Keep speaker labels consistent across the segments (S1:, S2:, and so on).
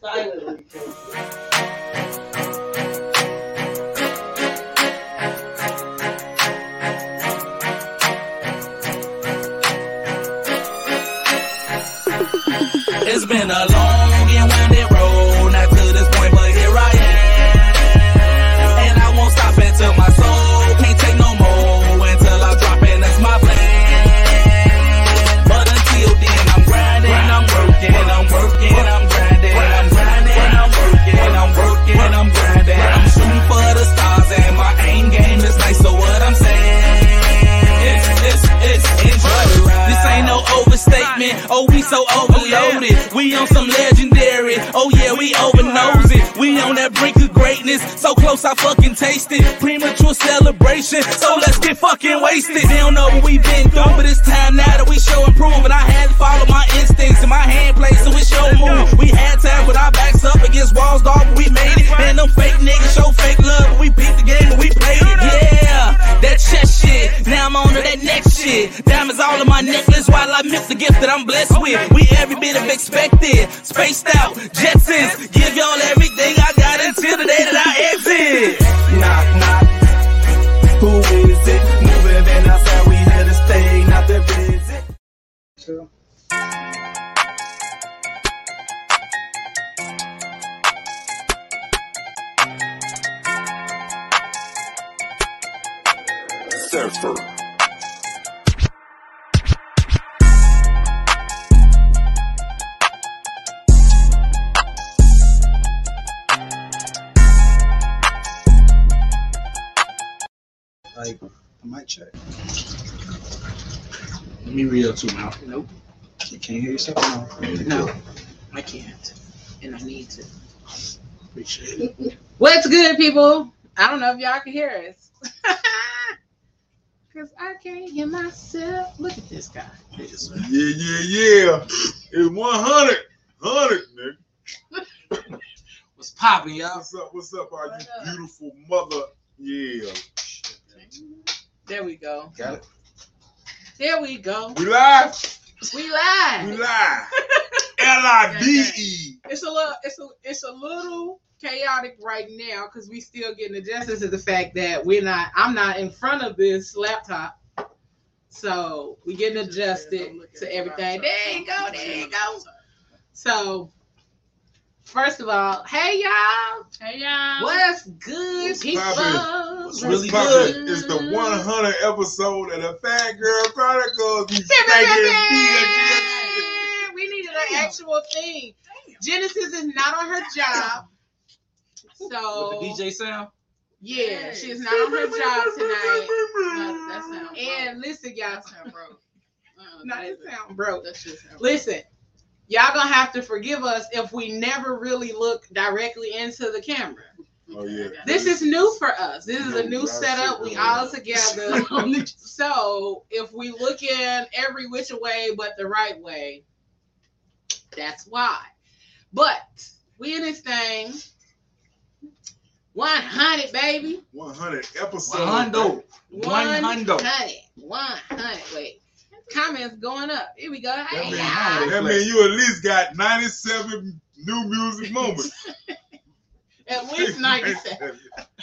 S1: Silently.
S2: I miss the gift that I
S3: don't know if y'all can hear us. Because I can't hear myself. Look at this guy.
S4: Yeah, yeah, yeah. It's 100. 100, nigga.
S5: What's popping, y'all?
S4: What's up? What's up, all
S3: What
S4: you
S3: up?
S4: beautiful mother? Yeah.
S3: There we go.
S6: Got it?
S3: There we go.
S4: We live?
S3: We
S4: We
S3: live.
S4: live. L-I-V-E.
S3: It's a little it's a it's a little chaotic right now because we still getting adjusted to the fact that we're not I'm not in front of this laptop. So we're getting adjusted to everything. There you go, there you go. So first of all, hey y'all. Hey y'all. What's good,
S4: What's
S3: people?
S4: poppin'?
S3: What's
S5: really
S4: Poppin'.
S5: good.
S4: It's the 100 episode of the Phat Girl Chronicles. You
S3: Bam, bam,
S4: spanking
S3: bam,
S4: me
S3: bam. We needed an actual thing. Genesis is not on her job. So
S5: With the DJ sound?
S3: yeah, she's not on her job tonight.
S1: That
S3: And listen, y'all,
S1: That sound broke. Uh-uh,
S3: not it sound broke.
S1: That shit sound broke.
S3: Listen, y'all gonna have to forgive us if we never really look directly into the camera.
S4: Oh, yeah.
S3: This is new for us. This is a new setup. We all together. So if we look in every which way but the right way, that's why. But we in this thing. 100, baby.
S4: 100 episodes.
S3: 100.
S5: 100.
S3: 100. Wait. Comments going up. Here we go. Hey,
S4: mean,
S3: y'all.
S4: That means you at least got 97 new music moments.
S3: At least 97.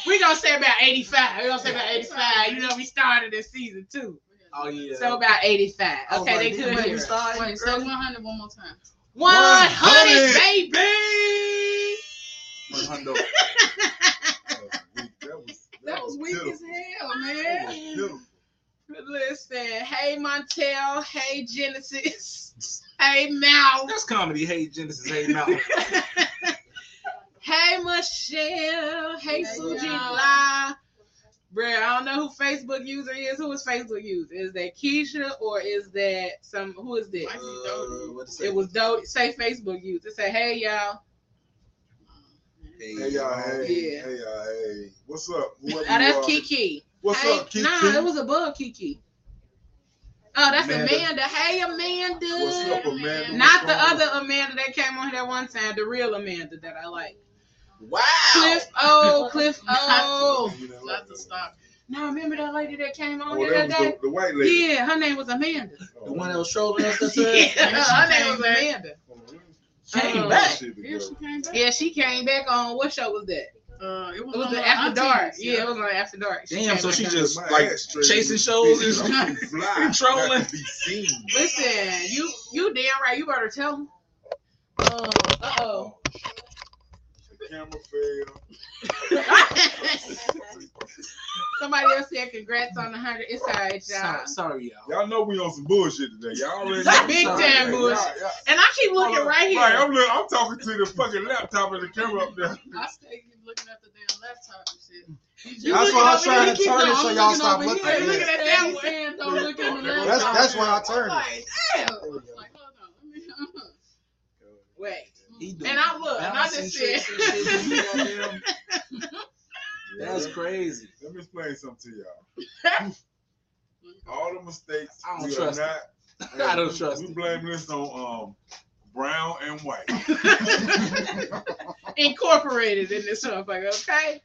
S3: We're going to say about 85. We're going to say about 85. You know, we started this season two.
S5: Oh, yeah.
S3: So about 85. Okay,
S5: like,
S3: they could hear.
S5: we started
S1: Wait, say 100 one more time.
S3: 100,
S4: 100.
S3: baby.
S5: One hundo.
S1: That was weak as hell, man.
S3: Listen, hey Montel, hey Genesis, hey Mal,
S5: That's comedy. Hey, Genesis. Hey, Mountain.
S3: hey Michelle, hey
S1: Hey,
S3: Suji
S1: y'all.
S3: La. Bruh, I don't know who Facebook user is. Who is Facebook user? Is that Keisha or is that some? Who is this?
S5: Uh,
S1: Doty.
S5: what to say?
S3: It was Doty. Say Facebook user. Say hey y'all.
S4: Hey y'all, hey,
S3: Yeah.
S4: hey y'all, hey. What's up? Whoever
S3: Oh,
S4: you
S3: that's. Kiki.
S4: What's
S3: hey,
S4: up, Kiki?
S3: Nah, it was above Kiki. Oh, that's
S5: Amanda.
S3: Amanda. Hey, Amanda.
S4: What's up, Amanda?
S3: Not the
S4: What's
S3: other Amanda that came on here that one time, the real Amanda that I like.
S5: Wow.
S3: Cliff O, Cliff O.
S4: You know,
S1: Not to stop.
S3: No, remember that lady that came on
S4: Oh,
S3: here
S4: that
S3: that day?
S4: the, the white lady.
S3: Yeah, her name was Amanda.
S4: Oh,
S5: The one that was trolling us that
S3: Yeah, her name was Amanda.
S1: Came
S3: Uh,
S1: back.
S4: Shit
S5: Yeah, she came back.
S3: Yeah, she came back on what show was that?
S5: Uh, it was,
S3: It was the
S5: the
S3: After Dark.
S5: Aunties,
S3: Yeah, it was on After Dark. She
S1: Damn, so she just
S4: My
S1: like chasing shows
S4: big.
S1: and
S4: I'm
S1: Trolling.
S4: to be seen.
S3: Listen, you you damn right. You better tell him. Uh oh.
S4: The camera failed.
S3: Somebody else said congrats on the hundred. It's alright, y'all.
S1: Sorry, sorry, y'all.
S4: Y'all know we on some bullshit today. Y'all already
S3: Like
S4: know.
S3: big
S4: Sorry,
S3: time
S4: y'all-
S3: bullshit.
S4: y'all-
S3: And I keep looking right here.
S4: Right, I'm, look, I'm talking to the fucking laptop and the camera up there.
S5: I stay looking at the damn laptop and shit.
S3: You
S2: That's why I was
S3: over
S2: trying to turn it so y'all stop
S5: over
S2: looking at
S3: Look
S2: it.
S3: at that
S5: And
S3: damn
S5: he's
S3: way.
S5: saying don't look at the laptop.
S2: That's that's why I turned it.
S5: like, damn. Like, hold on. Let me.
S3: Wait.
S1: He doing
S3: And I look, and I just
S1: tricks
S3: said-
S1: and shit, you That's crazy.
S4: Let me explain something to y'all. All the mistakes
S1: I don't
S4: we
S1: trust
S4: are not.
S1: I don't trust
S4: We
S1: it.
S4: blame this on um brown and white.
S3: Incorporated in this motherfucker, okay?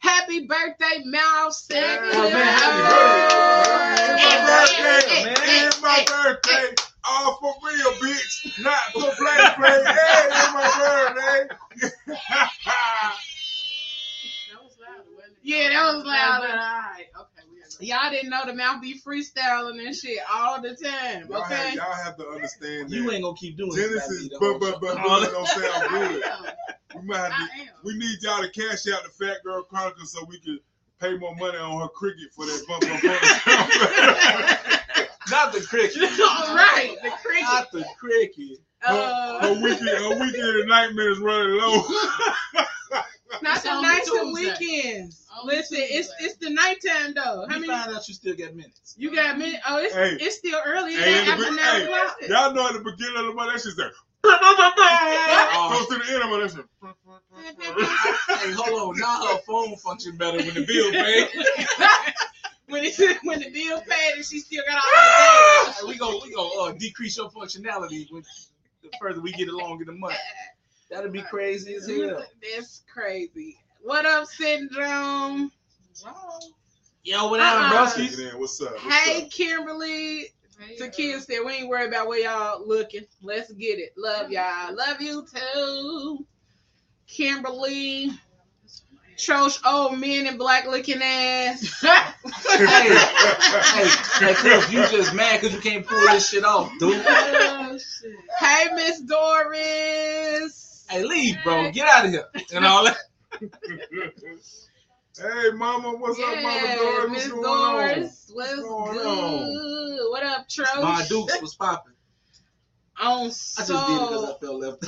S3: Happy birthday, Mal Second.
S4: Oh, man,
S1: happy
S4: birthday.
S3: Hey,
S4: It's my birthday,
S3: hey,
S4: man. It's my
S3: hey,
S4: birthday. All for real, bitch. Not for play, play. Hey, it's my birthday.
S5: That was loud, wasn't it?
S3: Yeah, that was loud.
S5: All right. Okay, we had to-
S3: Y'all didn't know the mouth be freestyling and shit all the time,
S4: y'all,
S3: okay?
S4: have, y'all have to understand
S1: You ain't gonna keep doing
S4: Genesis,
S1: this.
S4: but but but but don't sound good. We might have to
S5: am. I am.
S4: We need y'all to cash out the Phat Girl Chronicles so we can pay more money on her cricket for that bump on
S1: Not the cricket.
S3: All right, the cricket.
S1: Not the cricket.
S4: her,
S3: Uh,
S4: her weekend, her weekend and nightmare is running low.
S3: not the nights and weekends.
S5: On
S3: Listen, it's
S5: Tuesday.
S3: it's the nighttime though. How
S1: You
S3: many?
S1: find out you still got minutes.
S3: You got a minute? Oh, it's
S4: Hey.
S3: it's still early.
S4: Hey,
S3: ain't
S4: the
S3: after
S4: be-
S3: nine
S4: hey. Y'all know at the beginning of the month that shit said.
S1: Oh.
S4: Goes to the end of it. That shit.
S1: Hey, hold on. Now her phone function better when the bill paid.
S3: when it when the bill paid and she still got all the
S1: Hey, we go we go uh, decrease your functionality when the further we get along in the month. That'd be crazy as hell.
S3: That's crazy. What up, syndrome?
S1: Yo, what up,
S4: Take
S1: broskies?
S4: it in. What's up? What's
S3: Hey,
S4: up?
S3: Kimberly.
S5: Hey,
S3: The
S5: uh,
S3: kids said we ain't worried about where y'all looking. Let's get it. Love y'all. Love you too. Kimberly. Trosh old men in black looking ass.
S1: Hey, hey, hey, Cliff, you just mad because you can't pull this shit off, dude.
S5: Oh, shit.
S3: hey, Miss Doris.
S1: Hey, leave, bro. Get out of here. And all that.
S4: hey, Mama. What's up, Mama
S3: Yeah,
S4: Doris? What's
S3: Miss
S4: going on?
S3: Doris. What's
S4: going
S3: good? What up, Trosh?
S1: My Dukes was popping.
S3: On
S1: I just did it because. I felt left.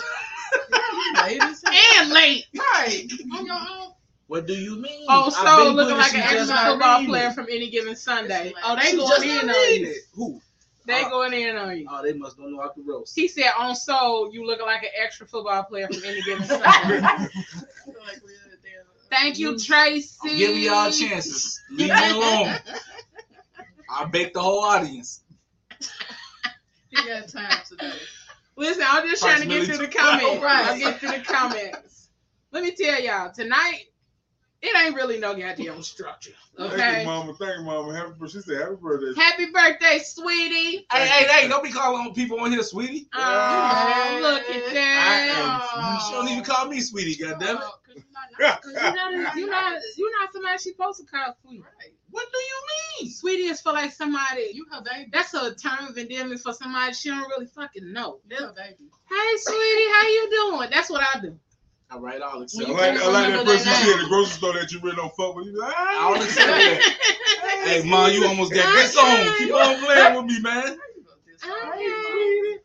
S5: Ladies.
S3: And late.
S5: Right. On your own.
S1: What do you mean?
S3: Oh,
S1: I've
S3: so
S1: been
S3: looking like an
S1: just
S3: extra football
S1: reading
S3: player
S1: it.
S3: from any given Sunday.
S5: Just
S3: Oh, they going in on you.
S1: it. Who?
S3: They
S1: Uh,
S3: going in on you.
S1: Oh, they must don't know I can roast.
S3: He said on soul, you looking like an extra football player from any given Sunday. Thank you, Tracy.
S1: I'm giving y'all chances. Leave me alone. I bake the whole audience.
S5: He got time today.
S3: Listen, I'm just trying to get through the
S1: Approximately
S3: comments.
S5: twelve.
S3: I'll get through the comments. Let me tell y'all, tonight, it ain't really no goddamn structure.
S4: Thank
S3: Okay.
S4: you, Mama. Thank you, Mama. Happy birthday. She said happy birthday.
S3: Happy birthday, sweetie.
S1: Hey, hey, hey, don't be calling on people on here, sweetie.
S3: Oh, look at
S1: I
S3: that.
S1: am, she don't even call me sweetie, goddammit.
S5: Oh, 'cause you not-
S3: Cause you're not, you're not, somebody she supposed to call sweetie.
S5: Right.
S1: What do you mean?
S3: Sweetie is for like somebody.
S5: You her baby.
S3: That's a term of endearment for somebody she don't really fucking know.
S5: You her baby.
S3: Hey, sweetie, how you doing? That's what I do.
S1: All right, I'll
S4: I
S1: accept
S5: You
S4: like,
S1: that.
S4: I like that
S5: remember
S4: person
S5: that
S4: she at the grocery store that you really don't fuck with. You like,
S1: I'll
S4: ah,
S1: accept that. Hey, mom, you almost got this on. Keep on playing with me, man.
S3: Okay.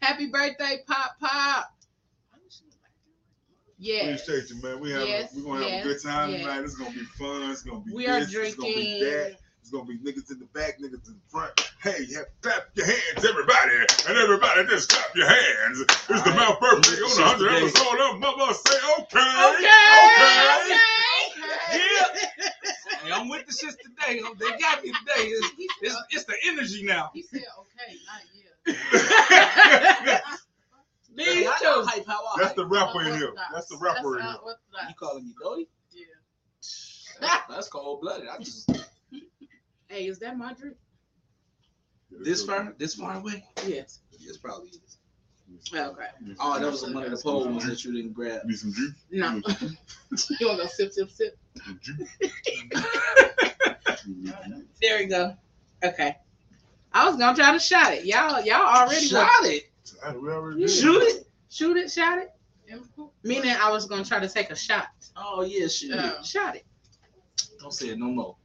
S3: Happy birthday, Pop Pop. Yes.
S4: Appreciate you, man. We have
S3: Yes,
S4: we're gonna have
S3: yes,
S4: a good time
S3: yes.
S4: tonight. It's gonna be fun. It's gonna be
S3: We are
S4: this. It's gonna be
S3: drinking.
S4: that. It's gonna be niggas in the back, niggas in the front. Hey, yeah, clap your hands, everybody, and everybody just clap your hands. It's the
S1: All right.
S4: Mount birthday
S1: This
S4: on the hundred
S1: today.
S4: episode of Mama Say Okay.
S3: Okay.
S4: Okay.
S1: Yeah. Hey, I'm with the shits today. Oh, they got me today. It's, it's, it's the energy now.
S5: he said, okay, not yet.
S3: These
S1: Hey, I, I
S3: two.
S1: hype
S4: That's the rapper in here. That's the rapper in here.
S1: You calling me Doty?
S5: Yeah.
S1: That's, that's cold blooded. I just
S3: Hey, is that my drink?
S1: this far, this far away.
S3: Yes.
S1: Yes, probably is.
S3: Okay.
S1: Oh, that was one of the pole ones that you didn't grab.
S4: Need some juice?
S3: No. you wanna go sip, sip, sip?
S4: Juice?
S3: There we go. Okay. I was gonna try to shot it. Y'all, y'all already
S1: Shot it.
S4: We already did.
S1: Shoot it.
S3: shoot it, shot it. Meaning I was gonna try to take a shot.
S1: Oh yeah, shoot it.
S5: Yeah.
S3: Shot it.
S1: Don't say it no more.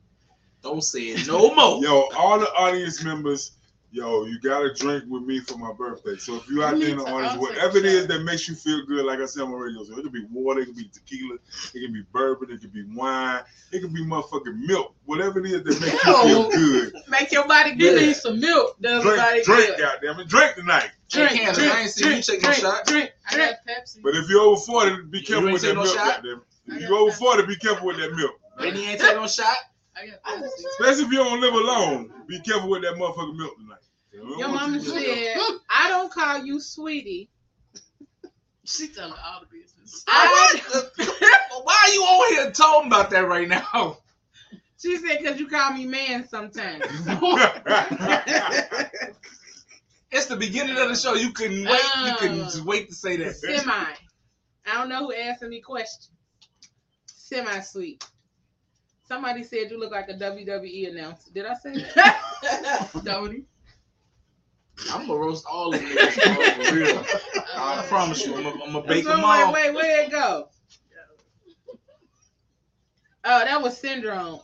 S1: Don't say it no more.
S4: Yo, all the audience members, yo, you got to drink with me for my birthday. So if you out there in the audience, whatever it is that makes you feel good, like I said on my radio show, it could be water, it could be tequila, it could be bourbon, it could be wine, it could be motherfucking milk. Whatever it is that makes you feel good,
S3: Make your body give
S1: Yeah.
S3: me some milk. Does body
S4: drink, drink,
S3: good.
S4: goddamn it, drink tonight.
S3: Drink,
S1: Hey, Candace,
S3: drink,
S1: I ain't seen you
S3: drink,
S1: take
S3: drink,
S1: shot.
S3: drink,
S5: I
S3: drink.
S5: got Pepsi.
S4: But if you're over 40, be careful
S1: ain't
S4: with that
S1: no
S4: milk,
S1: shot?
S4: goddamn. If you over 40, be careful with that milk.
S1: Benny ain't taking no shot.
S5: I.
S4: Especially if you don't live alone, be careful with that motherfucking milk tonight.
S3: Your mama
S4: you to-
S3: said, I don't call you sweetie.
S5: She telling all the business.
S3: I,
S1: Why are you on here talking about that right now?
S3: she said, because you call me man sometimes.
S1: It's the beginning of the show. You couldn't wait. You couldn't
S3: Uh.
S1: just wait to say that.
S3: Semi. I don't know who asked me questions. Semi sweet. Somebody said you look like a WWE announcer. Did I say that?
S5: Dodie.
S1: I'm gonna roast all of you. for real. I promise you. I'm gonna, I'm gonna bake
S3: So
S1: them all.
S3: like, wait, where'd it go? Oh, that was Syndrome.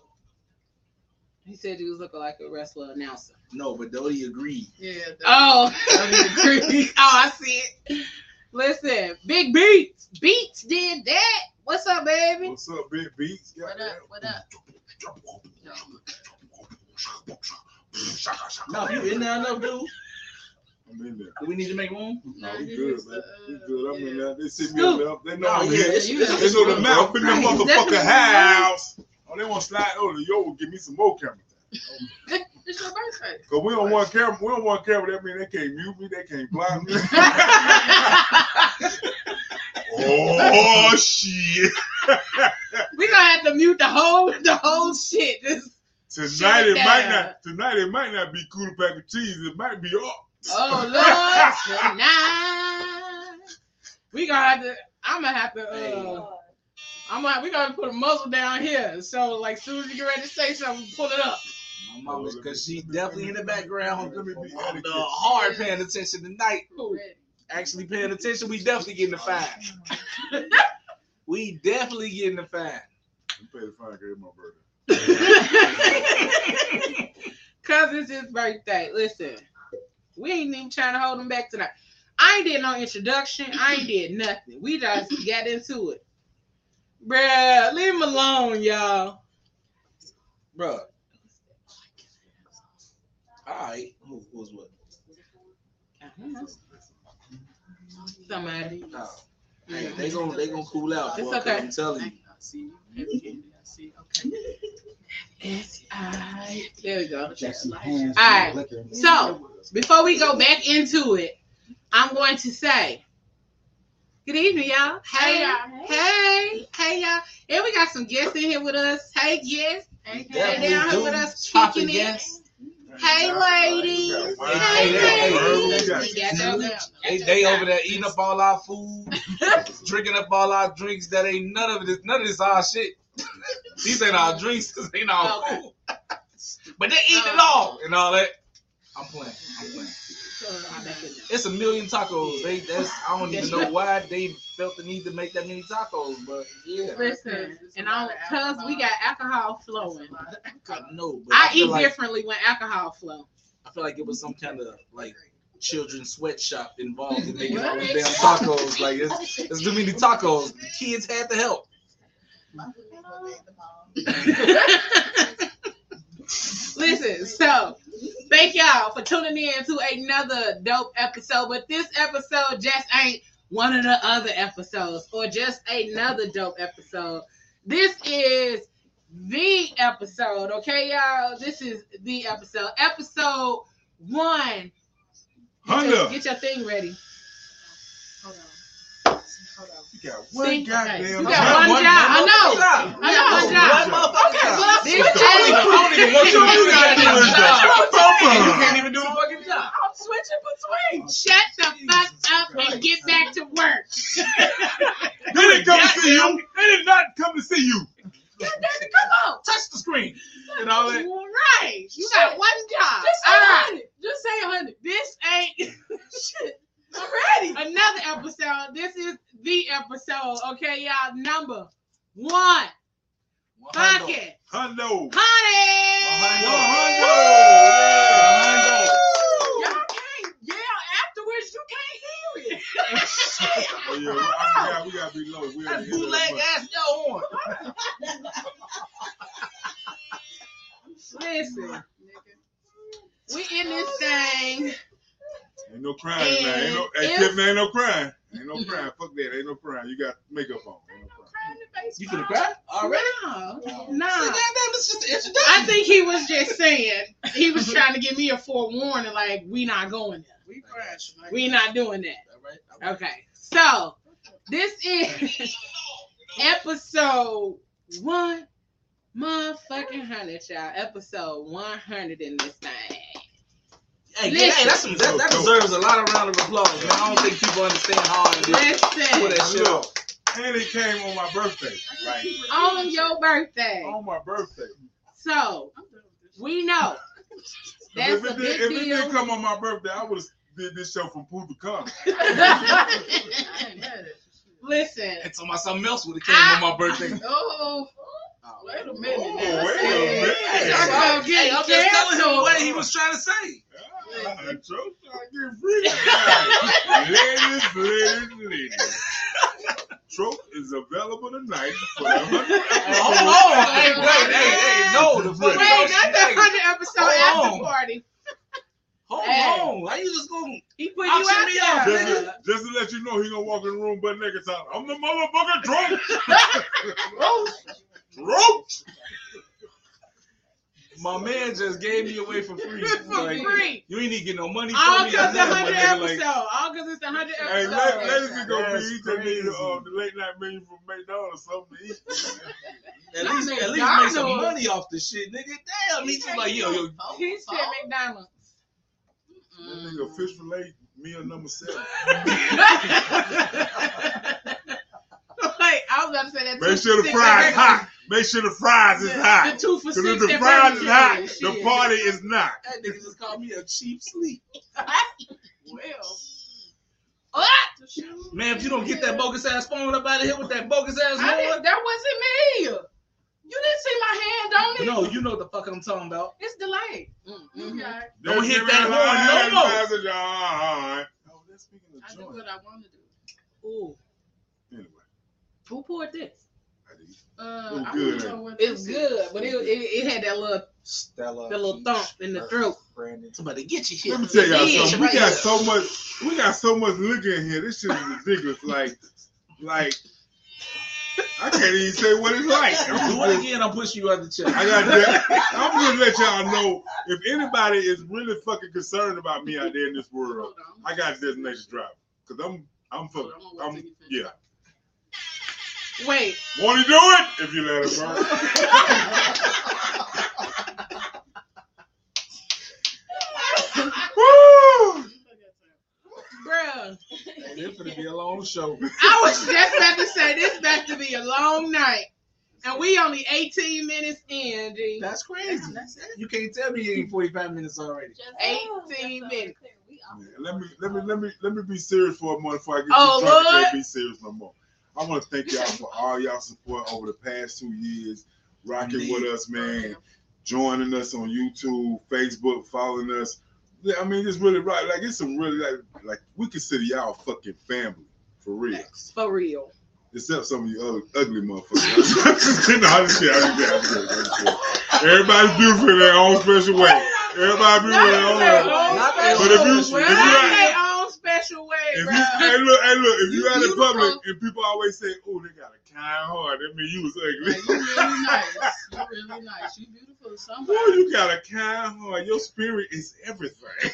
S3: He said you was looking like a wrestler announcer.
S1: No, but Dodie agreed.
S5: Yeah. Dodie.
S3: Oh,
S5: Dodie
S3: oh, I see it. Listen, Big Beats. Beats did that. What's up, baby?
S4: What's up, Big Beats?
S5: What up? What up?
S1: No, you in there enough, dude.
S4: I'm in there.
S1: Do we need to make room?
S4: No, we good, man.
S5: uh,
S4: We good. I'm in there. They see me over there. They know
S1: No,
S4: I'm
S1: yeah,
S4: here. They know the mouth in the motherfucking house. Oh, they want to slide over yo give me some more camera time.
S5: It's your birthday.
S4: Cause we don't want camera. We don't want camera. That mean they can't mute me. They can't block me. oh shit!
S3: we gonna have to mute the whole the whole shit. Just,
S4: Tonight
S3: it
S4: it might not. Tonight it might not be cool pack of cheese. It might be up.
S3: oh Lord, tonight. We gonna have to. I'm gonna have to. Uh, I'm gonna. We gonna put a muzzle down here. So like, soon as you get ready to say something, pull it up.
S1: My mama's because she's definitely in the background.
S4: Let me be
S1: on
S4: etiquette.
S1: the hard paying attention tonight.
S3: Cool.
S1: Actually paying attention, we definitely getting the fine. we definitely getting the fine.
S4: You pay the fine. Gave my birthday.
S3: Cause it's his birthday. Listen, we ain't even trying to hold him back tonight. I ain't did no introduction. I ain't did nothing. We just got into it. Bruh, leave him alone, y'all.
S1: Bruh. Alright. Who who's what?
S3: Somebody.
S1: No. Hey, they gonna they gonna cool out.
S3: It's
S1: boy, 'cause
S3: okay.
S1: I'm telling
S5: I see you. I see. Okay.
S3: S-I- There we go. All right.
S2: liquor in the-
S3: So, before we go back into it, I'm going to say, good evening, y'all. Hey,
S5: Hey, y'all.
S3: hey, hey, y'all. And we got some guests in here with us. Hey, guests.
S5: Hey,
S3: Hey,
S5: hey,
S3: down here with us,
S1: Popping
S3: kicking it. Hey, ladies.
S4: Hey,
S3: ladies.
S4: hey,
S3: We got
S5: Down,
S3: your-
S5: down.
S1: They, they over there eating up all our food, drinking up all our drinks. That ain't none of this. None of this our shit. These ain't our drinks. This ain't our food. But they eating it all and all that. I'm playing. I'm playing. It's a million tacos. They that's I don't even know why they felt the need to make that many tacos, but yeah,
S3: Listen, and on cause we got alcohol flowing.
S1: I know. But I,
S3: I eat
S1: like,
S3: differently when alcohol flow.
S1: I feel like it was some kind of like children's sweatshop involved in making all these damn tacos. Like it's, it's too many tacos. The kids had to help.
S3: Listen, so thank y'all for tuning in to another dope episode. But this episode just ain't one of the other episodes or just another dope episode. This is the episode, okay, y'all? This is the episode. Episode one. Get your, get your thing ready.
S5: Hold on. Hold on.
S4: You got one
S3: See?
S4: goddamn.
S3: You got one job. I know. I got one job.
S1: One motherfucking
S3: Okay,
S1: job.
S3: well,
S1: This-
S3: this
S1: I don't even, I don't even want you to do the goddamn job. And you can't even do the fucking job.
S5: I'm switching between.
S3: Shut the fuck up and get back to work.
S4: They didn't come to see you. They did not come to see you.
S3: Come on.
S1: Touch the screen. And all that.
S3: Right. You got one job.
S5: Just say
S3: All
S5: hundred. Just say hundred.
S3: This ain't
S5: Shit. I'm ready.
S3: another episode. This is the episode. Okay, y'all. Number one. Fuck it.
S4: Hundo.
S3: Honey.
S5: Y'all can't yell afterwards. You can't hear it.
S4: Oh yeah, I forgot we gotta be low. We
S1: That
S4: ain't hit
S1: bootleg ass yo on.
S3: Listen. We in this thing.
S4: Button. Ain't no crying tonight. Ain't no, hey,
S3: If-
S4: Tiffany, ain't no crying. Ain't no crying. Fuck that. Ain't no crying. You got makeup on. Ain't no crying.
S1: You finna cry already?
S3: No.
S1: So,
S3: No.
S1: goddamn, it's just introduction.
S3: I think he was just saying he was trying to give me a forewarning, like we not going there.
S1: we crash.
S3: We not doing that.
S1: All right. all right.
S3: Okay. So this is episode one motherfucking hundred, y'all. Episode one hundred in this thing.
S1: Hey,
S3: Listen.
S1: hey, that's some, that, that deserves a lot of round of applause, man. I don't think people understand how hard it is to pull
S3: Listen,
S1: that shit
S4: Look, and it came on my birthday. Like
S3: on your birthday.
S4: on my birthday.
S3: So we know that's
S4: if
S3: a
S4: it,
S3: big
S4: did, if it didn't come on my birthday, I would have did this show from Punta to
S5: I ain't mad at.
S3: Listen,
S1: And talking about something else would have came
S3: I-
S1: on my birthday.
S5: Oh, wait a minute.
S4: Oh,
S5: now.
S4: wait a
S5: Hey,
S4: minute.
S5: hey,
S3: Talk
S5: hey,
S3: about
S1: Hey,
S3: getting
S1: I'm just telling him what he was trying to say.
S4: Joe trying to get free ladies, ladies, ladies. Trope is available tonight for the hundred
S1: Hold on. Hey, wait, hey, hey, no. The fuck
S3: Wait, not the hundred episode
S1: Hold
S3: after
S1: on.
S3: party.
S1: Hold
S3: Hey.
S1: on. Why you just going to
S3: He put you out
S1: me
S3: there.
S1: off,
S4: Just,
S1: nigga.
S4: to, just to let you know, he gonna walk in the room butt naked. Time. I'm the motherfucking Trope. Trope.
S1: My man just gave me away for free.
S3: For
S1: Like,
S3: free.
S1: You ain't even get no money
S3: All
S1: from me.
S3: because the
S1: nothing,
S3: hundred
S1: nigga,
S3: episode.
S1: like,
S3: All because it's the hundred
S4: Hey,
S3: episode.
S4: let, ladies is gonna be
S1: That's
S4: he just need
S1: crazy.
S4: uh, the late night menu from McDonald's something to eat.
S1: At least, at least make some money off the shit, nigga. Damn, he just like, yo, yo.
S3: He said McDonald's.
S4: That nigga fish fillet meal number seven.
S3: Wait, I was about to say that.
S4: Make
S3: two
S4: sure
S3: for
S4: the
S3: six
S4: fries hot. Make sure the fries is
S3: The
S4: hot.
S3: two for
S4: Because
S3: six
S4: if the
S3: at
S4: fries is hot,
S3: King.
S4: the party is not.
S1: That nigga just called me a cheap sleep.
S5: Well,
S3: Ah!
S1: Man, if you don't get that bogus ass phone up out of here with that bogus ass
S5: I
S1: horn.
S5: that wasn't me. You didn't see my hand, don't you?
S1: No, you know what the fuck I'm talking about.
S5: It's delayed.
S3: Mhm.
S5: Okay.
S1: Don't hit that horn no
S4: line,
S1: more.
S4: Pastor John. Oh, that's speaking
S5: I
S4: of
S5: do
S4: joint.
S5: what I want to do.
S3: Ooh,
S4: Anyway,
S3: who poured this?
S4: I did.
S5: Uh,
S4: It was good,
S5: don't know
S4: ain't
S5: what
S3: It's good, but it, it, it had that little
S2: Stella.
S3: that little thump in the throat.
S2: Brandon.
S1: Somebody get your shit.
S4: Let me tell y'all
S3: Yeah,
S4: something. We
S3: right
S4: got
S3: here.
S4: so much. We got so much liquor in here. This shit is ridiculous. Like, like, I can't even say what it's like. I'm
S1: Do it again, I'm pushing you out the chair.
S4: I got that. I'm gonna let y'all know if anybody is really fucking concerned about me out there in this world. I got a destination driver because I'm I'm fucking
S5: I'm gonna
S4: I'm
S5: wait till you finish.
S4: yeah.
S3: Wait,
S4: Want to do it if you let it burn.
S3: Bruh.
S1: It's gonna be a long show.
S3: I was just about to say this about to be a long night. And we only 18 minutes in, G.
S1: That's crazy. You can't tell me you ain't 45 minutes already.
S3: 18 minutes.
S4: Yeah, let me let me let me let me be serious for a moment before I get
S3: Oh,
S4: too drunk. I
S3: Lord.
S4: can't be serious no more. I want to thank y'all for all y'all support over the past two years, rocking with us, man, joining us on YouTube, Facebook, following us. Yeah, I mean, it's really right. Like it's some really like like we consider y'all fucking family for real.
S3: For real.
S4: Except some of you ugly, ugly motherfuckers. no, I'm just kidding, I'm just kidding, I'm just kidding, I'm just kidding. Everybody's beautiful in their own special way. Everybody beautiful in their own way. But if you- if you
S3: Not
S4: like-
S3: their own special way,
S4: If
S3: bro.
S4: you, hey look, hey look, if you,
S5: You
S4: out in public and people always say, "Oh, they got a kind heart," that mean you was ugly.
S5: you really nice. You really nice. You beautiful as
S4: Boy,
S5: somebody.
S4: you got a kind heart. Your spirit is everything.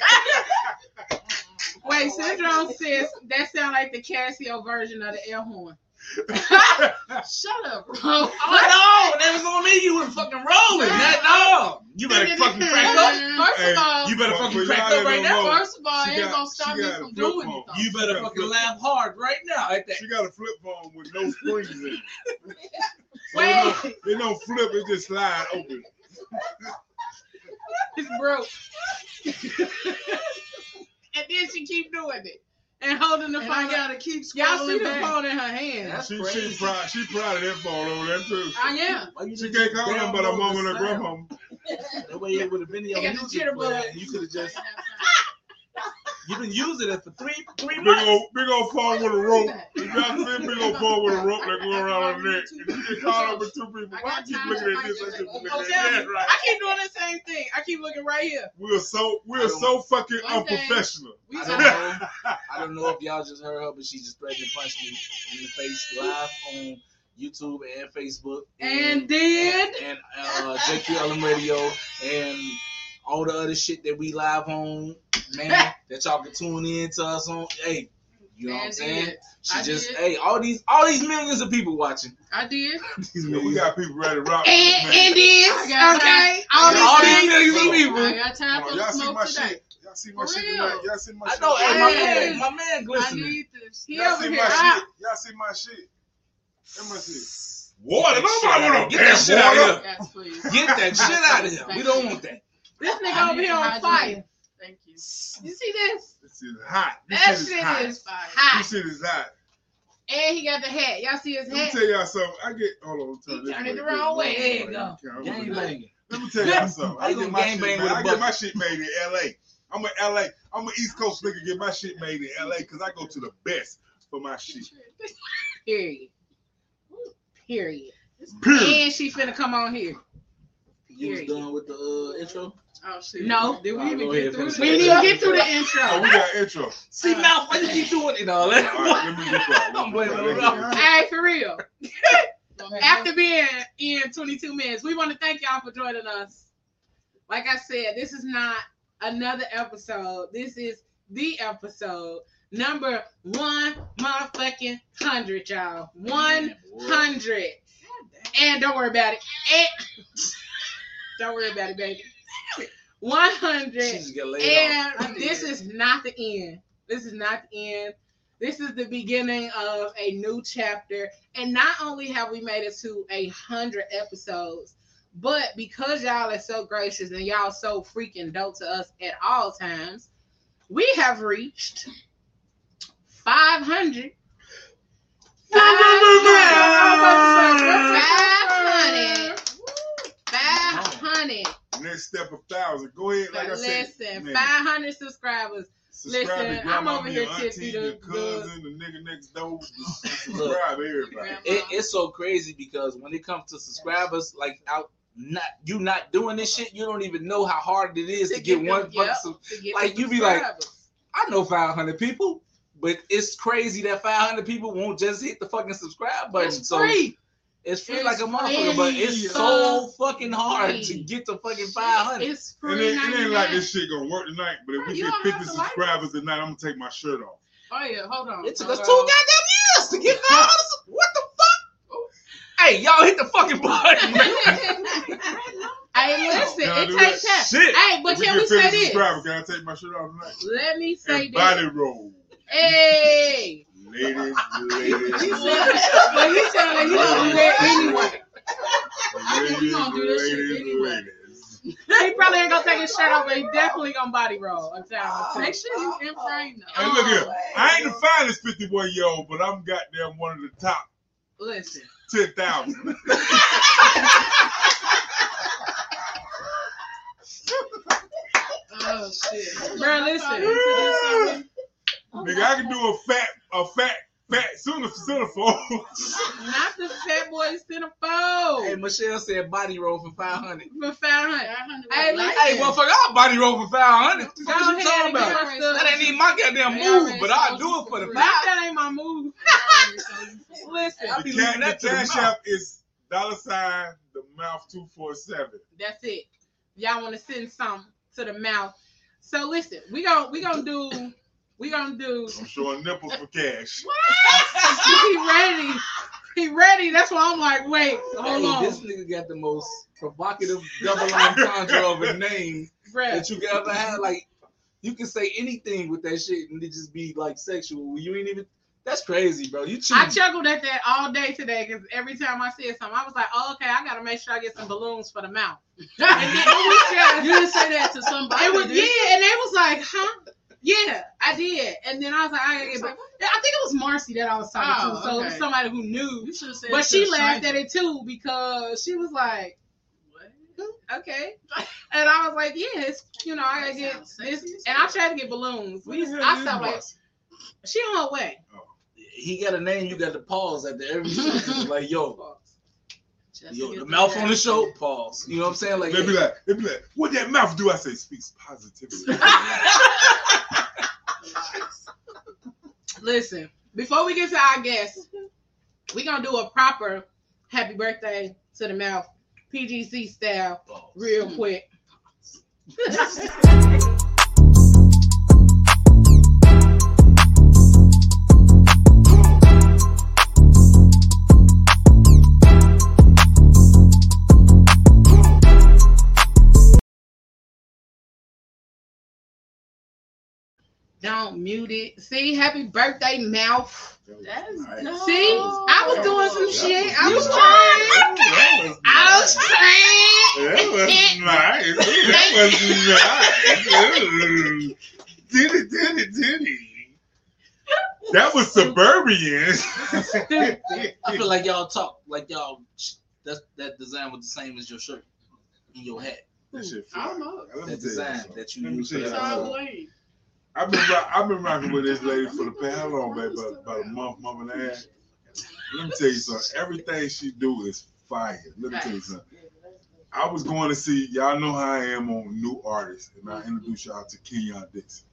S3: Wait, Syndrome says that sounds like the Casio version of the air horn. Shut up, bro.
S1: Oh no, that was on me. You were fucking rolling. That no. You better fucking crack up.
S3: First
S4: Hey,
S3: of all,
S1: You better fucking crack up right
S4: don't
S1: now.
S4: know.
S3: first of all,
S4: She
S3: ain't
S4: got-
S3: gonna stop
S4: she
S3: me from doing
S4: phone.
S3: it.
S1: You better fucking
S4: flip-
S1: laugh hard right now at that.
S4: She got a flip phone with no springs in it. So
S3: Wait.
S4: it don't, it don't flip, it just slide open.
S3: It's broke. and then she keep doing it and holding the
S5: And
S3: phone.
S5: I gotta keep
S3: Y'all see
S5: scrolling
S3: the
S5: back.
S3: phone in her hand.
S1: That's
S4: She,
S1: crazy.
S4: she, proud, she proud of that phone over there too.
S3: I am.
S1: Why
S4: She
S1: didn't
S4: can't call
S1: just
S4: them but her mom and
S1: the
S4: her
S1: sound?
S4: grandmama.
S1: That way it would have been in your
S3: the
S1: music
S3: jitter
S1: You could have just. You've been using it for three three
S4: Big
S1: months.
S4: old, big old phone with a rope. You got this big old phone with a rope that go around her neck. And you get caught up with two people.
S3: I
S4: Why
S3: got
S4: you keep looking at this? I keep looking at that. Right.
S3: I keep doing the same thing. I keep looking right here.
S4: We're so we're so fucking
S3: One
S4: unprofessional.
S3: We
S1: I don't know. I don't know if y'all just heard her, but she just threatened to punch me in the face live on YouTube and Facebook.
S3: and did.
S1: and uh, JQLM Radio and all the other shit that we live on, man, that y'all can tune in to us on. Hey, you know what I'm saying? She
S3: I
S1: just,
S3: did.
S1: hey, all these, all these millions of people watching.
S3: I did.
S1: These
S4: Yeah, we got people ready to rock.
S3: And,
S4: this, man.
S3: and did.
S5: I got
S3: Okay.
S5: time.
S3: All
S5: I
S1: all
S3: these
S1: these
S3: things.
S1: millions of
S4: Hold on.
S1: people.
S5: I got time
S4: Come
S5: for
S4: y'all see my
S5: today.
S4: shit. Y'all see my shit tonight. Y'all see my
S1: I
S4: shit.
S1: know, hey, my man, my man
S5: I need this.
S3: He
S4: Y'all see my
S3: I-
S4: shit. Y'all see my shit. Let me see. Water.
S1: Get
S4: Nobody want
S1: out.
S4: no
S1: Get that shit out of here. Get that shit out of here. We don't want that.
S3: This nigga
S5: I
S3: over here on
S5: hygiene.
S3: fire.
S5: Thank you.
S3: You see this?
S4: This is hot. This
S3: That
S4: shit
S3: shit
S4: is hot.
S3: is hot.
S4: This shit is hot.
S3: And he got the hat. Y'all see his hat?
S4: Let me
S3: hat?
S4: tell y'all something. I get hold on. Turn
S3: You turned it the wrong way.
S5: There you go.
S1: Gang banging.
S4: Let me tell y'all something. I
S1: you
S4: get
S1: gonna
S4: my shit made.
S1: with a
S4: I get my shit made in L.A. I'm a L.A. I'm an East Coast nigga. Get my shit made in L.A. because I go to the best for my shit.
S3: Period. Period.
S4: Period.
S3: And she finna come on here.
S1: You was done with the uh, intro?
S5: Oh shit.
S3: No.
S5: Did we
S1: I'll
S5: even get through
S1: and?
S3: We didn't even get through the intro.
S4: Oh, we got intro.
S1: See, mouth, why you keep doing it all that?
S4: All right, let me get quiet.
S1: I'm blaming
S4: get quiet.
S1: it
S4: Let
S1: on
S4: me
S1: y'all.
S4: get
S3: Hey, for real. After being in 22 minutes, we want to thank y'all for joining us. Like I said, this is not another episode. This is the episode number one motherfucking hundred, y'all. One hundred. And don't worry about it. And don't worry about it, baby. One
S1: She
S3: hundred.
S1: just got laid off.
S3: And this is not the end. This is not the end. This is the beginning of a new chapter. And not only have we made it to a hundred episodes, but because y'all are so gracious and y'all so freaking dope to us at all times, we have reached 500. 500. 500.
S4: Next step a thousand. Go ahead. Like I said.
S3: Listen, 500 subscribers.
S4: subscribe
S3: listen, I'm over here
S4: auntie,
S3: tipsy
S4: your
S3: the-
S4: cousin, the nigga next door. Subscribe everybody.
S1: It, it's so crazy because when it comes to subscribers, like out not you not doing this shit, you don't even know how hard it is to, get,
S3: them-
S1: one fucking
S3: yep,
S1: sub-
S3: get
S1: like,
S3: the
S1: you be like. I know 500 people, but it's crazy that 500 people won't just hit the fucking subscribe button.
S3: it's
S1: so
S3: free.
S1: It's free
S3: It's
S1: like a motherfucker, but it's
S3: free.
S1: so fucking hard to get to fucking 500.
S3: It's
S4: And it, it ain't like this shit gonna work tonight, but if we
S3: You
S4: get 50
S3: have to like
S4: subscribers tonight, I'm gonna take my shirt off.
S5: Oh yeah, hold on.
S1: It took
S5: hold
S1: us
S5: on.
S1: two goddamn years to get 500. What the fuck? Hey, y'all hit the fucking button.
S3: Hey, listen,
S4: Can I
S3: it takes
S4: that?
S3: time.
S1: Shit.
S3: Hey, but
S4: If we
S3: can
S4: get
S3: we say
S4: 50
S3: this?
S4: subscribers, can I take my shirt off tonight?
S3: Let me say
S4: And
S3: this.
S4: body roll.
S3: Hey.
S4: Ladies, ladies,
S3: He
S4: ladies,
S3: said, but he telling you gonna do that anyway.
S4: ladies,
S5: You gonna do this shit
S4: ladies,
S5: anyway.
S4: ladies.
S3: He probably ain't gonna take his shirt off, but he definitely gonna body roll. I'm telling you.
S5: Make sure you in frame though.
S4: Hey, look here. I ain't the finest 51 year old, but I'm goddamn one of the top
S3: Listen.
S4: 10,000.
S5: Oh shit.
S3: Bro, listen.
S4: Nigga, I can do a fat, a fat, fat sooner, sooner for.
S3: Not the fat boy
S1: Hey,
S3: centerfold.
S1: Michelle said body roll for 500.
S3: For 500. Hey, listen.
S1: Hey, motherfucker, I'll body roll for 500. What the fuck
S3: Go
S1: you talking about? That ain't even my goddamn move, but I'll do it for
S5: for
S1: the
S5: free.
S3: That,
S1: five.
S3: that ain't my move. Listen.
S4: The,
S1: be
S4: ca-
S1: leaving that
S4: the cash
S1: mouth.
S4: app is dollar sign the mouth two four seven.
S3: That's it. Y'all want to send something to the mouth. So listen, we gonna we gonna do we gonna do
S4: I'm showing nipples for cash.
S3: he ready. he ready. That's why I'm like, wait, hold
S1: Hey,
S3: on,
S1: This nigga got the most provocative double entendre of a name
S3: bruh.
S1: that you can ever have. Like, you can say anything with that shit and it just be like sexual. You ain't even. That's crazy, bro. You cheating.
S3: I chuckled at that all day today because every time I said something, I was like, oh, okay, I gotta make sure I get some balloons for the mouth. And then it was just,
S5: You didn't say that to somebody.
S3: it was yeah, and they was like, huh? Yeah, I did. And then I was like, I gotta get. But I think it was Marcy that I was talking
S5: Oh,
S3: to, so it was somebody who knew.
S5: You should have said.
S3: But she laughed at it too because she was like,
S5: What?
S3: okay. And I was like, yeah, it's you know, I gotta get this. And I tried to get balloons. We,
S4: What
S3: I
S4: is
S3: stopped like,
S4: Marcy?
S3: she on her way.
S1: Oh, he got a name. You got to pause after every sentence. like, yo, yo, the mouth on the
S5: ass
S1: show.
S5: in.
S1: Pause. You know what I'm saying? Like,
S4: They be like, they be like, what that mouth do? I say speaks positivity.
S3: Listen, before we get to our guests, we're gonna do a proper happy birthday to the mouth, PGC style, real oh. quick. Don't mute it. See, happy birthday, mouth.
S5: That's
S4: Nice.
S5: no.
S3: See, I was doing some shit. I was
S4: was
S3: trying.
S4: That was
S3: I was trying.
S4: That was nice. That was nice. Did it, did it, did it. That was suburban.
S1: I feel like y'all talk like y'all. That that design was the same as your shirt and your hat.
S4: That shit
S5: I don't know.
S4: Let
S1: That
S4: you
S1: design that you use
S4: tell
S1: for
S4: you
S1: that.
S5: It's all
S4: something. I've been I've been rocking with this lady for the past how long, baby? About, about a month, month and a half. Let me tell you something. Everything she do is fire. Let me tell you something. I was going to see y'all know how I am on new artists, and I introduce y'all to Kenyon Dixon.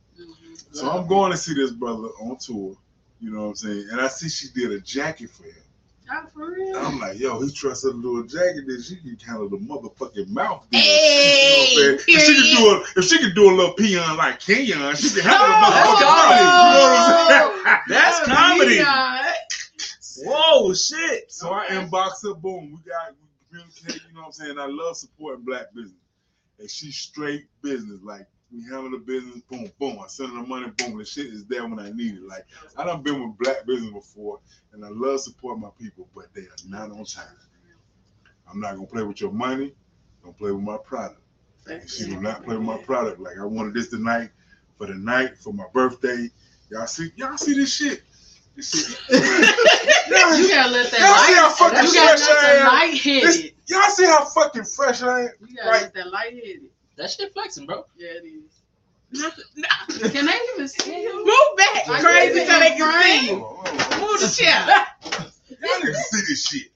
S4: So I'm going to see this brother on tour. You know what I'm saying? And I see she did a jacket for him.
S5: Not for real.
S4: I'm like, yo, he trusts her to do a jacket, then she can handle the motherfucking mouth.
S3: Hey,
S4: you know what I'm saying? If she can do a if she can do a little peon like Kenyon, she can handle the
S1: That's
S4: motherfucking mouth. You know what I'm saying? That's comedy. Whoa, shit. So I inbox her, boom. We got we communicate, you know what I'm saying? I love supporting black business. And she's straight business. Like we handle the business, boom, boom. I send her the money, boom. The shit is there when I need it. Like I done been with black business before, and I love supporting my people, but they are not on time. I'm not gonna play with your money, don't play with my product. And she do not play with my product. Like I wanted this tonight for the night, for my birthday. Y'all see, y'all see this shit. This shit. y'all,
S5: You gotta let that
S4: Y'all see how
S5: light.
S4: fucking
S5: You gotta
S4: fresh I am? y'all see how fucking fresh I am?
S5: You gotta
S4: Like-
S5: let that light hit it.
S1: That shit flexing, bro.
S5: Yeah, it is.
S3: Nothing- no.
S5: Can they even see you?
S3: Move back,
S5: Like
S3: crazy,
S5: that
S3: so they can see.
S4: Oh,
S3: Move the chair.
S4: Y'all need to see this shit.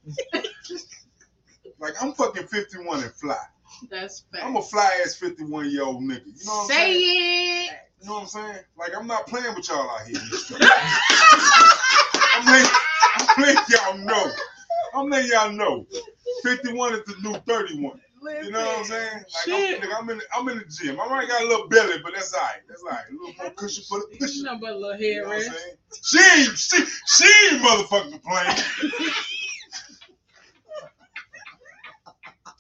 S4: Like I'm fucking 51 and fly.
S5: That's fact.
S4: I'm a fly ass 51 year old nigga. You know what I'm
S3: Say
S4: saying?
S3: it.
S4: You know what I'm saying? Like I'm not playing with y'all out here. I'm letting, I'm letting y'all know. I'm letting y'all know. 51 is the new 31. You know what I'm saying? Like I'm, nigga, I'm in the, I'm in the gym. I might got a little belly, but that's all right. That's all right. A little more cushion for the pushing.
S3: Nothing but a little
S4: You
S3: hair
S4: know what I'm saying? She ain't she, she ain't motherfucking playing.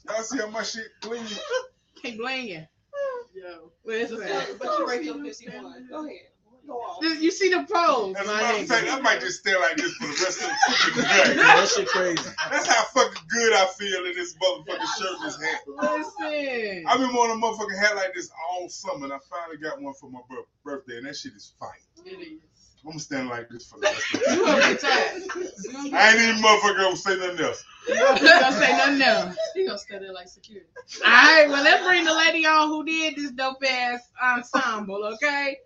S4: Y'all see how my shit clean?
S3: Keep blinging.
S5: Yo.
S3: Listen.
S5: But you right here, 51. Go ahead. Go on.
S3: You see the pose,
S4: As a
S3: my
S4: matter of fact, I might just stay like this for the rest of the fucking
S1: Yeah,
S4: day.
S1: that shit crazy.
S4: That's how fucking good I feel in this motherfucking shirt, this hat.
S3: Listen.
S4: I've been wanting a motherfucking hat like this all summer, and I finally got one for my bir- birthday, and that shit is fire.
S5: It is.
S4: I'm gonna stand like this for the rest of the
S3: You gonna
S4: day.
S3: get.
S4: I ain't even motherfucker gonna say nothing else.
S3: You gonna say nothing else.
S5: He gonna stay there like security.
S3: All right, well, let's bring the lady on who did this dope ass ensemble, okay?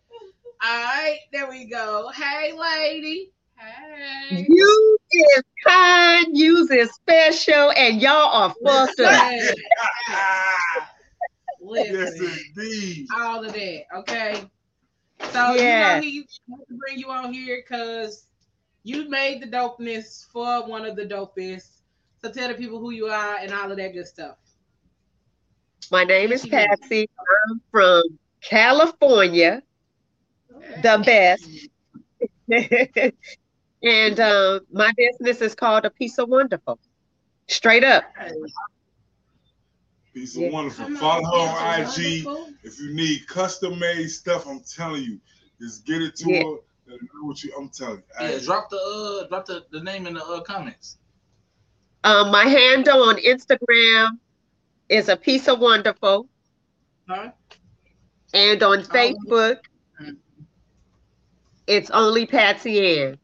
S3: All right, there we go. Hey, lady. Hey.
S7: You is kind, you is special, and y'all are fucked up.
S4: Yes, indeed.
S3: all of that, okay? So,
S7: Yeah.
S3: you know, he wanted to bring you on here because you made the dopeness for one of the dopest. So, tell the people who you are and all of that good stuff.
S7: My name is Patsy. I'm from California, the best. And uh, my business is called A Piece of Wonderful. Straight up.
S4: Piece
S7: Yeah.
S4: of wonderful. Follow her on IG. If you need custom made stuff, I'm telling you, just get it to
S7: Yeah.
S4: her. Let her know what you. I'm telling you.
S1: Yeah, drop the uh, drop the, the name in the uh, comments.
S7: Um, my handle on Instagram is A Piece of Wonderful.
S3: Huh?
S7: And on Facebook, it's only Patsy Ann.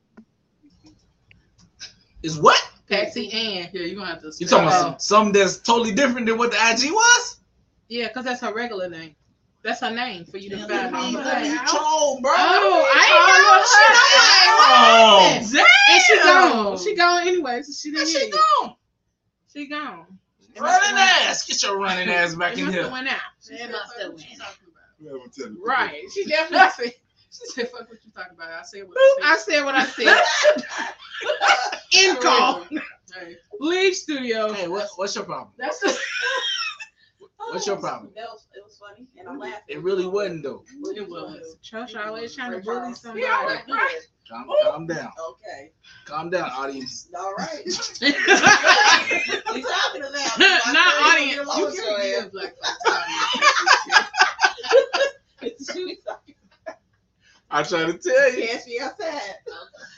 S1: Is what?
S3: Patsy Ann.
S5: Yeah, you're gonna have to.
S1: You talking about
S3: Oh.
S1: some, something that's totally different than what the IG was?
S3: Yeah, because that's her regular name. That's her name for you to find
S5: Yeah,
S3: on
S5: yeah,
S3: her.
S5: yeah.
S1: troll, bro.
S3: Oh, I ain't oh, know.
S1: Oh,
S3: And she gone. She gone anyway, so she
S1: Where
S3: didn't
S1: she
S3: hear you.
S1: gone?
S3: She gone.
S1: Running ass. Get your running ass back
S3: went-
S1: in
S3: It must have
S1: here.
S3: went out.
S5: It must have went.
S4: you haven't tell me.
S3: Right. She definitely said.
S5: She said, "Fuck what you talking about." I said what
S3: Boop,
S5: I
S3: I said what I said. In call.
S5: Hey,
S3: Leave studio.
S1: Hey, what, what's your problem?
S5: that's the.
S1: What's your problem?
S8: That was, it was funny, and I'm laughing.
S1: It really wasn't though.
S5: It was.
S3: Church always trying to bully somebody.
S5: Yeah, right, right.
S1: Calm, calm down.
S8: Okay,
S1: Calm down, audience.
S8: all right.
S3: Not
S8: You talking to them?
S3: audience.
S8: You
S5: You
S8: can
S5: can give black
S1: I try to tell you.
S8: Catch me outside.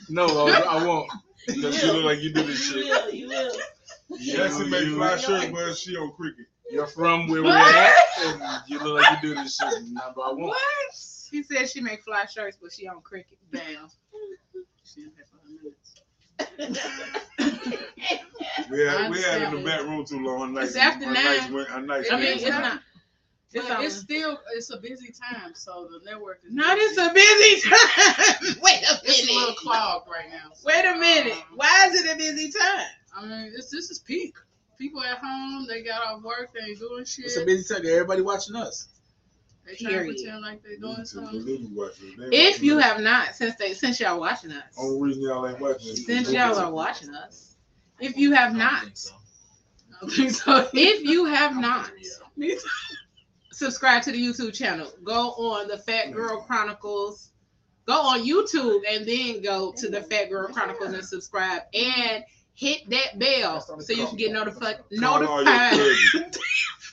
S1: No, I, I won't. Because you look like you do this shit.
S8: You
S1: shit.
S8: will, you will.
S4: Yeah, she make fly shirt, but she on cricket.
S1: You're from where we're at, and you look like you do this shit. Nah, but I won't.
S3: What? He said she make fly shirts, but she on cricket.
S5: Damn. She didn't pay for her minutes.
S4: We
S5: I
S4: had we had in the back room too long. A nice,
S3: It's after
S4: a
S3: nine.
S4: nice, a nice
S3: I mean, it's not. It's,
S5: But
S3: on-
S5: it's still it's a busy time, so the network is.
S3: not.
S5: busy.
S3: It's a busy time. Wait a minute.
S5: It's a little
S3: minute.
S5: clogged right now. so,
S3: Wait a minute.
S5: um,
S3: Why is it a busy time?
S5: I mean, this this is peak. People at home, they got off work, they ain't doing shit.
S1: It's a busy time. Everybody watching us.
S5: they trying to pretend like they're doing something.
S4: They
S3: If you
S4: us.
S3: have not, since they since y'all watching us,
S4: only reason y'all ain't watching
S3: since y'all are watching us, if you have
S1: I don't
S3: not,
S1: think so.
S5: I don't think so.
S3: if you have not,
S5: Me too.
S3: Subscribe to the YouTube channel. Go on the Phat Girl Chronicles. Go on YouTube and then go to the Phat Girl Chronicles and subscribe and hit that bell so you can get notified.
S4: Call all your
S3: Notified.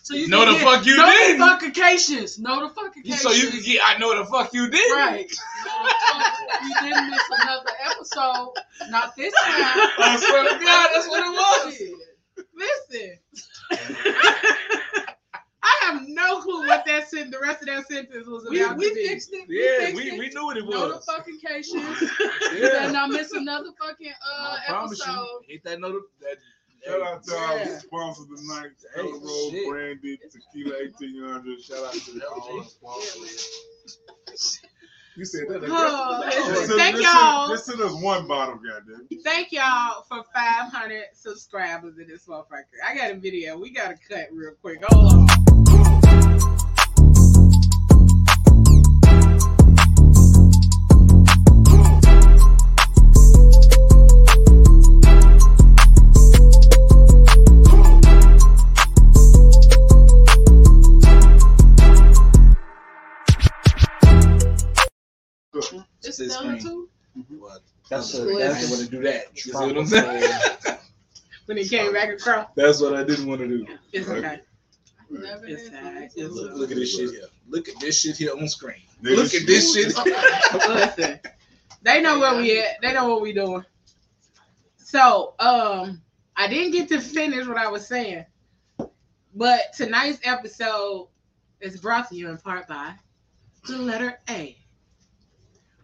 S5: So you
S1: No,
S5: can
S1: the
S5: get
S1: fuck you didn't.
S5: Notifications. Notifications.
S1: So you can get. I know the fuck you did.
S5: right. you didn't miss another episode. Not this time.
S1: I swear to God, that's what it was.
S3: Listen. I have no clue what that sent. The rest of that sentence was
S5: We,
S3: about
S5: we
S3: to be.
S5: fixed it.
S1: Yeah,
S5: fixed
S1: we,
S5: it.
S1: we knew what it was.
S5: Notifications. You better
S1: Yeah.
S5: not miss another fucking uh,
S1: I promise
S5: episode.
S1: you. Hit that note. That,
S4: Shout out to our
S5: Yeah.
S4: sponsors tonight,
S1: Hey,
S4: Stella Roll,
S1: shit.
S4: Brandy, Tequila 1800. Shout out to all our sponsors. You said that.
S3: Oh, listen, thank
S4: just send-
S3: y'all.
S4: Just send us one bottle, goddamn.
S3: Thank y'all for 500 subscribers in this motherfucker. I got a video. We got to cut real quick. Hold on.
S2: That's
S1: That's,
S2: a-
S1: that's
S2: that's
S1: what to do that. You see what I'm saying?
S3: When he came back across,
S1: That's what I didn't want to do.
S3: it's okay.
S5: Never
S3: It's
S5: did
S3: It's
S1: Look, look at this shit here. Look at this shit here on screen.
S4: Nigga,
S1: Look at this shit.
S3: Listen, they know where we at. They know what we doing. So, um, I didn't get to finish what I was saying, but tonight's episode is brought to you in part by the letter A.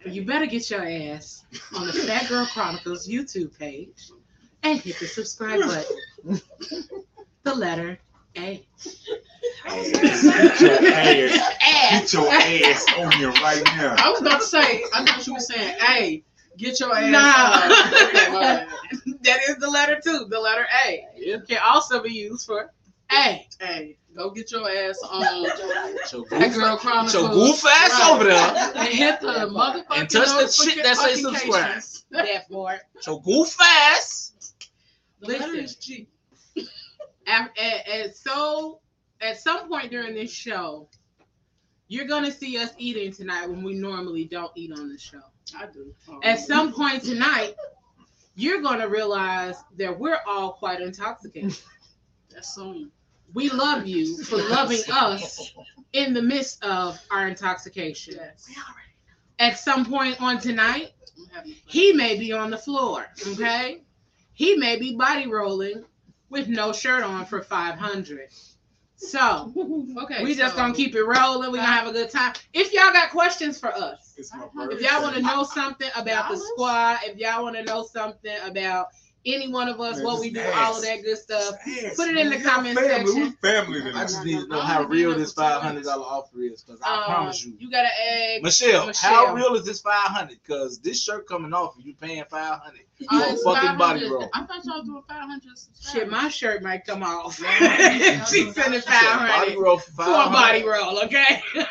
S3: You better get your ass on the Phat Girl Chronicles YouTube page and hit the subscribe button. the letter A.
S4: Get your ass,
S3: Ass.
S4: get your ass on here right now.
S5: I was about to say. I thought you were saying, "Hey, get your ass."
S3: Nah.
S5: on." Okay, my bad.
S3: that is the letter two. The letter A.
S1: Yeah.
S3: Can also be used for A.
S5: Hey, go get your ass um, on.
S1: So
S5: That
S1: goof,
S5: girl chronicles.
S1: so goof ass
S5: Right.
S1: over there.
S5: And hit the motherfucking
S1: And touch the shit that say
S5: notifications.
S3: That for it.
S1: So goof ass.
S5: The letter
S3: Listen.
S5: is G.
S3: At, at, at so at some point during this show, you're gonna see us eating tonight when we normally don't eat on the show.
S5: I do. Oh.
S3: At some point tonight, you're gonna realize that we're all quite intoxicated.
S5: That's soon.
S3: We love you for loving us in the midst of our intoxication.
S5: Yes.
S3: At some point on tonight,
S5: I'm having fun.
S3: he may be on the floor. Okay, he may be body rolling with no shirt on for five hundred. So
S5: Okay.
S3: we just
S5: so-
S3: gonna keep it rolling. We gonna have a good time. If y'all got questions for us, if y'all want to know something about the squad, if y'all want to know something about any one of us,
S4: Man,
S3: what we do,
S4: ask.
S3: all of that good stuff,
S4: Yes,
S3: put it in the
S4: y'all
S3: comment
S4: family.
S3: section.
S4: We family
S1: I just need to know how real
S5: been
S1: this
S5: up for two
S1: five hundred dollar offer is, because I
S3: Um,
S1: promise you.
S3: you gotta ask
S1: Michelle,
S3: Michelle.
S1: how real is this five hundred? Because this shirt coming off, you paying five hundred
S5: Oh,
S1: for a fucking body
S5: 500.
S1: roll.
S5: I thought y'all doing 500
S3: Shit, my shirt might come off.
S5: Yeah.
S3: she sending
S1: She
S3: five
S1: Body roll for
S3: for a body roll, okay?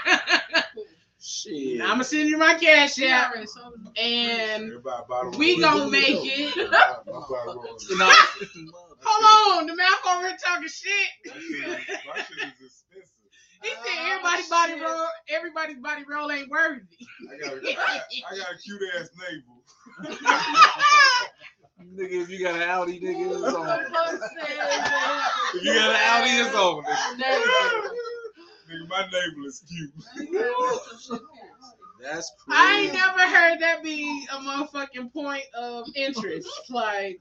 S1: Shit.
S3: I'm gonna send you my cash
S5: Yeah,
S3: app,
S5: already sold them.
S3: and we
S4: roll.
S3: gonna make it.
S4: My bottom roll.
S1: You know,
S3: Hold on, the mouth over here talking shit.
S4: My shit my shit is expensive.
S3: He said
S5: Oh,
S3: everybody body
S5: ah,
S3: roll, everybody's body roll ain't worthy.
S4: I got, a, I, got, I got a cute ass navel.
S1: nigga, if you got an Audi, nigga, it's on.
S5: If
S1: If you got an Audi, it's on. Nigga.
S4: Nigga, my navel is cute.
S1: That's crazy.
S3: I ain't never heard that be a motherfucking point of interest. Like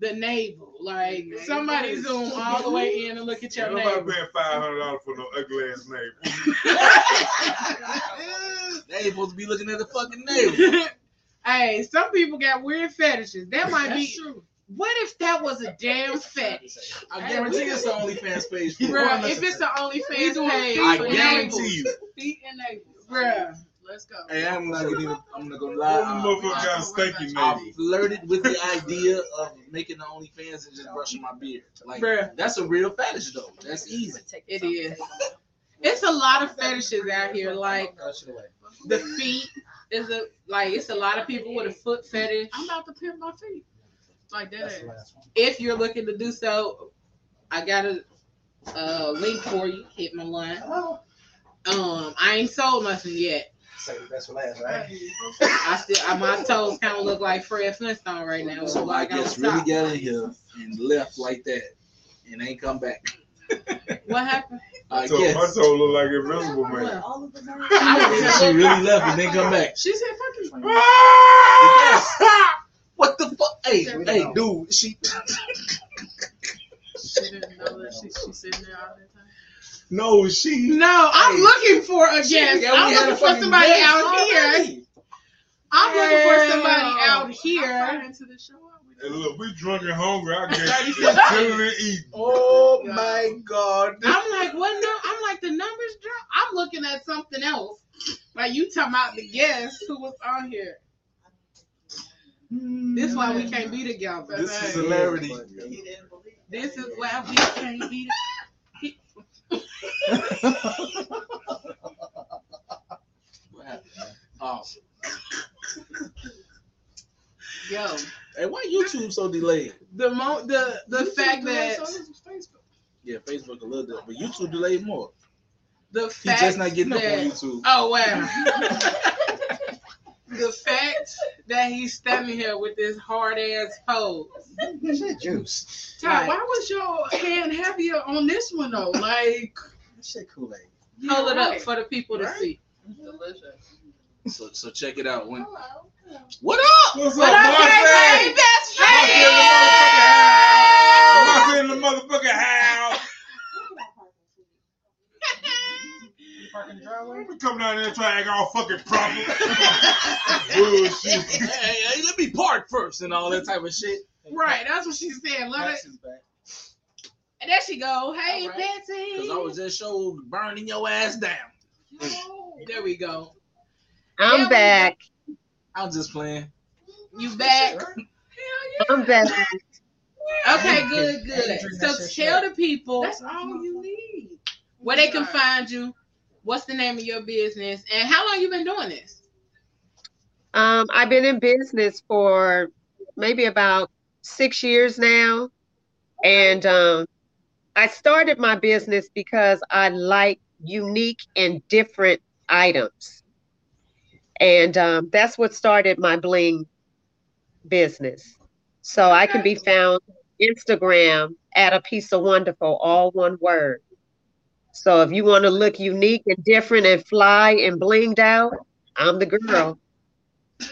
S3: the navel. Like
S5: Navel
S3: somebody zoom all the way in and look at your
S4: Ain't nobody
S3: navel.
S4: paying five hundred dollars for no ugly ass navel.
S1: They ain't supposed to be looking at the fucking navel.
S3: hey, some people got weird fetishes. That might
S5: That's
S3: be.
S5: true.
S3: What if that was a damn fetish?
S1: I guarantee it's the OnlyFans page. for.
S3: Bruh, if it's the
S5: We
S3: OnlyFans
S5: doing
S3: page,
S1: I guarantee you.
S5: Feet and nails.
S3: Bruh.
S5: Let's go.
S1: Hey, I'm not gonna even. I'm not gonna
S4: All the
S1: lie.
S4: motherfuckers um, got a stinky
S1: I
S4: navel.
S1: flirted with the idea of making the OnlyFans and just brushing my beard. Like
S3: Bruh.
S1: that's a real fetish though. That's easy.
S3: It is. It's a lot of fetishes out here. Like the feet is a like it's a lot of people with a foot fetish.
S5: I'm about to pimp my feet. Like that. ass.
S3: If you're looking to do so, I got a uh, link for you. Hit my line. Um, I ain't sold nothing yet.
S2: Say the best for last, right?
S3: I still I, my toes kind of look like Fred Flintstone right now.
S1: So I
S3: Like on
S1: guess really
S3: top.
S1: got in here and left like that and ain't come back.
S3: What happened?
S1: I
S4: So
S1: guess.
S4: my toe look like Invisible Man.
S3: What?
S8: All of the
S1: she really left and then come back.
S5: She said, fuck you.
S1: What the fuck? Hey,
S2: We
S1: hey,
S2: know.
S1: dude, she
S5: She didn't know that she, she's sitting there all that time.
S1: no, she
S3: No, I'm
S1: Hey.
S3: looking for a
S1: she-
S3: guest.
S1: yeah, we
S3: I'm
S1: had a
S3: looking for
S1: fucking
S3: somebody
S1: guest
S3: out here.
S1: already.
S3: I'm looking for somebody
S5: Hell.
S3: out
S5: I'm
S3: here.
S5: into the show.
S4: Hey, look, we drunk and hungry. I guess
S3: 30
S4: just chilling and eating.
S1: Oh my god.
S3: I'm like, what? No, I'm like, the numbers drop. I'm looking at something else. Like you talking about the guest who was on here. This is why we mm. can't be together.
S1: This is hilarity.
S8: He didn't believe it.
S3: This is why we can't be.
S1: What happened? Oh,
S3: Yo,
S1: hey, why YouTube so delayed?
S3: the mo the the
S5: You
S3: fact
S5: that
S3: that
S5: so this is Facebook.
S1: Yeah, Facebook a little bit, but YouTube delayed more.
S3: the fact He
S1: just not getting up on YouTube.
S3: Oh wow. the fact that he's standing here with this hard ass pose.
S2: Shit juice.
S5: Ty,
S3: Right.
S5: why was your hand heavier on this one though? Like,
S2: That shit Kool Aid.
S3: Hold it up for the people to
S5: Right.
S3: see.
S5: Delicious.
S1: So so check it out. When
S8: Hello.
S1: what up?
S4: What's
S3: What
S4: up,
S3: up,
S4: Marcy?
S3: hey, best
S4: Marcy
S3: friend?
S4: in the motherfucking house.
S2: Parking the driveway?
S4: We come down there and try to act all fucking proper. Bullshit.
S1: hey, hey, let me park first and all that type of shit.
S3: Right, that's what she's saying. Let it. And there she go. Hey,
S1: All right.
S3: Betsy.
S1: Cause I was just show burning your ass down.
S3: There we go.
S7: I'm
S3: Yeah, we
S7: back.
S1: I'm just playing.
S3: You back? Hell yeah.
S7: I'm back.
S3: Okay, good, good. So tell the people
S5: That's all you need.
S3: where they can find you. What's the name of your business and how long you been doing this?
S7: Um, I've been in business for maybe about six years now. And um, I started my business because I like unique and different items. And um, that's what started my bling business. So I can be found Instagram at a piece of wonderful, all one word. So if you want to look unique and different and fly and blinged out, I'm the girl.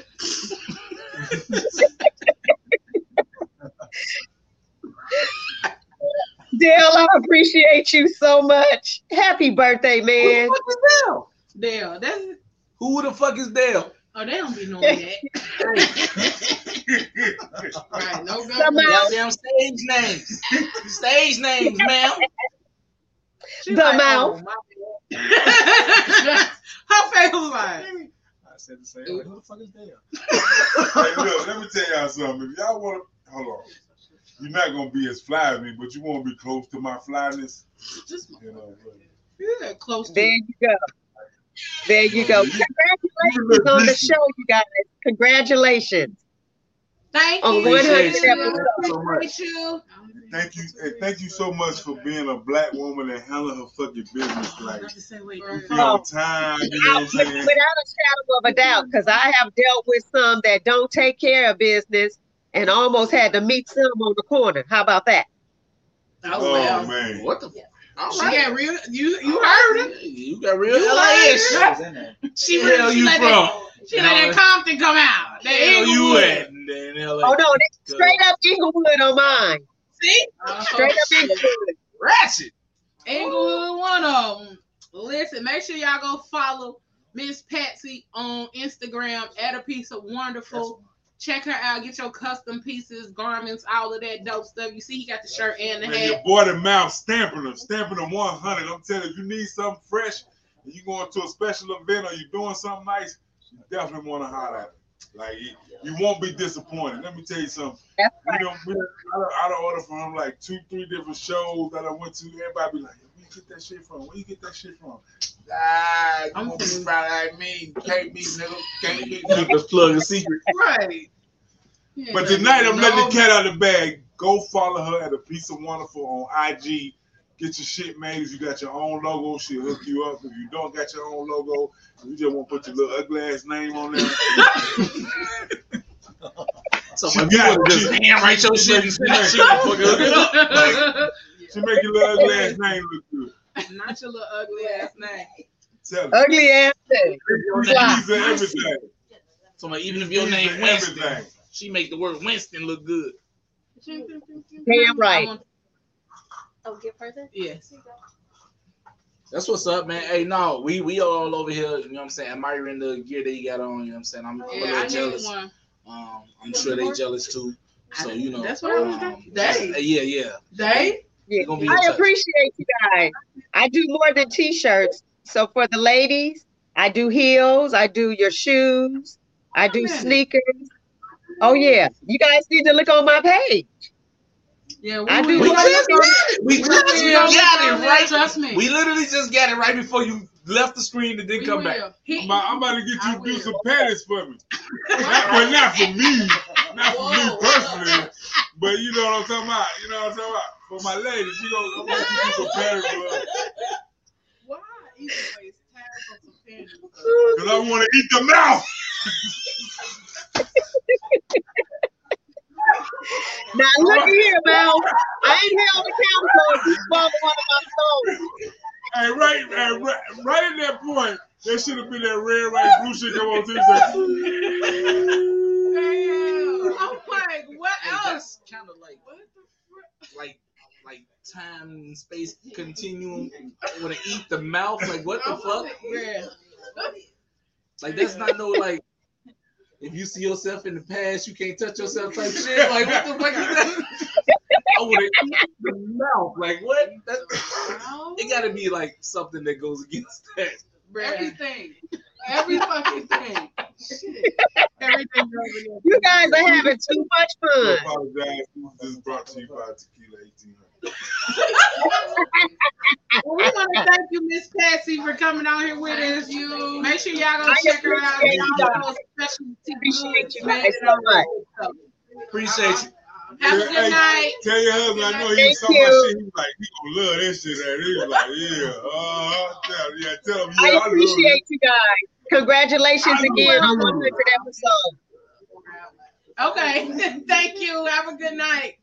S7: Dale, I appreciate you so much. Happy birthday, man.
S1: What the hell?
S3: Dale, Dale, that's
S1: Who the fuck is Dale?
S3: oh they don't be knowing that. right, no go.
S1: Goddamn stage names. Stage names, ma'am.
S3: She
S7: The
S3: like, oh,
S7: mouth.
S3: oh, my bad. Her face was like,
S2: I said the same. Like, who the fuck is Dale?
S4: hey, look, let me tell y'all something. If y'all want to, hold on. You're not gonna be as fly as me, but you want to be close to my flyness.
S3: just
S4: You know,
S3: yeah, close to
S7: There you go. There you go. Congratulations on the show, you guys. Congratulations.
S3: Thank
S7: On
S3: you.
S7: 100
S1: you.
S7: episodes.
S1: So much.
S3: Appreciate you.
S4: Thank you, hey, thank you so much for being a black woman and handling her fucking business like
S3: Not to say, wait,
S4: you
S3: you
S4: time. You know what I'm
S7: Without a shadow of a doubt, because I have dealt with some that don't take care of business and almost had to meet some on the corner. How about that?
S3: Oh,
S4: Oh
S3: well.
S4: man.
S1: What the? All
S3: She
S1: right.
S3: got real. You you heard her.
S1: You got real
S3: You
S1: LA
S3: heard her.
S2: was in.
S3: She
S1: Where the hell
S3: she
S1: you
S3: let
S1: from?
S3: that she let that Compton come out. That
S1: Hell you
S3: Inglewood.
S1: at?
S7: Oh no, they straight up Inglewood on mine.
S3: See, oh,
S7: Straight up
S3: Oh,
S7: Inglewood.
S1: Ratchet.
S3: Inglewood, one of them. Listen, make sure y'all go follow Miss Patsy on Instagram at a piece of wonderful. Check her out. Get your custom pieces, garments, all of that dope stuff. You see, he got the shirt and the
S4: Man, your
S3: hat.
S4: boy the mouth stamping them, stamping them 100. I'm telling you, if you need something fresh, and you going to a special event or you doing something nice, you definitely want to holler at. Like you, you won't be disappointed. Let me tell you something.
S7: That's
S4: We don't, we don't, I don't, I order from him like two, three different shows that I went to. Everybody be like, where you get that shit from? Where you get that shit from?
S1: Ah, you
S3: I'm
S1: won't be
S3: feeling-
S1: like me. Can't be, nigga. Can't be. Just plug a secret.
S3: Right.
S4: But tonight I'm letting the cat out of the bag. Go follow her at a piece of wonderful on IG. Get your shit made. If you got your own logo, she'll hook you up. If you don't got your own logo, you just want to put your little ugly ass name on there.
S1: So
S4: She
S1: you
S4: got-
S1: to just
S4: she-
S1: handwrite your shit and
S4: make-
S1: send that shit to fuck up.
S4: She make your little ugly ass name look good.
S3: Not your little ugly ass name.
S4: Tell.
S7: Ugly ass thing. Wow.
S4: These everything.
S1: So like, even if your
S4: These
S1: name Winston,
S4: everything.
S1: she make the word Winston look good.
S7: Damn right.
S3: I want-
S8: Oh, get further?
S3: Yes.
S1: That's what's up, man. Hey, no, we we all over here, you know what I'm saying, admiring the gear that you got on, you know what I'm saying? I'm, I'm a little
S3: I
S1: jealous. Um, I'm sure they jealous too. So, you know.
S3: That's what I was
S1: um,
S3: doing. They.
S1: Yeah, yeah.
S3: They.
S7: Yeah.
S1: Gonna be in
S7: I appreciate you guys. I do more than t-shirts. So for the ladies, I do heels, I do your shoes, I do
S3: Wait a minute.
S7: sneakers. Oh yeah. You guys need to look on my page.
S3: Yeah,
S7: I do
S1: We
S7: more
S1: just got it. We just
S3: will.
S1: got it, right?
S3: Trust me.
S1: We literally just got it right before you left the screen and then
S3: We
S1: come back.
S3: He-
S4: I'm about, I'm about to get you to do some panties for me. Not, well, not for me. Not for me personally. But you know what I'm talking about. You know what I'm talking about. For my ladies, you know, I'm going to get you some panties for her.
S3: Why even waste time for some panties?
S4: Because I want to eat the mouth.
S7: Now look here, Mel. I ain't held accountable if you swallow one of my stones.
S4: Hey, right, hey, right, right at that point, there should have been that red, white, blue shit come on TV.
S3: Damn. I'm like, what
S1: Hey,
S3: else?
S1: kind of like
S3: What the frick?
S1: like like time and space continuum want to eat the mouth like what the fuck
S3: Yeah.
S1: like that's not no like if you see yourself in the past you can't touch yourself type shit like what the fuck is that I want to eat the mouth like what that, it got to be like something that goes against that
S3: Everything. Every fucking thing. Shit. Everything.
S7: You guys are having too much
S4: I
S7: fun.
S4: apologize. This is brought to you by Tequila 1800.
S3: Well, we want to thank you, Miss Patsy, for coming out here with us. You make sure y'all go
S7: I
S3: check her out.
S7: appreciate you
S3: Y'all
S7: Appreciate
S3: goods
S7: you
S3: made
S7: guys so much.
S1: appreciate you
S3: Have a good
S4: Hey,
S3: night.
S4: Tell your husband I know he
S7: Thank
S4: saw my shit. He was like, he gonna love that shit. Man. He was like, yeah, uh, tell, yeah, tell him, yeah,
S7: I
S4: I,
S7: appreciate you guys. Congratulations again on 100 episodes.
S3: Okay. Thank you. Have a good night.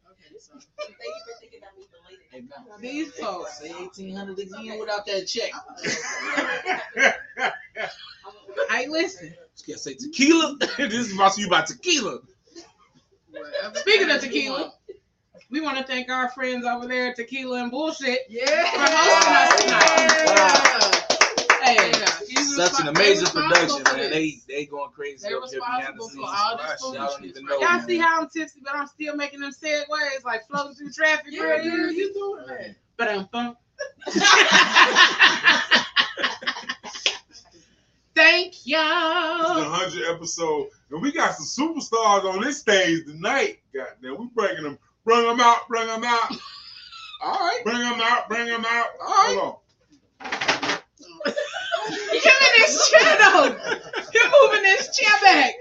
S3: These folks.
S1: say eighteen hundred again without that check.
S3: Hey, listen.
S1: Just say tequila. this is about to you about tequila.
S5: whatever
S3: Speaking of tequila, we want to thank our friends over there at Tequila and Bullshit.
S5: Yeah.
S3: For hosting us tonight. Hey,
S5: Yeah. He's
S1: Such an amazing production, man.
S5: this.
S1: They they going crazy
S5: They
S1: up here
S5: responsible for all this
S4: Y'all
S1: don't
S5: foolishness.
S1: even
S5: right
S1: know.
S5: now.
S3: y'all see how I'm tipsy, but I'm still making them segues like floating through traffic.
S5: Yeah,
S3: real
S5: yeah, you doing that.
S3: But I'm fun. Thank
S4: It's the
S3: y'all.
S4: hundred episode, and we got some superstars on this stage tonight. Goddamn, we bringing them, bring them out, bring them out,
S1: All right.
S4: bring them out, bring them out.
S1: All right.
S4: Hold
S3: Give me this chair though. You're moving this chair back.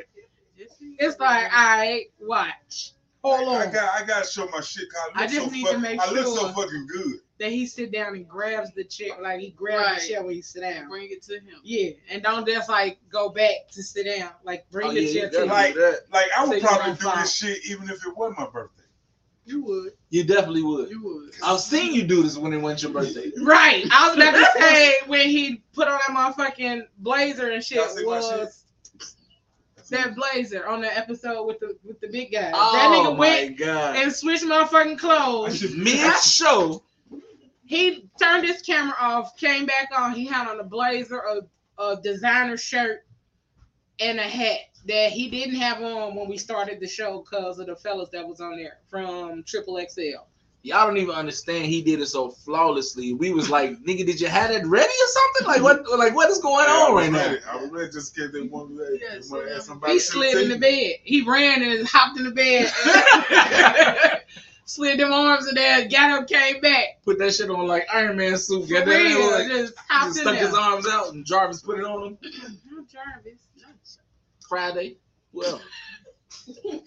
S3: It's like, all right, watch. Hold
S4: on. I got, I got to show my shit. I,
S3: I
S4: look
S3: just
S4: so
S3: need
S4: fuck-
S3: to make
S4: I look so
S3: sure.
S4: fucking good.
S3: That he sit down and grabs the chair, like he grabs
S5: Right.
S3: the chair when he sit down.
S5: Bring it to him.
S3: Yeah, and don't just like go back to sit down. Like bring
S1: Oh,
S3: the
S1: yeah,
S3: chair to
S1: definitely
S3: you.
S1: do that.
S4: Like I would
S3: you
S4: probably do this shit even if it wasn't my birthday.
S5: You would.
S1: You definitely would.
S5: You would.
S1: I've seen you do this when it went your birthday.
S3: Right. I was about to say when he put on that motherfucking blazer and shit
S4: Y'all
S3: was that blazer on the episode with the with the big guy. that
S1: Oh
S3: nigga
S1: my
S3: went
S1: god!
S3: and switched motherfucking
S4: I
S3: clothes.
S4: should
S1: Mid show,
S3: He turned his camera off, came back on. He had on a blazer, a, a designer shirt, and a hat that he didn't have on when we started the show because of the fellas that was on there from Triple XL.
S1: y'all don't even understand. He did it so flawlessly. We was like, nigga, did you have that ready or something? Like what? Like what is going
S4: Yeah,
S1: on
S4: was
S1: right now?
S4: I was ready just in case they wanted to
S5: Yeah,
S4: they wanted to
S5: so.
S3: He
S4: to
S3: slid in the bed. He ran and hopped in the bed. slid them arms in there, got up, came back.
S1: Put that shit on like Iron Man suit. Got that
S3: real,
S1: like,
S3: just
S1: just stuck his arms out and Jarvis put it on him.
S3: I'm Jarvis.
S1: Friday. Well,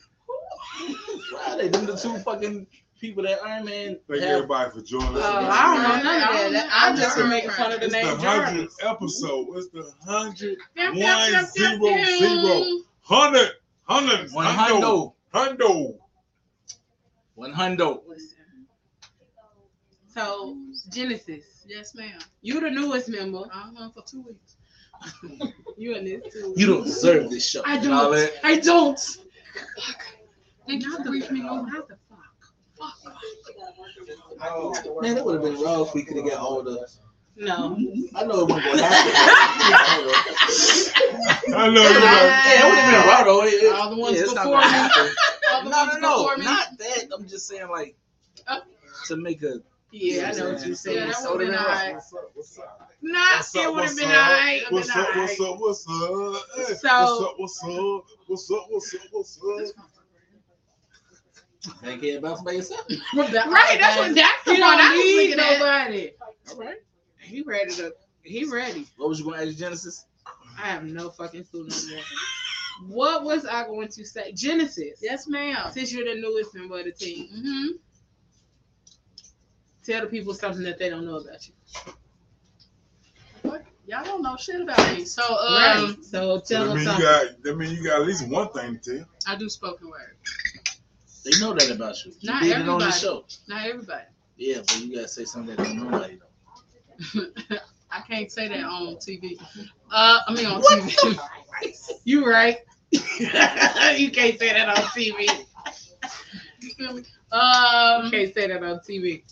S1: Friday. Them the two fucking people that Iron Man
S4: Thank
S1: have.
S4: everybody for joining us. Tonight.
S3: I don't know none of that. I
S5: I
S3: just
S5: know.
S3: been making fun of the
S4: It's the
S3: name
S4: hundredth episode. It's the hundred
S3: Yum,
S4: one
S3: yum, yum,
S4: zero
S3: yum, yum.
S4: zero hundred hundred
S1: One
S4: hundo
S1: hundo.
S4: hundo.
S1: One hundo.
S3: Listen. So Genesis,
S5: Yes, ma'am.
S3: you the newest member.
S5: I'm on for two weeks.
S3: You in this too.
S1: You don't deserve this show.
S3: I don't.
S1: that.
S3: I don't.
S5: Thank you
S3: Not
S5: for
S3: the
S5: briefing me
S3: fuck.
S5: on
S3: Not the fuck. Fuck.
S1: Man, that would have been raw if we could have got all the.
S3: No.
S1: I know it wasn't gonna happen.
S4: I know you know.
S1: yeah, it would have been raw though. It- it-
S5: All the ones
S1: yeah, not
S5: before me. All the
S1: No,
S5: ones
S1: no, no,
S5: before me.
S1: not that. I'm just saying like
S5: Oh.
S1: to make a.
S3: Yeah, I know what you're saying.
S5: Yeah, that
S3: So
S5: would've been
S3: did I.
S5: alright.
S4: What's up? What's up?
S3: Not
S4: What's
S3: it
S4: up,
S3: would have
S4: what's
S3: been
S4: up?
S3: alright.
S4: What's
S3: been
S4: up?
S3: alright.
S4: What's up? What's up? Hey,
S3: So-
S4: what's up? What's up? What's up? What's up? What's up?
S1: Make it bounce by yourself.
S3: Right, that's what that's the
S5: You
S3: one
S5: don't
S3: I was
S5: need
S3: thinking at.
S5: nobody.
S1: All right.
S3: He ready to he ready.
S1: What was you gonna ask Genesis?
S3: I have no fucking clue no more. What was I going to say? Genesis.
S5: Yes, ma'am.
S3: Since you're the newest member of the team,
S5: Mm-hmm.
S3: Tell the people something that they don't know about you.
S5: Y'all don't know shit about me. So, um,
S3: right. So
S4: So
S3: tell
S4: that
S3: them
S4: mean you
S3: something.
S4: got that mean you got at least one thing to tell.
S5: I do spoken word.
S1: They know that about you. You
S5: Not
S1: did it on the
S5: everybody.
S1: show.
S5: Not everybody.
S1: Yeah, but you gotta say something that don't nobody know.
S5: I can't say that on TV. Uh, I mean on TV.
S3: You right. you can't say that on TV.
S5: You feel me?
S3: You
S5: Um,
S3: can't say that on TV.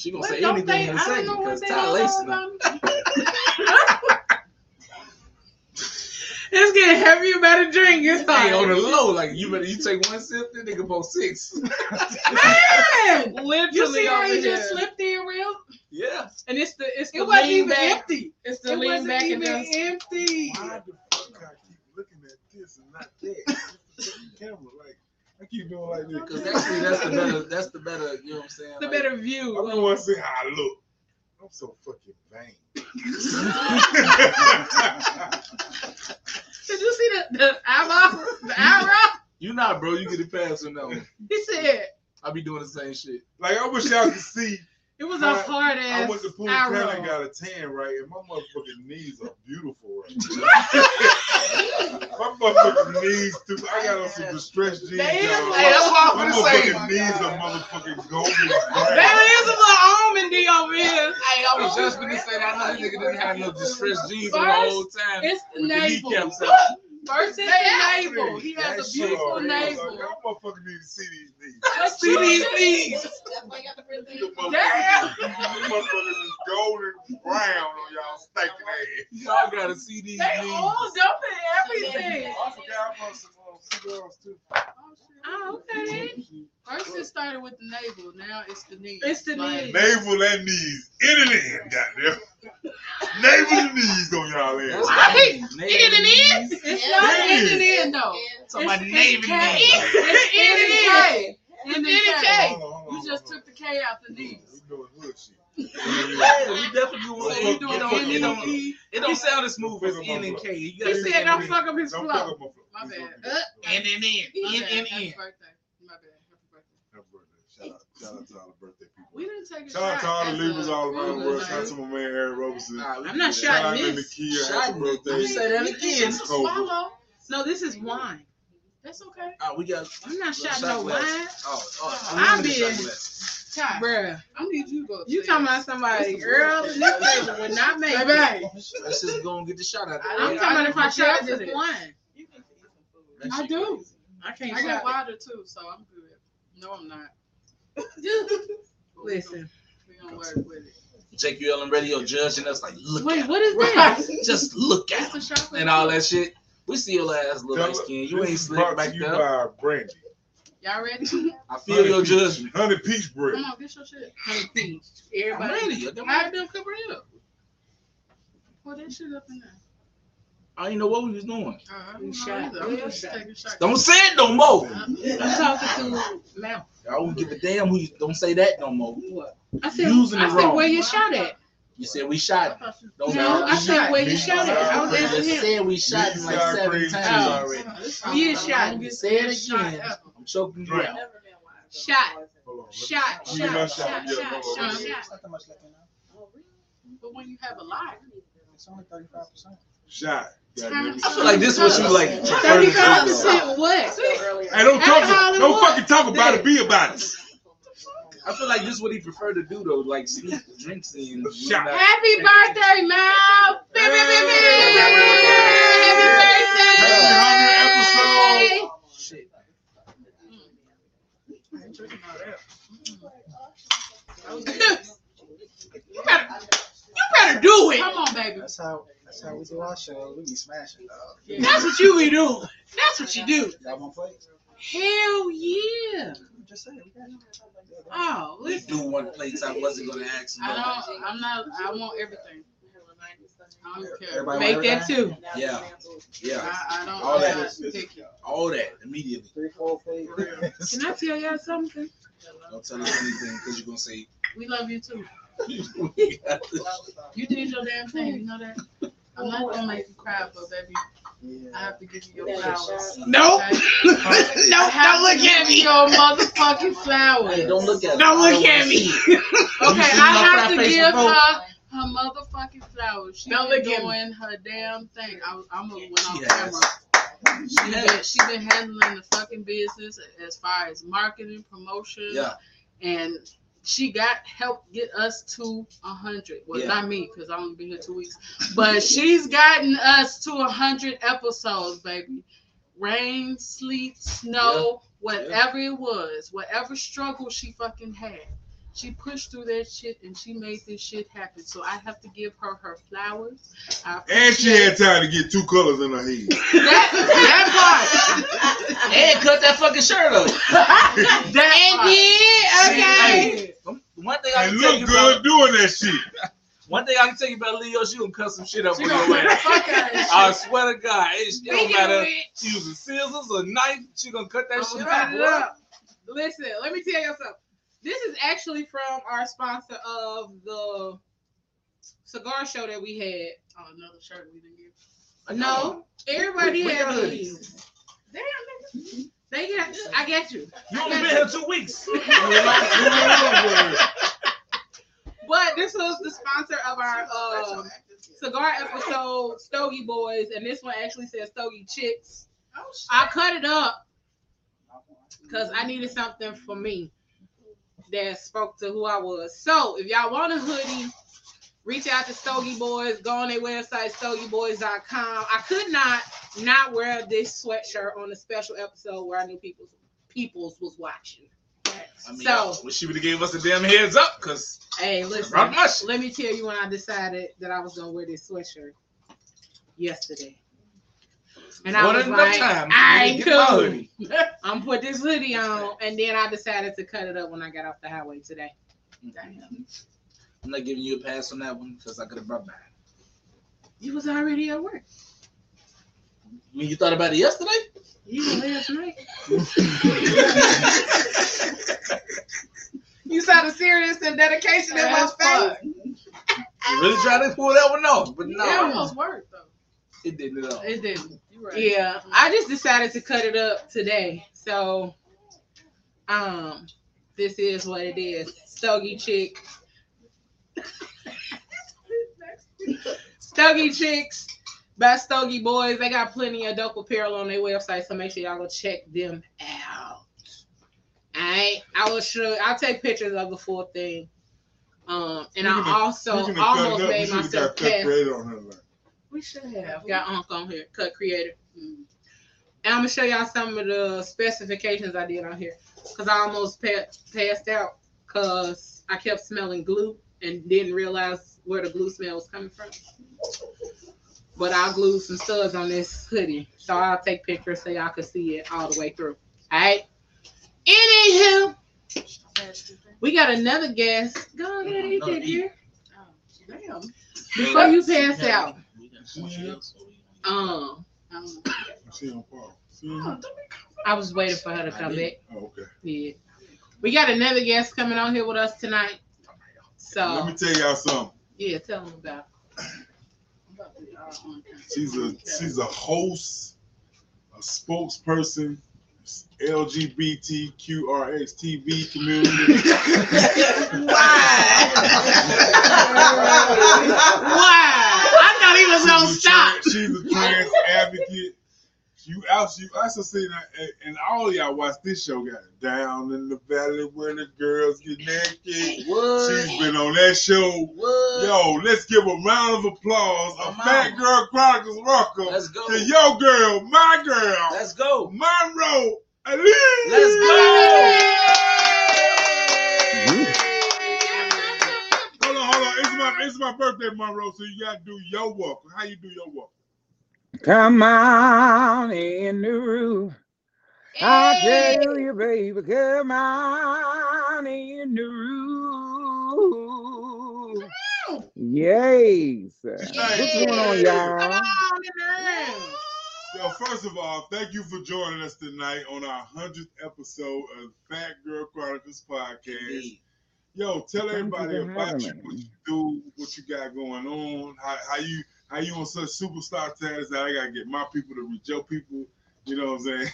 S1: She gonna
S5: what
S1: say
S5: don't
S1: anything
S5: they-
S1: in a
S5: I don't
S1: second because Ty
S5: don't
S1: Lacey.
S5: about.
S3: It's getting heavy. You better drink. It's
S1: Hey, on the low, like you better you take one sip, then nigga post six.
S3: Man, literally
S5: You see how
S3: over
S5: he
S3: here.
S5: just slipped in real?
S1: yeah.
S3: And it's the it's the
S5: It wasn't
S3: lean
S5: even
S3: back.
S5: empty.
S3: It's the
S5: It
S3: lean
S5: wasn't
S3: back and
S5: even
S3: just
S5: empty.
S4: Why the fuck I keep looking at this and not that? Camera, like I keep doing like this.
S1: Cause that's the, that's the better that's the better, you know what I'm saying?
S3: the
S1: Like,
S3: better view.
S4: I don't want to see how I look. I'm so fucking vain.
S3: Did you see the the eyebrow? The eyebrow?
S1: You not, bro. You get it past on that one.
S3: He said,
S1: I be doing the same shit.
S4: like I wish y'all could see
S3: It was a hard ass.
S4: I went to Punta Cana and got a tan, right? And my motherfucking knees are beautiful right my motherfucking knees, too. I got on some distressed jeans.
S3: They is
S4: y'all.
S1: Hey, that's what
S4: My
S1: I'm gonna say.
S4: motherfucking knees are motherfucking golden
S3: There is a little almond D over here.
S1: Hey, I was just gonna say that. I know this nigga didn't have no distressed jeans on the whole time.
S3: It's the
S1: With the
S3: navel.
S1: kneecaps out.
S3: First it's
S5: They
S3: the navel. He has
S4: That
S3: a beautiful
S4: are-
S3: navel.
S4: Y'all motherfucking need to see these knees.
S1: See these knees.
S8: That's why you got the prison.
S4: The motherfuckers,
S3: Damn.
S4: the motherfuckers is golden brown on y'all stinking ass.
S1: Y'all gotta see these
S3: They
S1: knees.
S3: all dumping everything.
S4: I forgot about some uh, cigars too.
S3: Oh, Oh, okay. First it started with the navel. Now it's the knee.
S7: It's the
S3: Like,
S7: knee.
S4: Navel and knees in and in, goddamn. Navel and knees on y'all ass.
S3: Right.
S1: Navel
S3: In and in? It's
S8: Yeah.
S3: not in and in though.
S1: Somebody
S3: It's-
S1: name
S3: it's
S1: it.
S3: K.
S1: name.
S3: It's in and in.
S7: It's
S3: In
S7: in
S3: and
S7: K.
S3: K.
S4: Hold on, hold on,
S3: You just took the K out the knees.
S4: We doing hood shit.
S1: Yeah, we definitely want
S3: So
S1: it. It
S3: doing
S1: don't,
S3: N
S1: it
S3: and
S1: don't, it don't sound as smooth as N and K. You gotta
S3: He
S1: say
S3: said
S1: N
S3: don't fuck up his flow.
S4: my flow.
S3: My
S4: Please
S3: bad. Uh,
S1: N and N. N
S3: bad.
S1: and
S3: Happy
S1: N.
S3: birthday. My bad. Happy birthday.
S4: Shout out, shout out to all the birthday people.
S3: We didn't take a
S4: Shout out to all the
S3: shot
S4: Libras
S3: as a
S4: all around the world. Shout out to my man Eric Robertson.
S1: Nah,
S3: I'm not
S1: do
S4: Shout
S1: that.
S4: out to
S3: shotting this.
S4: Nakia. Happy
S1: Shotting it.
S4: birthday.
S1: You say that
S3: It's
S1: again.
S3: just a swallow. No, this is wine. That's okay.
S1: Oh, we got.
S3: I'm not
S1: Shot
S3: no wine.
S1: Oh, oh,
S3: I'm
S1: I'm
S3: being-
S1: being.
S3: Ty, Bruh,
S5: I need you to go.
S3: you talking about somebody early in this table would not make it.
S1: Let's just go and get the shot out.
S3: I'm talking about if I shot this wine.
S1: That
S5: I
S1: shit
S5: do.
S1: crazy.
S3: I can't
S5: I got
S3: shot
S5: water too, so I'm good.
S3: No, I'm not.
S5: Listen.
S3: Listen, we gonna work with it.
S1: JQLM radio judging us like, look
S3: Wait,
S1: at
S3: what is this?
S1: him. Just look at
S3: It's
S1: him. And all that shit. We see your ass little light skin. You ain't
S4: is
S1: slick back
S4: to you
S1: there.
S4: by Brandy.
S3: Y'all ready?
S1: I feel your judgment.
S4: Honey peach bread.
S3: Come on, get your shit. Honey peach. Everybody.
S1: I'm
S3: Everybody,
S1: ready. I got my goddamn cover here.
S3: pour that shit up in there.
S1: I didn't know what we was doing.
S3: Uh, I
S5: We
S3: don't
S5: shot.
S3: know either. I'm
S5: Yeah,
S3: just
S5: shot.
S3: taking a shot.
S1: Don't say it no more.
S3: I'm talking through mouth.
S1: I won't give a damn who you don't say that no more.
S3: What? I said,
S1: Using it
S3: I said,
S1: wrong.
S3: where you shot at?
S1: You said we shot. Don't
S3: No, I said, where you shot at? I was
S4: shot.
S1: You
S3: asking him.
S1: said we shot
S4: Me
S1: like seven times
S4: too.
S1: already.
S3: Where you shot?
S1: You say it again. I'm choking you out.
S3: Shot.
S4: Hold on.
S3: Shot.
S4: Let me get my
S3: Shot.
S4: shot.
S3: Shot.
S4: Yeah,
S3: Shot.
S4: hold on.
S3: Shot.
S4: Let me-
S3: Shot. But when you have a lot,
S4: Shot. Goddamn it.
S1: I feel like this what you like.
S3: Thirty
S1: five
S3: percent what?
S4: Hey, don't talk. Don't fucking talk about it. Be about it.
S1: I feel like this is what he prefer to do though, like sneak the drinks in.
S4: Shot.
S3: Happy birthday, Mal! Beep, beep, beep, beep. Happy birthday!
S1: Shit.
S3: You better, you better do it. Come on, baby.
S2: That's how that's how we do our show. We be smashing, dog.
S3: That's what you be doing. That's what you do.
S2: Y'all want play?
S3: Hell yeah.
S2: Just say it. We got it.
S3: Oh,
S1: We
S3: listen.
S1: do one plates. I wasn't gonna ask.
S3: I
S1: No.
S3: don't. I'm not. I want everything. I don't care.
S2: Everybody
S3: Make that too.
S1: Yeah, yeah,
S3: I, I don't.
S1: All
S3: I'm
S1: that.
S3: not picky.
S1: all that immediately.
S2: Three, four.
S3: Can I tell y'all something?
S1: Don't tell us anything because you're gonna say.
S3: We love you too. You did your damn thing. You know that. I'm not gonna make you cry, but baby, I have to give you your flowers.
S7: Nope.
S3: Okay?
S7: no, don't look
S3: to give
S7: at
S3: you
S7: me.
S3: Your motherfucking flowers.
S1: Hey, don't look at.
S7: Don't
S1: me.
S7: look at me.
S3: Okay, I have to give her her motherfucking flowers. She
S7: Don't look at me.
S3: doing her damn thing. I, I'm gonna went on
S1: She
S3: camera. She been, she been handling the fucking business as far as marketing, promotion,
S1: Yeah,
S3: and she got help get us to a hundred. Well,
S1: Yeah.
S3: not me because I only been here two weeks, but she's gotten us to a hundred episodes, baby. Rain, sleet, snow, whatever it was, whatever struggle she fucking had, she pushed through that shit and she made this shit happen. So I have to give her her flowers.
S4: And she had time to get two colors in her head.
S3: that, that part.
S1: and cut that fucking shirt off.
S3: That part.
S1: Hey, one thing I
S4: And
S1: can tell
S4: look
S1: you
S4: good
S1: about
S4: doing that shit.
S1: one thing I can tell you about Leo, she gonna cut some shit up
S3: She
S1: on
S3: gonna
S1: your
S3: put
S1: ass.
S3: fuck out of this
S1: I swear to God, it, it don't matter. She using scissors or knife, she gonna cut that
S3: I'ma
S1: shit
S3: cut
S1: out.
S3: it
S1: boy.
S3: up. Listen, let me tell you something. This is actually from our sponsor of the cigar show that we had. Oh, another shirt we didn't get. No, everybody
S1: We- we
S3: had
S1: got
S3: these. Damn, nigga. They got. I got you.
S1: You only been here two weeks.
S3: But this was the sponsor of our um, cigar episode, Stogie Boys, and this one actually says Stogie Chicks. Oh, I cut it up because I needed something for me that spoke to who I was. So if y'all want a hoodie, reach out to Stogie Boys. Go on their website, stogieboys.com. I could not not wear this sweatshirt on a special episode where I knew people's people's was watching.
S1: I mean,
S3: So-
S1: I wish she would have gave us a damn heads up, cause
S3: Hey, listen.
S1: Rock my shit.
S3: Let me tell you when I decided that I was gonna wear this sweatshirt yesterday. And I
S1: More
S3: was like,
S1: time.
S3: I ain't cool. I'm put this hoodie on, and then I decided to cut it up when I got off the highway today. Mm-hmm.
S1: I'm not giving you a pass on that one because I could have brought mine.
S3: You was already at work.
S1: When you thought about it yesterday?
S3: You last night. You saw the serious and dedication in my face.
S1: You really trying to pull that one off, but no,
S5: It almost worked though.
S1: It didn't at all.
S3: It didn't.
S5: Right.
S3: Yeah, I just decided to cut it up today. So, um, this is what it is. Stogie chick. Stogie chicks by Stogie boys. They got plenty of dope apparel on their website, so make sure y'all go check them out. Alright, I will show. I'll take pictures of the full thing. Um, and I also
S4: Speaking of cutting
S3: almost
S4: up,
S3: made
S4: we should've
S3: myself
S4: got cut
S3: cast.
S4: creator on her. Like,
S3: We should have got Unc on here, cut creator. Mm. And I'm gonna show y'all some of the specifications I did on here, cause I almost pa- passed out, cause I kept smelling glue and didn't realize where the glue smell was coming from. But I glued some studs on this hoodie, so I'll take pictures so y'all can see it all the way through. All right. Anywho, we got another guest. Go ahead, eat that here.
S5: Damn.
S3: Before you pass out,
S4: Yeah.
S3: um,
S4: she on Paul. See?
S5: Don't be
S3: I was waiting for her to come back.
S4: Oh, okay.
S3: Yeah. We got another guest coming on here with us tonight.
S4: So let me tell y'all something.
S3: yeah, tell them about.
S5: about to be on camera.
S4: She's a she's a host, a spokesperson, LGBTQRX TV community.
S3: Why? I thought he was gonna
S4: She's a
S3: stop.
S4: a trans advocate. You out, you also see that, and all y'all watch this show. Got it. down in the valley where the girls get naked.
S1: What?
S4: She's been on that show.
S1: What?
S4: Yo, let's give a round of applause. A
S1: Phat.
S4: Girl Chronicles welcome
S1: Let's go.
S4: to your girl, my girl,
S1: Let's go.
S4: Monroe Ali.
S1: Let's go.
S4: It's my my birthday, Monroe. So you gotta do your walk. How you do your walk?
S9: Come on in the room. I tell you, baby, come on in the room. Yes. What's going on, y'all?
S3: on in.
S4: Yo, first of all, thank you for joining us tonight on our hundredth episode of Phat Girl Chronicles podcast. Yo, tell everybody about you, what you do, what you got going on, how, how you how you on such superstar status that I gotta get my people to reach your people. You know what I'm saying?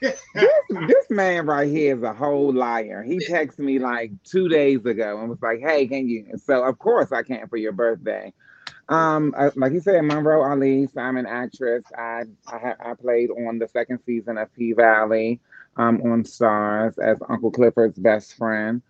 S9: This, this man right here is a whole liar. He texted me like two days ago and was like, "Hey, can you?" So of course I can for your birthday. Um, uh, like you said, Monroe Ali. So I'm an actress. I I, I played on the second season of P Valley. Um, on Starz as Uncle Clifford's best friend.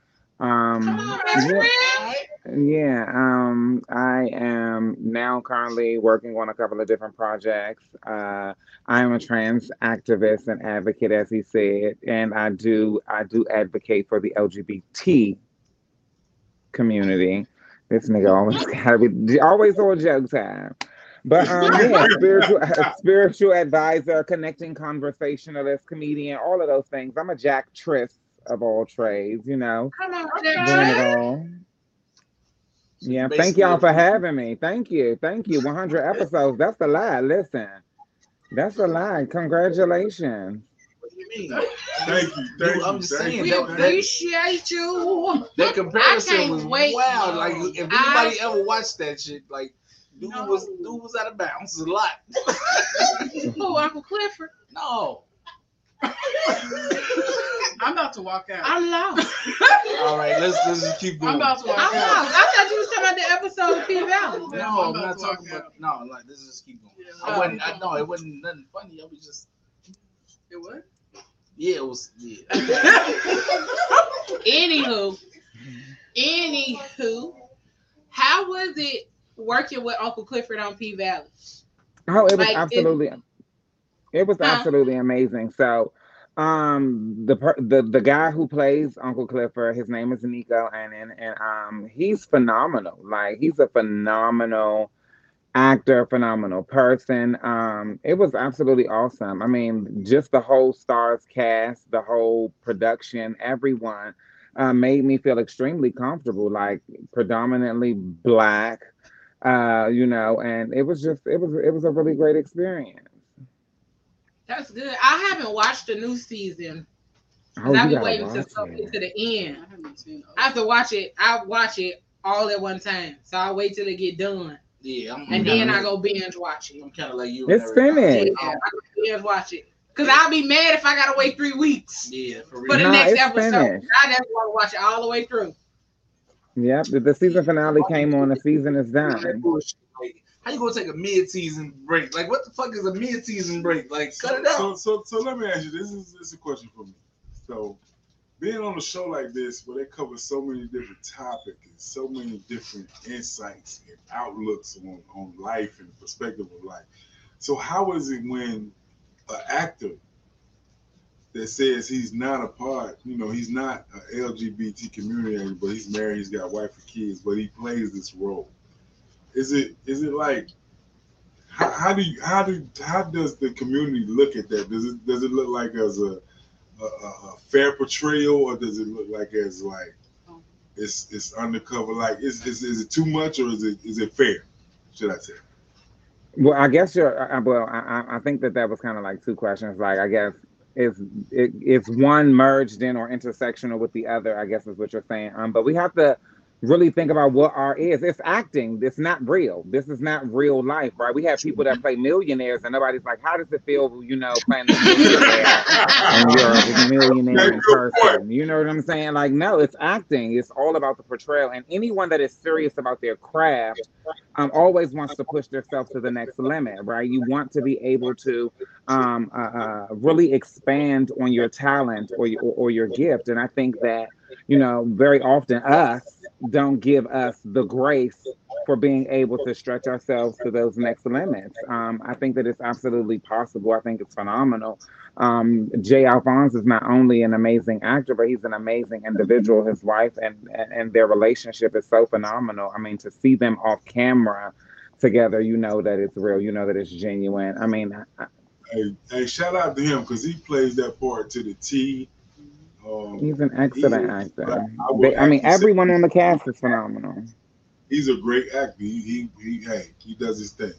S9: Um, yeah, yeah. Um, I am now currently working on a couple of different projects. Uh, I am a trans activist and advocate, as he said, and I do I do advocate for the LGBT community. This nigga always gotta be always on joke time. But um, yeah, spiritual spiritual advisor, connecting conversationalist, comedian, all of those things. I'm a Jack Triss of all trades, you know,
S3: Come on,
S9: doing
S3: Jack.
S9: it all. Yeah, thank y'all for having me. Thank you, thank you. 100 episodes. That's a lie. Listen, that's a lie. Congratulations.
S1: What do you mean?
S4: Thank you, thank
S1: I'm just saying,
S4: you.
S3: We
S1: that-
S4: thank
S1: that-
S4: you.
S3: appreciate you.
S1: That comparison was
S3: wait.
S1: wild. Like if
S3: I-
S1: anybody ever watched that shit, like dude
S5: No.
S1: was dude was out of bounds a lot.
S3: Oh, Uncle Clifford.
S1: no.
S5: I'm about to walk out.
S3: I'm lost.
S1: All right, let's let's just keep going.
S5: I'm about to walk
S3: I'm
S5: out.
S3: lost. I thought you was talking about the episode of P Valley.
S1: No, I'm
S5: I'm
S1: not talking
S5: walk
S1: about. No, like this is just keep going.
S5: Yeah,
S1: I wasn't. I know it wasn't nothing funny. I was just.
S5: It what?
S1: Yeah, it was. Yeah.
S3: Anywho, anywho, how was it working with Uncle Clifford on P Valley?
S9: Oh, it was
S3: Like,
S9: absolutely, it was absolutely amazing. So, um, the the the guy who plays Uncle Clifford, his name is Nicco, and and and um, he's phenomenal. Like he's a phenomenal actor, phenomenal person. Um, it was absolutely awesome. I mean, just the whole Starz cast, the whole production, everyone. Uh, made me feel extremely comfortable, like predominantly black, uh, you know, and it was just it was it was a really great experience.
S3: That's good. I haven't watched the new season.
S9: Oh,
S3: I've
S9: you
S3: been waiting to
S9: watch
S3: something to the end.
S5: I haven't seen.
S3: I have to watch it. I watch it all at one time. So I wait till it get done.
S1: Yeah. I'm, I'm
S3: And then I go binge watch it.
S1: I'm kind of like you.
S9: It's
S1: and
S9: finished.
S3: Yeah, I go binge watch it. Cause I'll be mad if I gotta wait three weeks
S1: Yeah, for
S3: for the
S9: Nah,
S3: next episode.
S9: finished.
S3: I just want to watch it all the way through.
S9: Yep, the, the season finale came on. The season is done.
S1: How you gonna take a mid-season break? Like, what the fuck is a mid-season break? Like, cut it out.
S4: So, so, so let me ask you. This is this is a question for me. So, being on a show like this, where they cover so many different topics and so many different insights and outlooks on, on life and perspective of life. So, how is it when an actor that says he's not a part, you know, he's not a LGBT community, but he's married, he's got wife and kids, but he plays this role? Is it is it like how, how do you how do how does the community look at that? Does it does it look like as a a, a fair portrayal, or does it look like as like it's it's undercover? Like is is, is it too much, or is it is it fair? Should I say?
S9: Well, I guess you're. Well, I, I- think that that was kind of like two questions. Like, I guess it, it's one merged in or intersectional with the other. I guess is what you're saying. Um, but we have to really think about what art is. It's acting. It's not real. This is not real life, right? We have people that play millionaires, and nobody's like, "How does it feel?" You know, playing this millionaire and you're a millionaire in person. You know what I'm saying? Like, no, it's acting. It's all about the portrayal. And anyone that is serious about their craft um, always wants to push themselves to the next limit, right? You want to be able to um, uh, uh, really expand on your talent or your, or your gift. And I think that, you know, very often us don't give us the grace for being able to stretch ourselves to those next limits. Um, I think that it's absolutely possible. I think it's phenomenal. Um, Jay Alphonse is not only an amazing actor, but he's an amazing individual. His wife and, and and their relationship is so phenomenal. I mean, to see them off camera together, you know that it's real. You know that it's genuine. I mean, I-
S4: Hey, hey, shout out to him because he plays that part to the T. Um,
S9: he's an excellent
S4: He is,
S9: actor.
S4: but I
S9: They- I mean, everyone on the cast is phenomenal.
S4: he's a great actor. He, he, he hey, he does his thing.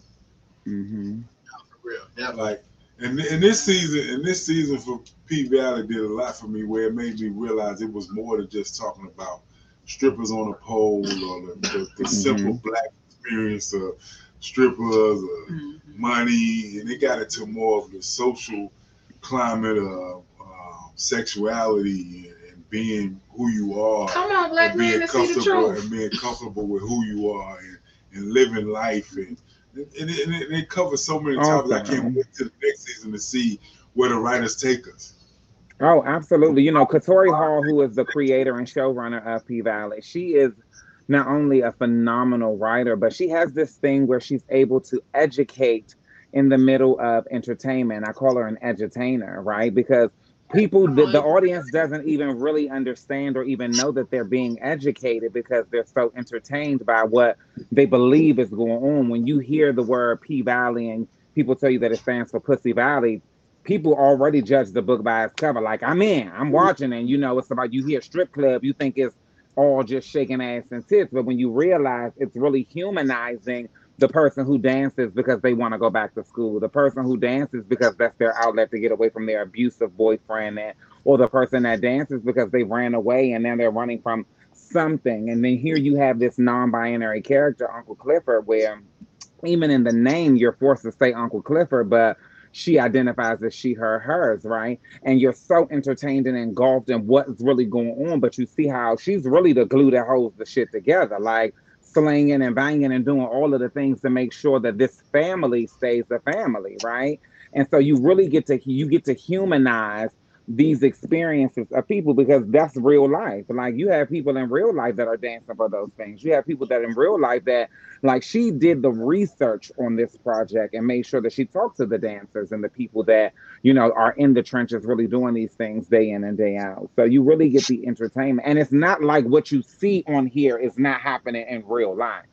S9: Mm-hmm.
S1: For real. Definitely.
S4: Like, and in this season, in this season for P Valley did a lot for me where it made me realize it was more than just talking about strippers on a pole or the, the, the simple black experience of strippers or
S3: Mm-hmm.
S4: money, and it got into more of the social climate of uh, sexuality and, and being who you are
S3: Come on, black
S4: and
S3: man,
S4: being
S3: see the
S4: comfortable
S3: truth.
S4: and being comfortable with who you are and, and living life and and, and, it, and it- it covers so many topics. I can't wait to the next season to see where the writers take us.
S9: Oh, absolutely. You know, Katori Hall, who is the creator and showrunner of P Valley, she is not only a phenomenal writer, but she has this thing where she's able to educate in the middle of entertainment. I call her an edutainer, right? Because people, the, the audience doesn't even really understand or even know that they're being educated because they're so entertained by what they believe is going on. When you hear the word P Valley and people tell you that it stands for Pussy Valley, people already judge the book by its cover. Like, I'm in, I'm watching, and you know, it's about you hear strip club, you think it's all just shaking ass and tits. But when you realize it's really humanizing the person who dances because they want to go back to school, the person who dances because that's their outlet to get away from their abusive boyfriend, and, or the person that dances because they ran away and now they're running from something. And then here you have this non binary character, Uncle Clifford, where even in the name, you're forced to say Uncle Clifford, but she identifies as she, her, hers, right? And you're so entertained and engulfed in what's really going on, but you see how she's really the glue that holds the shit together. Like slinging and banging and doing all of the things to make sure that this family stays a family, right? And so you really get to you get to humanize these experiences of people because that's real life. Like you have people in real life that are dancing for those things. You have people that in real life that like she did the research on this project and made sure that she talked to the dancers and the people that, you know, are in the trenches really doing these things day in and day out. So you really get the entertainment. And it's not like what you see on here is not happening in real life.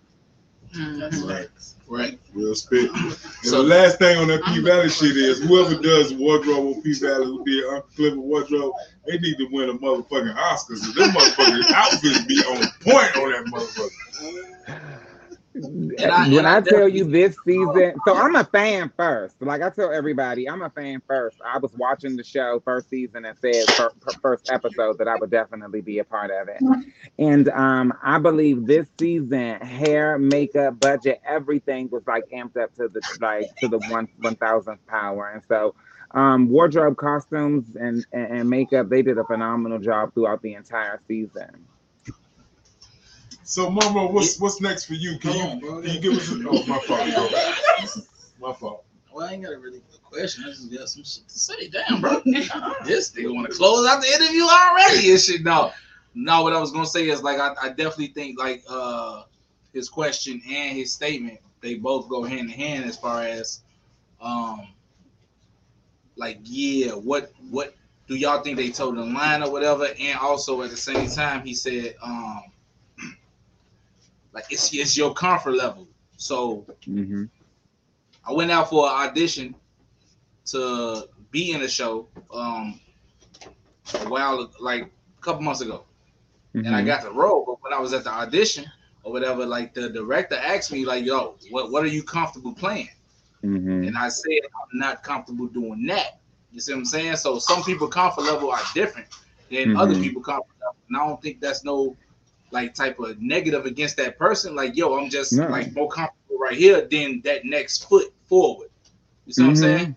S3: Mhm.
S4: Right.
S1: Right.
S4: Real spit. And
S1: So-
S4: the last thing on that P Valley shit is whoever does wardrobe on P Valley who did Uncle Clifford wardrobe, they need to win a motherfucking Oscars. 'cause Them motherfucking outfits be on point on that motherfucker.
S1: I-
S9: when
S1: and
S9: I,
S1: I
S9: tell you this season, so I'm a fan first. Like I tell everybody, I'm a fan first. I was watching the show first season and said fir- fir- first episode that I would definitely be a part of it. And um, I believe this season, hair, makeup, budget, everything was like amped up to the like to the one one thousandth power. And so, um, wardrobe, costumes, and, and and makeup, they did a phenomenal job throughout the entire season.
S4: So Mama, what's what's next for you? Can
S1: Hold on,
S4: you
S1: bro.
S4: can you give us a, oh my fault, bro. My fault.
S1: Well, I ain't got a really good question. I just got some shit to say. Damn, bro. this nigga want to close out the interview already and shit. No, no. What I was gonna say is like I, I definitely think like uh his question and his statement they both go hand in hand as far as um like yeah what what do y'all think they told the line or whatever and also at the same time he said um like it's it's your comfort level so
S9: hmm
S1: I went out for an audition to be in a show um a while like a couple months ago. And I
S9: Mhm.
S1: got the role, but when I was at the audition or whatever, like the director asked me, like, yo, what what are you comfortable playing?
S9: Mhm.
S1: And I said I'm not comfortable doing that. You see what I'm saying? So some people comfort level are different than other
S9: Mhm.
S1: people comfort level. And I don't think that's no like type of negative against that person. Like, yo, I'm just
S9: No.
S1: like more comfortable right here than that next foot forward. You see what I'm
S9: Mhm.
S1: saying?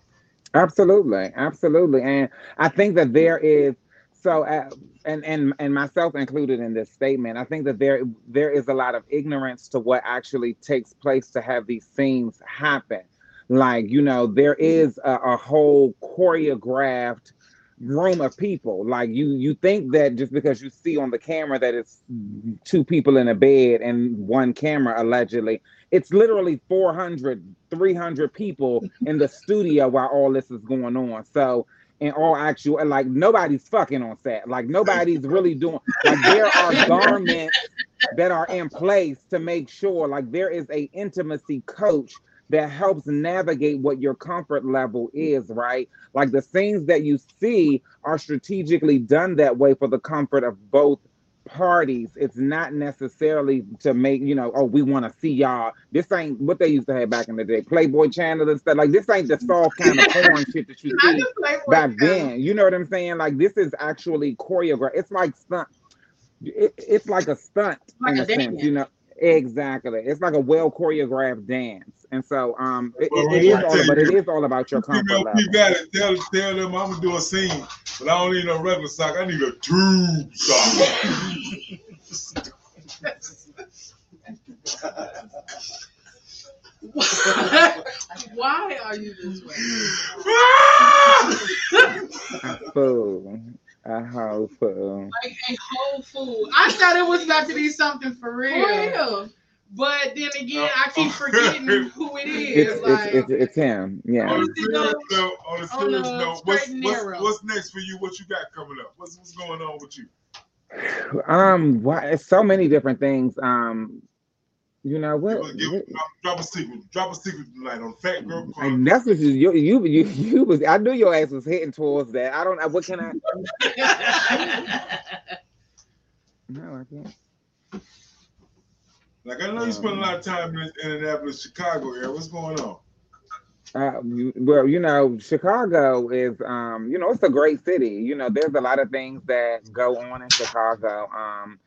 S9: Absolutely, absolutely, and I think that there is so, uh, and and and myself included in this statement. I think that there there is a lot of ignorance to what actually takes place to have these scenes happen. Like you know, there is a, a whole choreographed room of people. Like you you think that just because you see on the camera that it's two people in a bed and one camera allegedly it's literally 400 300 people in the studio while all this is going on so in all actual like nobody's fucking on set like nobody's really doing like there are garments that are in place to make sure like there is a intimacy coach that helps navigate what your comfort level is right like the scenes that you see are strategically done that way for the comfort of both parties. It's not necessarily to make, you know, oh, we want to see y'all. This ain't what they used to have back in the day. Playboy channel and stuff. Like this ain't the soft kind of porn shit that you see back then. You know what I'm saying? Like this is actually choreographed. It's like stunt. It, it's like a stunt
S3: Like
S9: in
S3: a
S9: a sense, you know. Exactly. It's like a well choreographed dance. And so um it,
S4: Well,
S9: it, it is all
S4: tell
S9: but it
S4: you,
S9: is all about your comfort
S4: Female
S9: level.
S4: P Valley, tell, tell them I'm gonna do a scene, but I don't need no regular sock. I need a tube sock.
S3: Why are you this way?
S9: A fool. A whole fool.
S3: Like a whole fool. I thought it was about to be something for
S5: For
S3: real.
S5: real.
S3: But then again, I keep forgetting who
S9: It's it's
S3: like,
S9: it's, it's him. Yeah.
S4: On a serious note, on a
S3: On
S4: serious
S3: a
S4: note, what's, what's, what's next for you? What you got coming up? What's what's going on with you?
S9: Um, why it's so many different things. Um, you know what?
S4: Give, give, drop, drop a secret. Drop a secret tonight on Phat Girl Club.
S9: and that's what you, you you you you was. I knew your ass was heading towards that. I don't. know What can I? No, I can't.
S4: Like I know you spend a lot of time in Indianapolis, Chicago area. What's going on?
S9: Uh, well, you know, Chicago is, um, you know, it's a great city. You know, there's a lot of things that go on in Chicago. Um,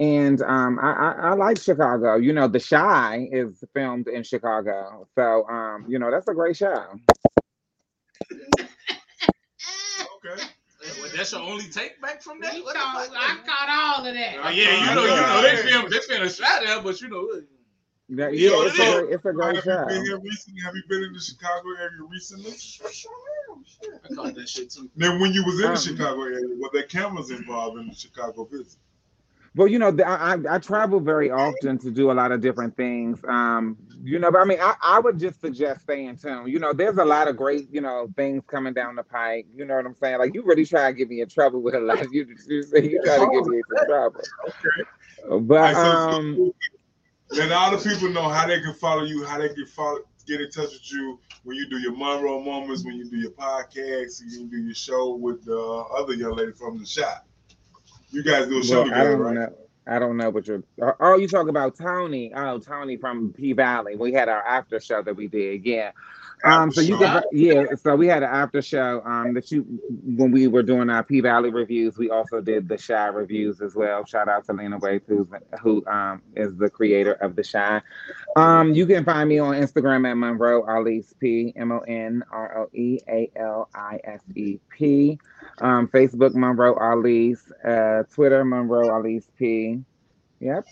S9: and um, I, I, I like Chicago. You know, The Chi is filmed in Chicago, so um, you know, that's a great show.
S4: Okay.
S1: What But that's your only take back from that? What the
S3: caught-
S1: fuck?
S3: I caught all of that.
S1: Oh, yeah, you know, you know, they film, they film a shot there, but you know,
S9: That-
S1: Yeah,
S9: yeah, it's a
S1: it is.
S9: great, a great
S4: Have
S9: show.
S4: you been here recently? Have you been in the Chicago area recently?
S1: I caught that shit too.
S4: Then when you was in
S9: Um,
S4: the Chicago area, were there cameras involved in the Chicago visit?
S9: Well, you know, I, I I travel very often to do a lot of different things. Um, you know, but I mean, I, I would just suggest staying tuned. You know, there's a lot of great, you know, things coming down the pike. You know what I'm saying? Like you really try to get me in trouble with a lot. You you, say you try to get me into trouble. But um,
S4: Let all the people know how they can follow you, how they can follow, get in touch with you when you do your Monroe moments, when you do your podcast, when you do your show with the other young lady from the shop. You guys do a show
S9: well, I don't
S4: right?
S9: know. I don't know what you're. Oh, you talk about Tony? Oh, Tony from P Valley. We had our after show that we did. Yeah. Um. So you can. Yeah. So we had an after show. Um. That you when we were doing our P Valley reviews, we also did the Chi reviews as well. Shout out to Lena Waithe, who's who um is the creator of the Chi. Um. You can find me on Instagram at Monroe Alise P M O N R O E A L I S E P. Um, Facebook Monroe Alise, uh, Twitter Monroe Alise P. Yep.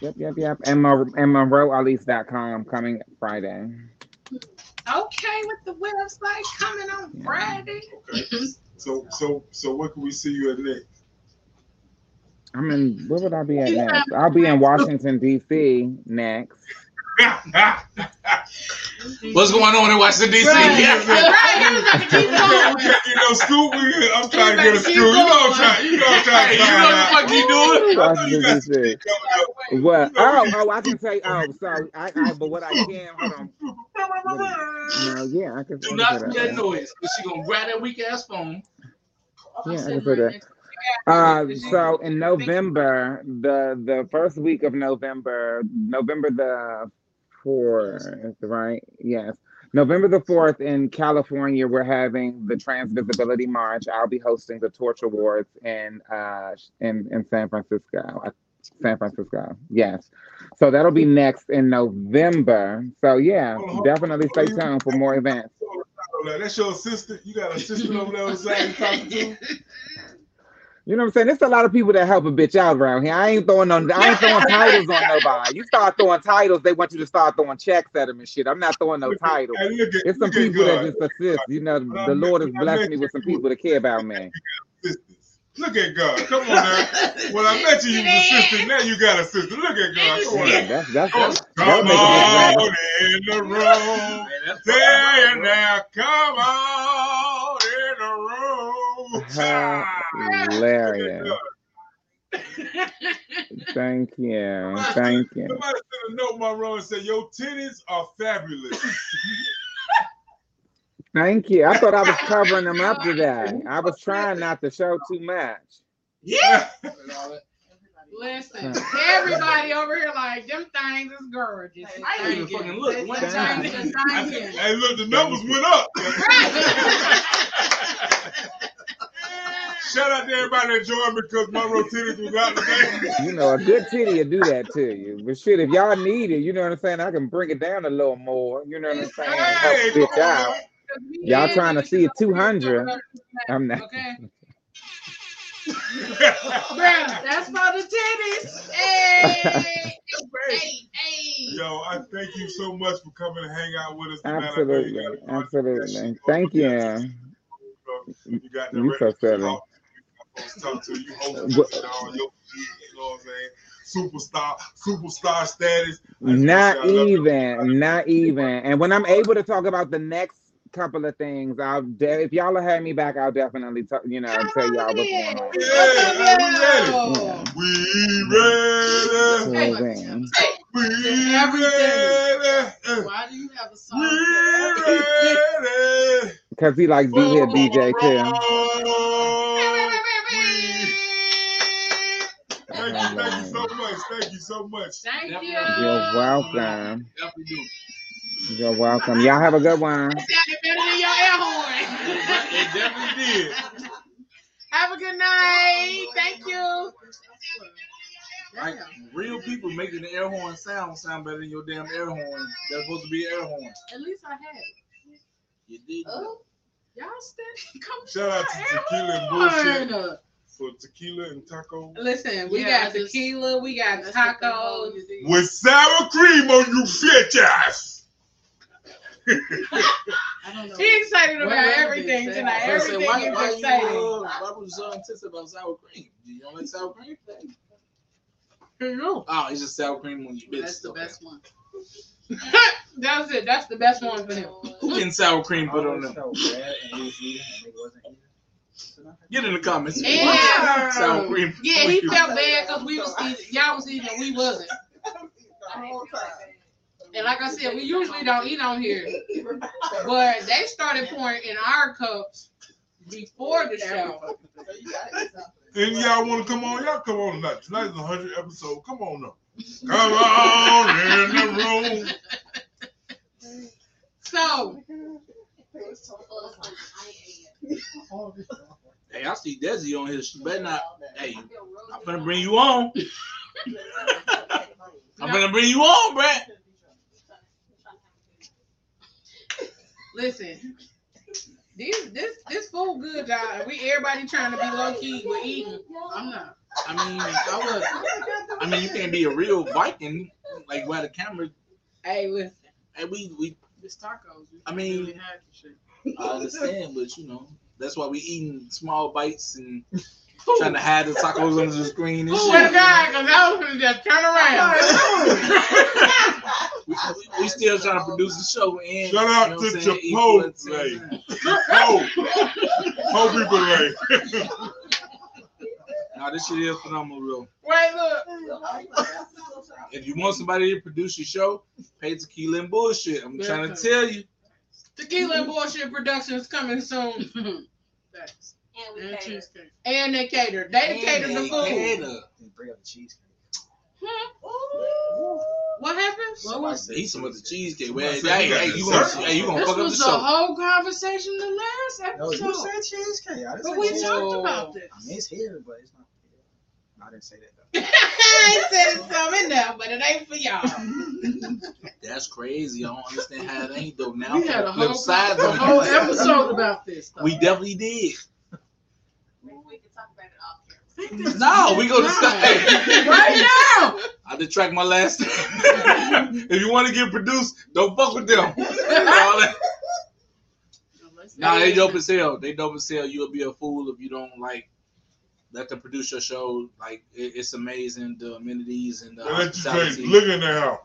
S9: Yep, yep, yep. And, Mon- and MonroeAlise.com coming Friday.
S3: Okay, with the website coming on Friday.
S4: Okay. So, so, so, what can we see you at next?
S9: I mean, where would I be at next? I'll be in Washington, D.C. next.
S1: What's going on in Washington D.C.?
S3: Right.
S1: Yeah.
S3: Right, he was about to keep
S4: we can't,
S3: going.
S4: can't scoop. I'm trying to get a
S3: better
S4: scoop. You know, I'm trying. You know, I'm trying
S1: Hey,
S4: to
S1: you know what the fuck you doing?
S4: I know you got
S9: Washington,
S4: some
S9: D.C.
S4: shit coming up.
S9: What? Oh, oh, I can say. Oh, sorry. I, I but what I can. Hold on. No, yeah, I can.
S1: Do not
S9: say
S1: do that noise, because she gonna grab that weak ass phone.
S9: Yeah, I can say that. Uh, so in November, the the first week of November, November the fourth, right? Yes, November the fourth in California, we're having the Trans Visibility March. I'll be hosting the Torch Awards in uh in in San Francisco. San Francisco, yes. So that'll be next in November. So yeah,
S4: Hold on, hold on.
S9: definitely stay tuned for more events.
S4: That's your assistant. You got an assistant over there on the side you talking to?
S9: You know what I'm saying? There's a lot of people that help a bitch out around here. I ain't throwing on I ain't throwing titles on nobody. You start throwing titles, they want you to start throwing checks at them and shit. I'm not throwing no titles.
S4: At,
S9: It's some people that just assist. You know, the Lord has blessed me with some people that care about me.
S4: Assistants. Look at God. Come on now. When I met you, you was assistant. Now you got assistant. Look at God. Come on.
S9: Yeah, that's that's, that's
S4: Come
S9: make
S4: on in the room. Say it now. Come on in the room.
S9: Hilarious. Thank you. Thank you.
S4: Somebody sent a note, Monroe, and said, Your titties are fabulous.
S9: Thank you. I thought I was covering them up today. I was trying not to show too much.
S3: Yeah. Listen, everybody over here like them things is gorgeous.
S1: I ain't even fucking look. One time,
S3: things is
S4: I
S3: thank
S4: said,
S3: you.
S4: hey, look, the numbers went up. Shout out to everybody that joined because Monroe titties was out today.
S9: You know, a good titty will do that to you. But shit, if y'all need it, you know what I'm saying? I can bring it down a little more. You know what I'm saying? Help
S4: Hey,
S9: the bitch
S4: on.
S9: out. Y'all trying to see a 200. I'm not.
S3: Okay. Bruh, that's for the titties. Hey, hey, hey.
S4: Yo, I thank you so much for coming and hang out with us. tonight. You
S9: Absolutely.
S4: gotta go and do that
S9: Absolutely. Thank you.
S4: You got the
S9: You so
S4: radio
S9: silly.
S4: talk. Talk to you, host
S9: What-
S4: this your you know what I'm saying? Superstar, superstar status.
S9: Not
S4: wanna say I love you.
S9: even. Not even. And when I'm able to talk about the next couple of things, I'll de- if y'all will have me back, I'll definitely talk, you know, tell y'all what's going on.
S4: Yeah,
S3: Yeah.
S4: we ready.
S9: So then,
S4: We ready.
S3: Why do you have a song?
S4: We ready.
S9: Cause he like be here DJ too.
S4: Thank you, thank you so much. Thank you so much.
S3: Thank you.
S9: You're welcome.
S1: Definitely do.
S9: You're welcome. Y'all have a good one.
S3: That sounded better than your air horn.
S4: It definitely did.
S3: Have a good night. Thank you.
S1: Like real people making the air horn sound sound better than your damn air horn. That's supposed to be air horn.
S3: At least I had it.
S1: You did.
S3: Oh. Y'all steady come
S4: Shout out to Tequila and Bullshit for tequila and taco
S3: Listen, we
S5: Yeah,
S3: got
S5: I just-
S3: tequila, we got
S5: That's
S3: tacos.
S5: call you do.
S4: with sour cream on you bitch ass.
S5: I don't know.
S3: He excited about
S5: rabbit
S3: everything tonight.
S1: I was gonna
S3: Everything
S1: say, why, why
S3: is
S1: you,
S3: exciting.
S1: uh, why was you so intense about sour cream? You don't like sour cream?
S3: No.
S1: Oh, it's just sour cream when you bitch.
S5: That's the
S1: Okay.
S5: best one.
S3: That's it. That's the best one for him.
S1: Who getting sour cream put on them?
S2: So bad, and he was eating, and he wasn't eating. So now-
S1: Get in the comments.
S3: Yeah.
S1: Sour cream.
S3: Yeah, he felt bad because we was eating. Y'all was eating and we wasn't. And like I said, we usually don't eat on here. But they started pouring in our cups before the show.
S4: And y'all want to come on? Y'all come on tonight. Tonight's a hundred episode. Come on up. Come on in the room.
S3: So
S1: Hey, I see Desi on here. She better not. Hey, I'm gonna bring you on. I'm gonna bring you on, Brett.
S3: Listen. These this this food good, y'all. We everybody trying to be low key. We're eating.
S5: I'm not.
S1: I mean, I was. I mean, you can't be a real Viking like where the camera.
S3: Hey, listen.
S1: Hey, we we.
S5: It's tacos.
S1: I mean-
S5: really shit.
S1: I understand, but you know, that's why we eating small bites and trying to hide the tacos under the screen and
S3: Who swear to
S1: shit.
S3: God, because I was gonna just turn around.
S1: we, we, we still trying to produce the show and
S4: Shout out
S1: you know
S4: to
S1: I'm saying, equal at the same time.
S4: Oh, oh, people like.
S1: Nah, this shit is phenomenal, real.
S3: Wait, look.
S1: If you want somebody to produce your show, pay tequila and bullshit. I'm trying to tell you.
S3: Tequila and Bullshit Productions coming soon.
S5: Thanks.
S8: And we
S5: And
S8: cater.
S5: cheesecake.
S3: And they cater. They cater the food.
S1: Cater.
S2: Then bring up the cheesecake. Hmm?
S3: What happened?
S5: What was
S1: Eat some of the cheesecake. Well, hey,
S4: Somebody said
S1: hey,
S4: you got
S1: gonna, hey, you gonna
S5: This
S1: fuck up the
S5: was the
S1: show.
S5: whole conversation the last
S2: No, you
S5: episode.
S2: said cheesecake. I didn't
S5: But
S2: say
S5: we
S2: cheesecake.
S5: talked about this.
S2: I mean, it's here, but it's not. here. I didn't say that though.
S3: I said some in there, but it ain't for y'all.
S1: That's crazy. I don't understand how it ain't though. Now
S5: We had a whole,
S1: sides
S5: a
S1: on
S5: whole episode about this. Though.
S1: We definitely did.
S8: We we can talk about it off camera.
S1: No, we gonna stop.
S5: right now.
S1: I detract my last. if you want to get produced, don't fuck with them. All that- Nah, they dope as hell. They dope as hell. You'll be a fool if you don't like let them produce your show. Like it, it's amazing the amenities and the
S4: They let you drink
S1: hospitality.
S4: liquor in their house.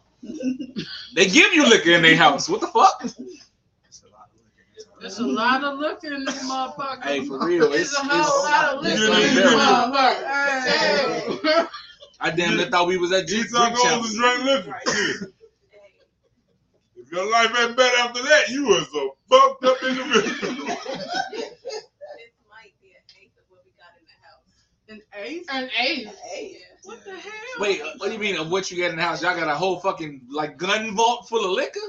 S1: They give you liquor in their house. What the fuck?
S2: It's a lot of liquor.
S5: There's a lot of looking in this motherfucker.
S1: Hey, for real, it's,
S5: There's a
S1: it's
S5: whole lot of
S4: You
S5: liquor
S4: didn't
S5: in this
S4: even-
S5: motherfucker. Hey.
S1: I damn near thought we was at
S4: Eat
S1: Drink Drink
S4: tacos
S1: Challenge.
S4: and drink liquor. Shit.
S8: Hey,
S4: If your life ain't better after that, you was a fucked up individual.
S8: this might be an eighth of what we got in the house.
S5: An eighth?
S3: An eight.
S8: Yeah.
S5: What the hell?
S1: Wait, what do you mean of what you got in the house? Y'all got a whole fucking like gun vault full of liquor?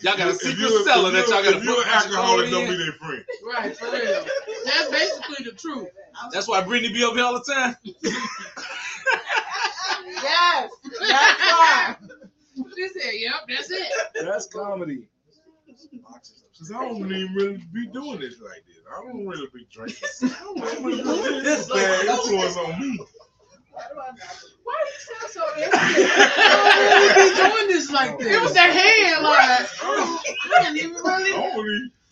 S1: Y'all got a secret
S4: you-
S1: cellar that
S4: you-
S1: y'all gotta
S4: If you're an
S1: a bunch of
S4: alcoholic, don't be their friend.
S5: Right, for real. That's basically the truth.
S1: That's why Brittany be up here all the time.
S3: Yes. That's why. She said, yep, that's it.
S1: That's comedy.
S4: Cause I don't even really be doing this like this. I don't really be drinking. I don't really be this bad influence on me.
S5: Why you sound so angry? I don't really be doing this like this.
S3: It was the hand, like,
S5: I didn't even really.
S4: don't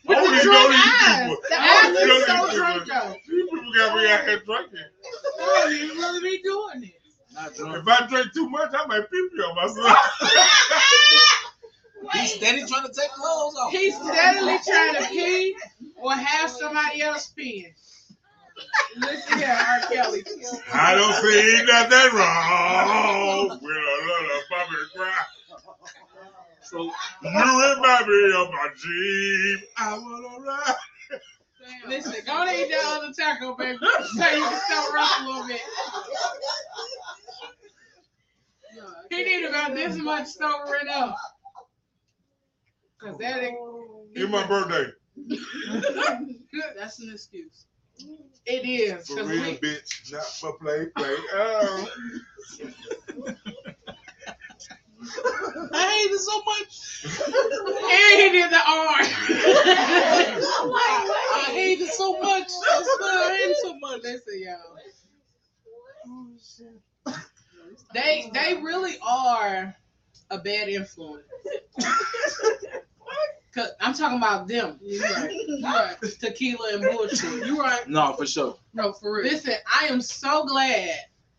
S3: with
S4: don't
S3: the drunk eyes.
S4: people.
S3: The
S4: I
S3: eyes
S4: don't
S3: is
S4: know
S3: so
S4: people.
S3: drunk, though.
S4: These people got me out here drinking.
S5: I don't even really be doing it.
S1: Not drunk.
S4: If I drink too much, I might pee pee on myself.
S1: He's steady trying to take clothes off.
S3: He's steadily trying to pee or have somebody else peeing. Listen here, R. Kelly.
S4: I don't see nothing wrong with a little puppy cry.
S1: So
S4: You remind me of my Jeep. I wanna ride.
S3: Listen, go and eat that other taco, baby. So you can start rocking a little bit. He need about this much sobering up. Cause that ain't,
S4: It's my birthday.
S5: That's an excuse.
S3: It is.
S4: For
S3: 'cause
S4: real,
S3: we-
S4: bitch. Not for play, play. Oh.
S1: I hate it so much.
S3: and he did the arm. It's too much. Listen, y'all. They they really are a bad influence. Cause I'm talking about them. You right. You right. Tequila and bullshit. You right.
S1: No, for sure.
S3: No, for real. Listen, I am so glad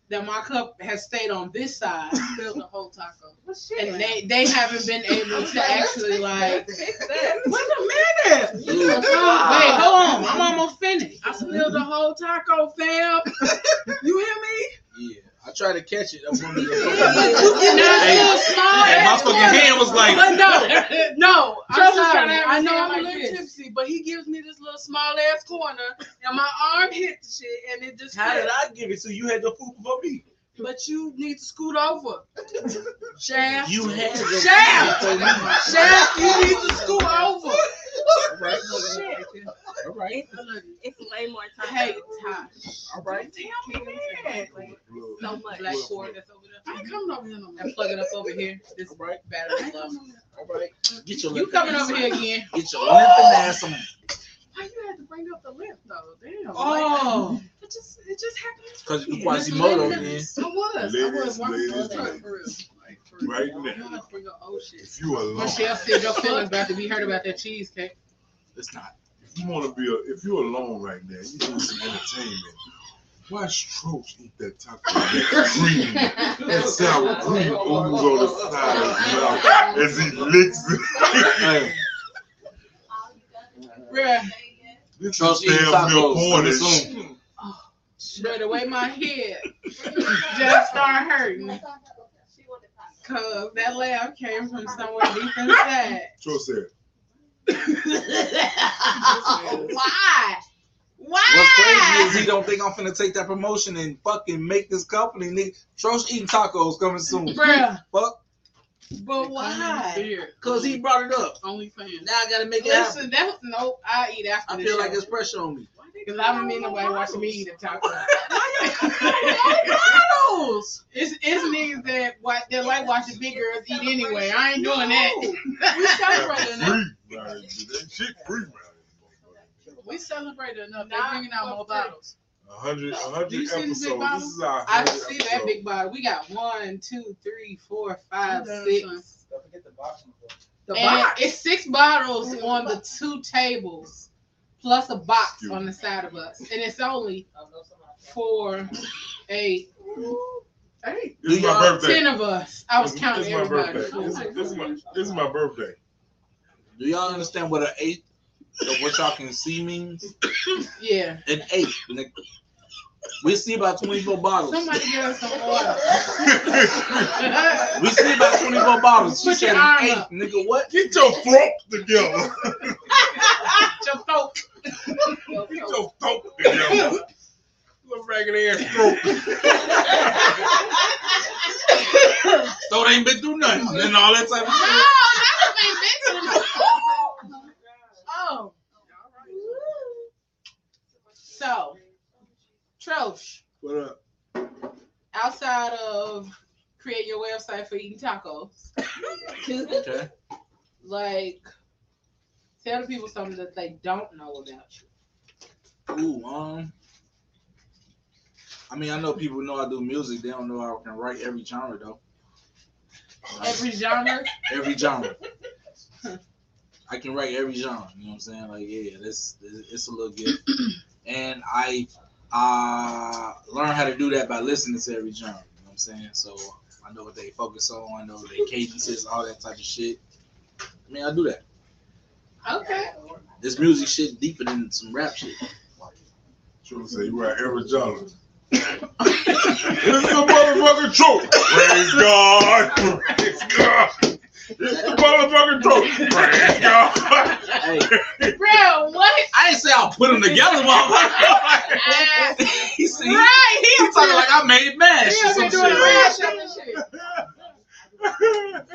S3: that my cup has stayed on this side.
S5: Spilled the whole taco.
S3: And they, they haven't been able to actually like
S5: Wait a
S3: minute.
S1: Ooh.
S3: Wait, hold on. I'm almost finished.
S5: I spilled the whole taco, fam. You hear me?
S1: Yeah, I tried to catch it. Up under the
S3: Now,
S1: Hey,
S3: it's so small
S1: hey, my fucking hand was like-
S5: But no, no. I'm
S3: Trust me,
S5: sorry.
S3: trying to have
S5: I know I'm a little
S3: this.
S5: tipsy, but he gives me this little small ass corner, and my arm hit the shit, and it just.
S2: How did. I give it to you? You had the food for me.
S5: But you need to scoot over. Shaft.
S2: You had the
S5: Shaft.
S2: food before me.
S5: Shaft, you need to scoot over.
S2: All right. All right.
S8: It's way more time.
S3: Hey, Ty.
S2: All right.
S5: Tell me that.
S8: So much.
S3: Black cord that's over there.
S5: I ain't coming over here no more.
S3: And plug it up over here. This
S2: All right.
S3: battery low.
S2: All right. Get your
S3: You coming
S2: ass
S3: over here again?
S2: Get your limping ass on.
S5: Why you had to bring up the lip though? Damn.
S3: Oh.
S5: It just it just happened.
S1: Because you
S5: Yeah.
S1: Quasimodo again.
S5: I was. I was
S4: Ladies, ladies, ladies.
S5: For real. Like.
S4: Right
S5: You
S4: now.
S5: don't have to bring up old shit.
S4: If you alone,
S3: Michelle said your feelings about to be heard about that cheesecake.
S1: It's not.
S4: if you want to be, a, if you're alone right now, you need some entertainment. Watch Troach eat that taco. That cream, that sour cream ooze on the side of his mouth as he licks it.
S1: Hey,
S3: Bruh,
S4: This
S1: Troach
S4: is
S1: eating
S4: damn near
S1: tacos coming
S4: Cornish.
S1: soon.
S3: bruh, the way my head just started hurting. Cause that laugh came from somewhere deep inside.
S4: Troach said,
S3: Why? Why?
S1: What's crazy is he don't think I'm finna take that promotion and fucking make this company. Nigga, Trosh eating tacos coming soon.
S3: Bruh,
S1: Fuck.
S3: but why?
S5: Beard.
S2: Cause he brought it up.
S5: Only fans.
S2: Now I gotta make it happen.
S3: Listen, that nope. I eat after
S2: I
S3: the
S2: feel
S3: show.
S2: like it's pressure on me.
S3: Cause I don't need nobody watching me eat a taco.
S5: Bottles.
S3: It's it's niggas that watch that like watching big girls eat anyway. I ain't doing that.
S5: We celebrated enough.
S4: free. Right, that shit free, man.
S5: We celebrated enough.
S3: Nah,
S5: They're bringing out more bottles.
S4: A hundred, a hundred
S5: you this
S4: episodes. This is our
S3: I
S4: hundred
S3: see that big bottle. We got one, two, three, four, five,
S5: I'm done,
S3: six.
S5: son.
S2: Don't forget the box.
S5: The
S3: And
S5: box.
S3: it's six bottles on the two tables, plus a box
S4: Excuse
S3: on the side of us, and it's only four, eight,
S5: Hey.
S4: This is my
S1: y'all-
S4: birthday.
S3: ten of us. I was
S4: This-
S3: counting
S4: this is my
S3: everybody.
S4: birthday. This, is- this is my this is my birthday.
S1: Do y'all understand what an eighth of what y'all can see means?
S3: Yeah.
S1: An eighth, nigga. We see about 24 bottles.
S3: Somebody get us some water.
S1: We see about 24 bottles. She
S3: Put your
S1: said
S3: arm
S1: an
S3: up.
S1: nigga. What?
S4: Get your throat together.
S3: Your throat.
S4: Get your throat together. Little ragged ass throat.
S1: Throat ain't been through nothing and all that type of
S3: No,
S1: shit.
S3: that's what they been Oh. So, Trosh,
S4: What up?
S3: outside of creating your website for eating tacos,
S1: Okay.
S3: like, tell the people something that they don't know about you.
S1: Ooh, um. I mean, I know people know I do music. They don't know I can write every genre though.
S3: Every genre.
S1: Every genre. I can write every genre. You know what I'm saying? Like, yeah, this it's a little gift, and I uh learned how to do that by listening to every genre. You know what I'm saying? So I know what they focus on. I know their cadences, all that type of shit. I mean, I do that.
S3: Okay.
S1: This music shit deeper than some rap shit.
S4: True say you right every genre. this is the motherfucking truth. Praise God. Praise God. It's the motherfucking truth. Praise
S1: Hey,
S3: Bro, what?
S1: I didn't say I'll put them together, motherfucker. he said,
S3: right,
S1: he
S3: he
S1: talking like I made mash
S3: he
S1: or some
S3: doing
S1: shit.
S3: rash up and shit.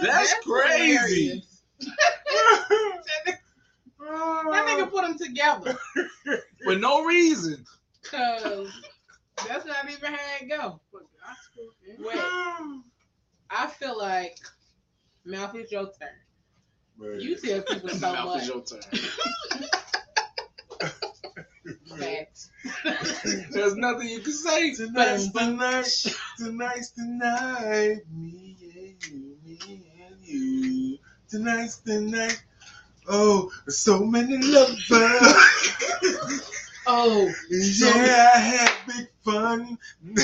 S1: That's crazy.
S3: That nigga put them together.
S1: For no reason.
S3: Cause that's not even how it go. Wait, I feel like mouth is your turn.
S4: Man.
S3: You tell people so
S1: Mouth
S3: much.
S1: is your turn.
S3: Facts.
S1: There's nothing you can say.
S4: tonight, the night. Tonight's the night. Me and you, me and you. Tonight's the night. Oh, so many lovers.
S3: Oh,
S4: yeah, I had big fun.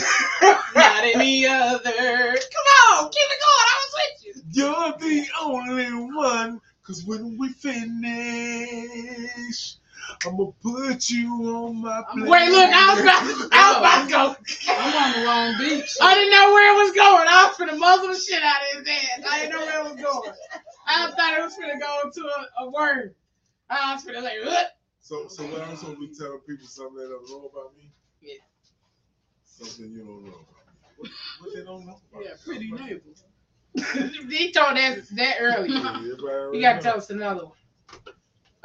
S3: not any other. Come on, keep it going. I was with you.
S4: You're the only one. Cause when we finish, I'ma put you on my plate.
S3: Wait, look, I was about to, I was about to go.
S5: I'm on the wrong beach.
S3: I didn't know where it was going. I was finna muzzle the shit out of his ass. I didn't know where it was going. I thought it was gonna go to a, a word. I was finna like, what?
S4: So, so what I'm supposed to be telling people something they don't know about me?
S3: Yeah.
S4: Something you don't know about me. What, what they don't know about
S5: Yeah, pretty
S4: Something-
S3: he told that that earlier.
S4: Yeah,
S3: You gotta tell us another one.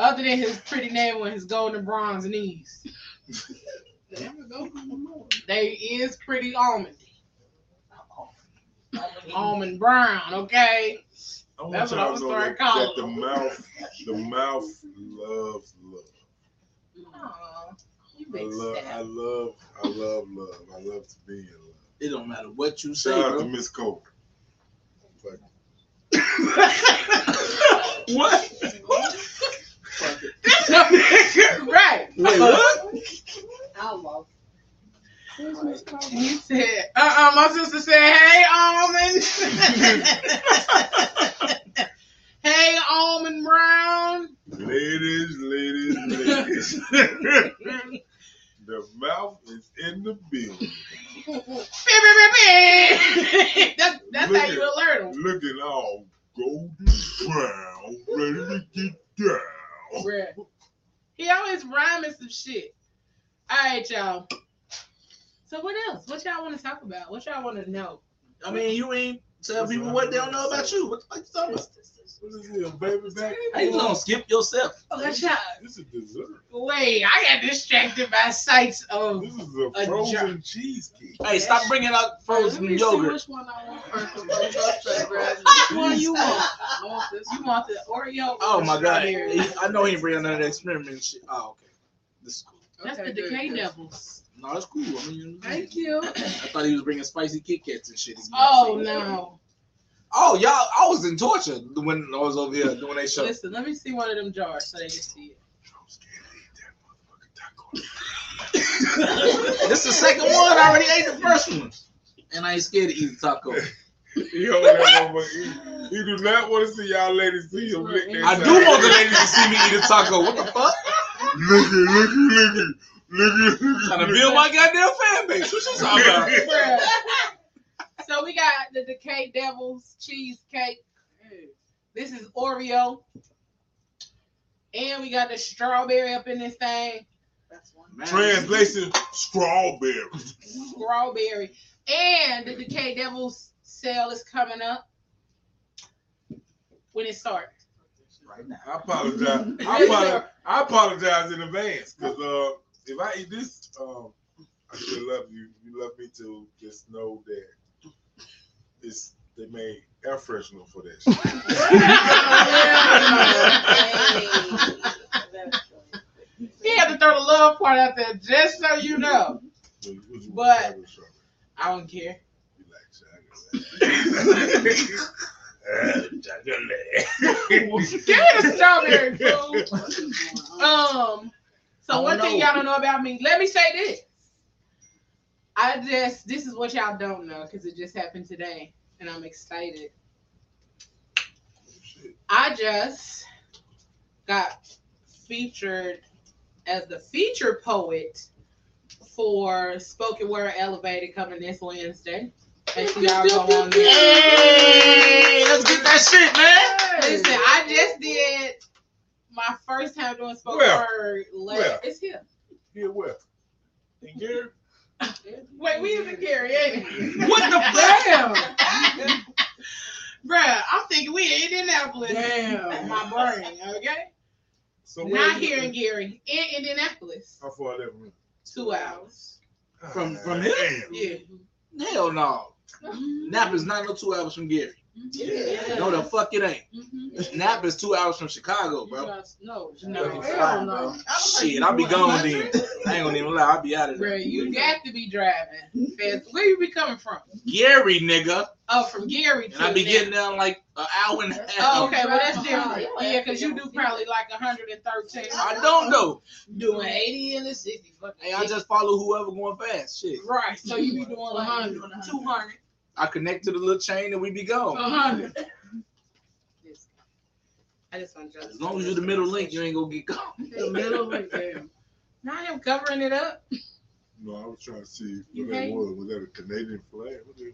S3: Other than his pretty name and his golden and bronze knees.
S5: Damn it, go.
S3: They is pretty almondy. Almond brown, okay?
S4: I want
S3: That's what
S4: I
S3: was
S4: to know
S3: gonna
S4: that,
S3: start
S4: that the mouth, the mouth loves love.
S3: Aw, you
S4: I
S3: big
S4: love, I love, I love love. I love to be in love.
S1: It don't matter what you say,
S4: Shout out to
S1: bro.
S4: Miss Cole. Fuck.
S1: What?
S3: right.
S1: Wait, what?
S8: Almost.
S3: He said, uh uh my sister said, hey, almond. hey, almond brown.
S4: Ladies, ladies, ladies. the mouth is in the building.
S3: That's that's how you alert them.
S4: Looking all golden brown, ready to get down.
S3: Bruh. He always rhyming some shit. All right, y'all. So what else? What y'all want to talk about? What y'all want to know?
S1: I mean, you ain't tell people what they don't know about you. What the fuck you talking about?
S4: What is this, a baby back?
S1: How you gonna skip yourself?
S3: Oh, what y'all?
S4: This is dessert.
S3: Wait, I got distracted by sights of.
S4: This is a
S3: A
S4: frozen
S3: jar.
S4: cheesecake.
S1: Hey, stop bringing out
S5: Let
S1: frozen
S5: me see which one I want first. before we go straight, Brad.
S3: Which one you want?
S5: I want this
S3: You want the Oreo?
S1: Oh my god,
S3: strawberry?
S1: I know he ain't bringing none of that experiment shit. Oh, okay. This is cool.
S3: That's
S5: Okay,
S3: the Decay. Devils.
S1: No, it's cool. I mean,
S5: Thank you.
S1: I thought he was bringing spicy Kit Kats and shit.
S3: Oh no!
S1: Oh, y'all, I was in torture when I was over here doing that show.
S3: Listen, let me see one of them jars so they can see it.
S4: I'm scared to eat that motherfucking taco.
S1: this is the second one. I already ate the first one. And I ain't scared to eat the taco.
S4: He hold that motherfucker. He, he do not want to see y'all ladies see him lick that
S1: I do want the ladies to see me eat a taco. What the fuck?
S4: Look it, look
S1: Trying to build my goddamn fan base. What you talking about?
S3: So we got the Decay Devils cheesecake. This is Oreo. And we got the strawberry up in this thing.
S5: That's one.
S1: Man,
S4: Translation: strawberry.
S3: Strawberry. And the Decay Devils sale is coming up. When it starts.
S1: Right now.
S4: I apologize. I apologize, I apologize in advance because uh, if I eat this, um, I still love you. You love me too. Just know that it's they made air freshener for this.
S3: He had to throw the love part out there just so you know.
S4: You-
S3: But-
S4: want, chocolate strawberry?
S3: I don't care.
S4: You like chocolate? Chocolate.
S3: Give me the strawberry, fool. Um, so one thing y'all don't know about me, let me say this. I just this is what y'all don't know because it just happened today, and I'm excited. Oh, I just got featured as the feature poet for Spoken Word Elevated coming this Wednesday. Make sure y'all go on there.
S1: Hey, let's get that shit, man.
S3: Listen, I just did my first time doing spoken
S4: Where?
S3: word. la-
S4: Where?
S3: It's here.
S4: Here where? In Gary?
S3: Wait, we in Gary, ain't it?
S1: What the fuck?
S3: Damn. Bruh, I'm thinking we in Indianapolis.
S5: Damn.
S3: My brain, okay?
S4: So where
S3: Not
S4: you-
S3: here in Gary, in Indianapolis.
S4: How far that from?
S3: Two hours.
S1: From- from ah,
S4: here?
S3: Yeah.
S1: Hell no. Mm-hmm. Nap is 902 hours from Gary.
S5: Yeah.
S1: No, the fuck it ain't.
S5: Mhm.
S1: Napa is two hours from Chicago, bro.
S5: guys- No,
S3: No.
S5: no, hell
S2: fine,
S5: no.
S2: bro.
S5: I was like,
S1: Shit, I'll be
S5: doing
S1: gone then. I ain't gonna even lie, I'll be out of there.
S3: Bro, you got to be driving. fast. Where you be coming from?
S1: Gary, nigga.
S3: Oh, from Gary
S1: And I be
S3: now.
S1: getting down like an hour and a half.
S3: Oh, okay, well that's
S5: Oh,
S3: different.
S5: yeah.
S3: Yeah, because you do probably like 113.
S1: I don't know.
S3: doing 80 and the 60.
S1: Hey, I just follow whoever going fast. Shit.
S3: right. So you be doing
S5: Like,
S3: 100,
S5: doing 100.
S3: 200,
S1: I connect to the little chain and we be gone.
S3: 100. I just want to
S1: As long as you're the middle link, you ain't gonna get caught.
S5: The middle right there.
S3: Now I am covering it up.
S4: No, I was trying to see
S3: You
S4: what that
S3: hate-
S4: was. Was that a Canadian flag? What the-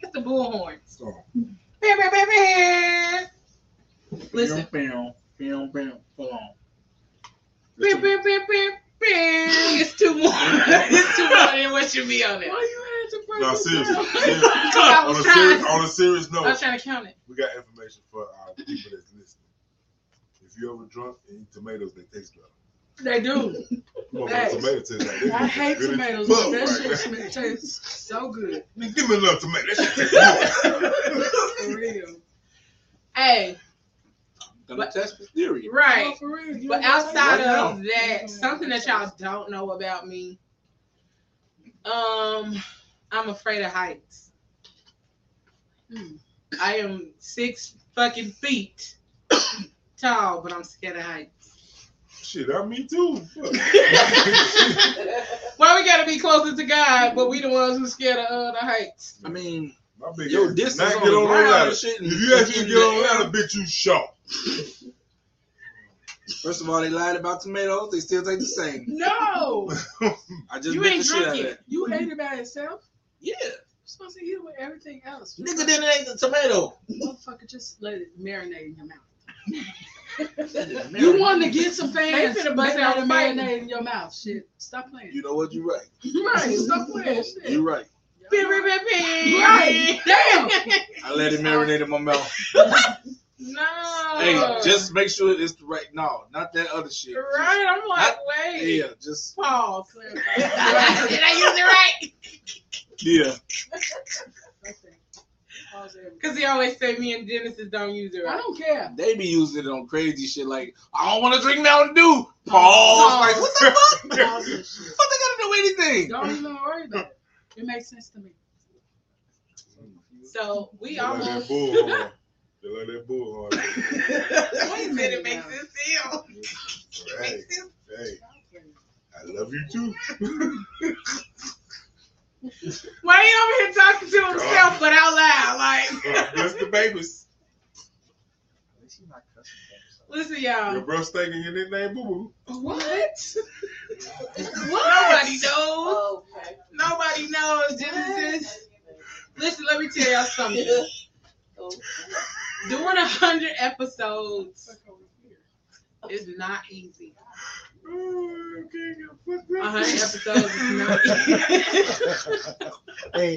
S3: It's the bullhorn.
S4: Oh,
S3: Bam, bam, bam, bam. Listen.
S1: Bam, bam, bam, hold on.
S3: Bam, bam, bam, bam, bam. It's two more. it's two more than what should be on it.
S5: Why you had to break
S4: No, seriously. seriously. On, a serious, on a serious
S3: I
S4: note,
S3: was trying to count it.
S4: we got information for our people that's listening. If you ever drunk and eat tomatoes, they taste better.
S5: They do.
S4: Come on,
S5: Hey.
S4: tomato tastes like that.
S5: I hate
S4: Good
S5: tomatoes,
S4: fuck
S5: but that
S4: right
S5: shit
S4: there.
S5: tastes so good.
S4: Man, Give me another tomato. That shit tastes good.
S5: For real.
S3: Hey,
S1: Gonna test the theory.
S3: right.
S5: No, real.
S3: But
S5: know what I'm
S3: outside of that, something that y'all don't know about me, um, I'm afraid of heights.
S5: Hmm.
S3: I am six fucking feet tall, but I'm scared of heights.
S4: Shit, I'm me too. Fuck.
S3: well, we gotta be closer to God, but we the ones who scared of uh, the heights.
S1: I mean,
S4: My big
S1: Yo,
S4: ass
S1: distance
S4: not
S1: on
S4: get
S1: the
S4: on
S1: ground
S4: that ladder.
S1: shit
S4: If you actually get on
S1: the
S4: that
S1: air.
S4: ladder, bitch, you shot.
S1: first of all, they lied about tomatoes. They still take the same.
S5: No,
S1: I just
S3: You
S1: bit
S3: ain't
S1: the shit out
S3: drunk
S1: of
S3: yet.
S1: that.
S5: you ate it by itself.
S1: Yeah,
S5: You're supposed to eat with everything else.
S1: nigga didn't eat the tomato.
S5: Motherfucker, just let it marinate in your mouth. You wanted to get some fans,
S3: They finna
S5: but
S3: bust
S5: they
S3: out
S5: let it marinate in your mouth. Shit, stop playing.
S1: You know what? You're right.
S5: right, stop playing. Shit.
S1: You're right.
S3: Beep, beep, beep, beep.
S5: Right. Damn.
S1: I let it marinate in my mouth.
S3: no.
S1: Hey, just make sure it's the right. No, not that other shit.
S3: right. I'm like, wait.
S1: Yeah, just
S3: Pause. Did I use it right?
S1: Yeah.
S5: Okay. Pause everything.
S3: Because he always say me and Genesis don't use it
S5: I don't care.
S1: They be using it on crazy shit like I don't want to drink Mountain Dew. Pause.
S3: Pause.
S1: Like what the fuck?
S5: Pause shit.
S1: What they gotta do anything?
S5: Don't even worry about it. It makes sense to me.
S3: So we
S4: They like that
S3: almost.
S4: bullhorn. They like that bullhorn.
S3: Wait a minute, it makes sense still.
S4: Hey,
S3: Makes
S4: hey, I love you too.
S3: Why he over here talking to himself but out loud? Like, uh,
S4: God bless the babies.
S2: At least he's not cussing things.
S3: listen,
S4: Your
S3: y'all.
S4: bro stinking your nickname boo boo.
S3: What? what? Nobody knows. Okay. Nobody knows, Genesis. Listen, let me tell y'all something. Doing a hundred episodes is not easy.
S4: Oh, okay, fuck
S3: A
S4: that.
S3: hundred episodes is not easy.
S2: Hey,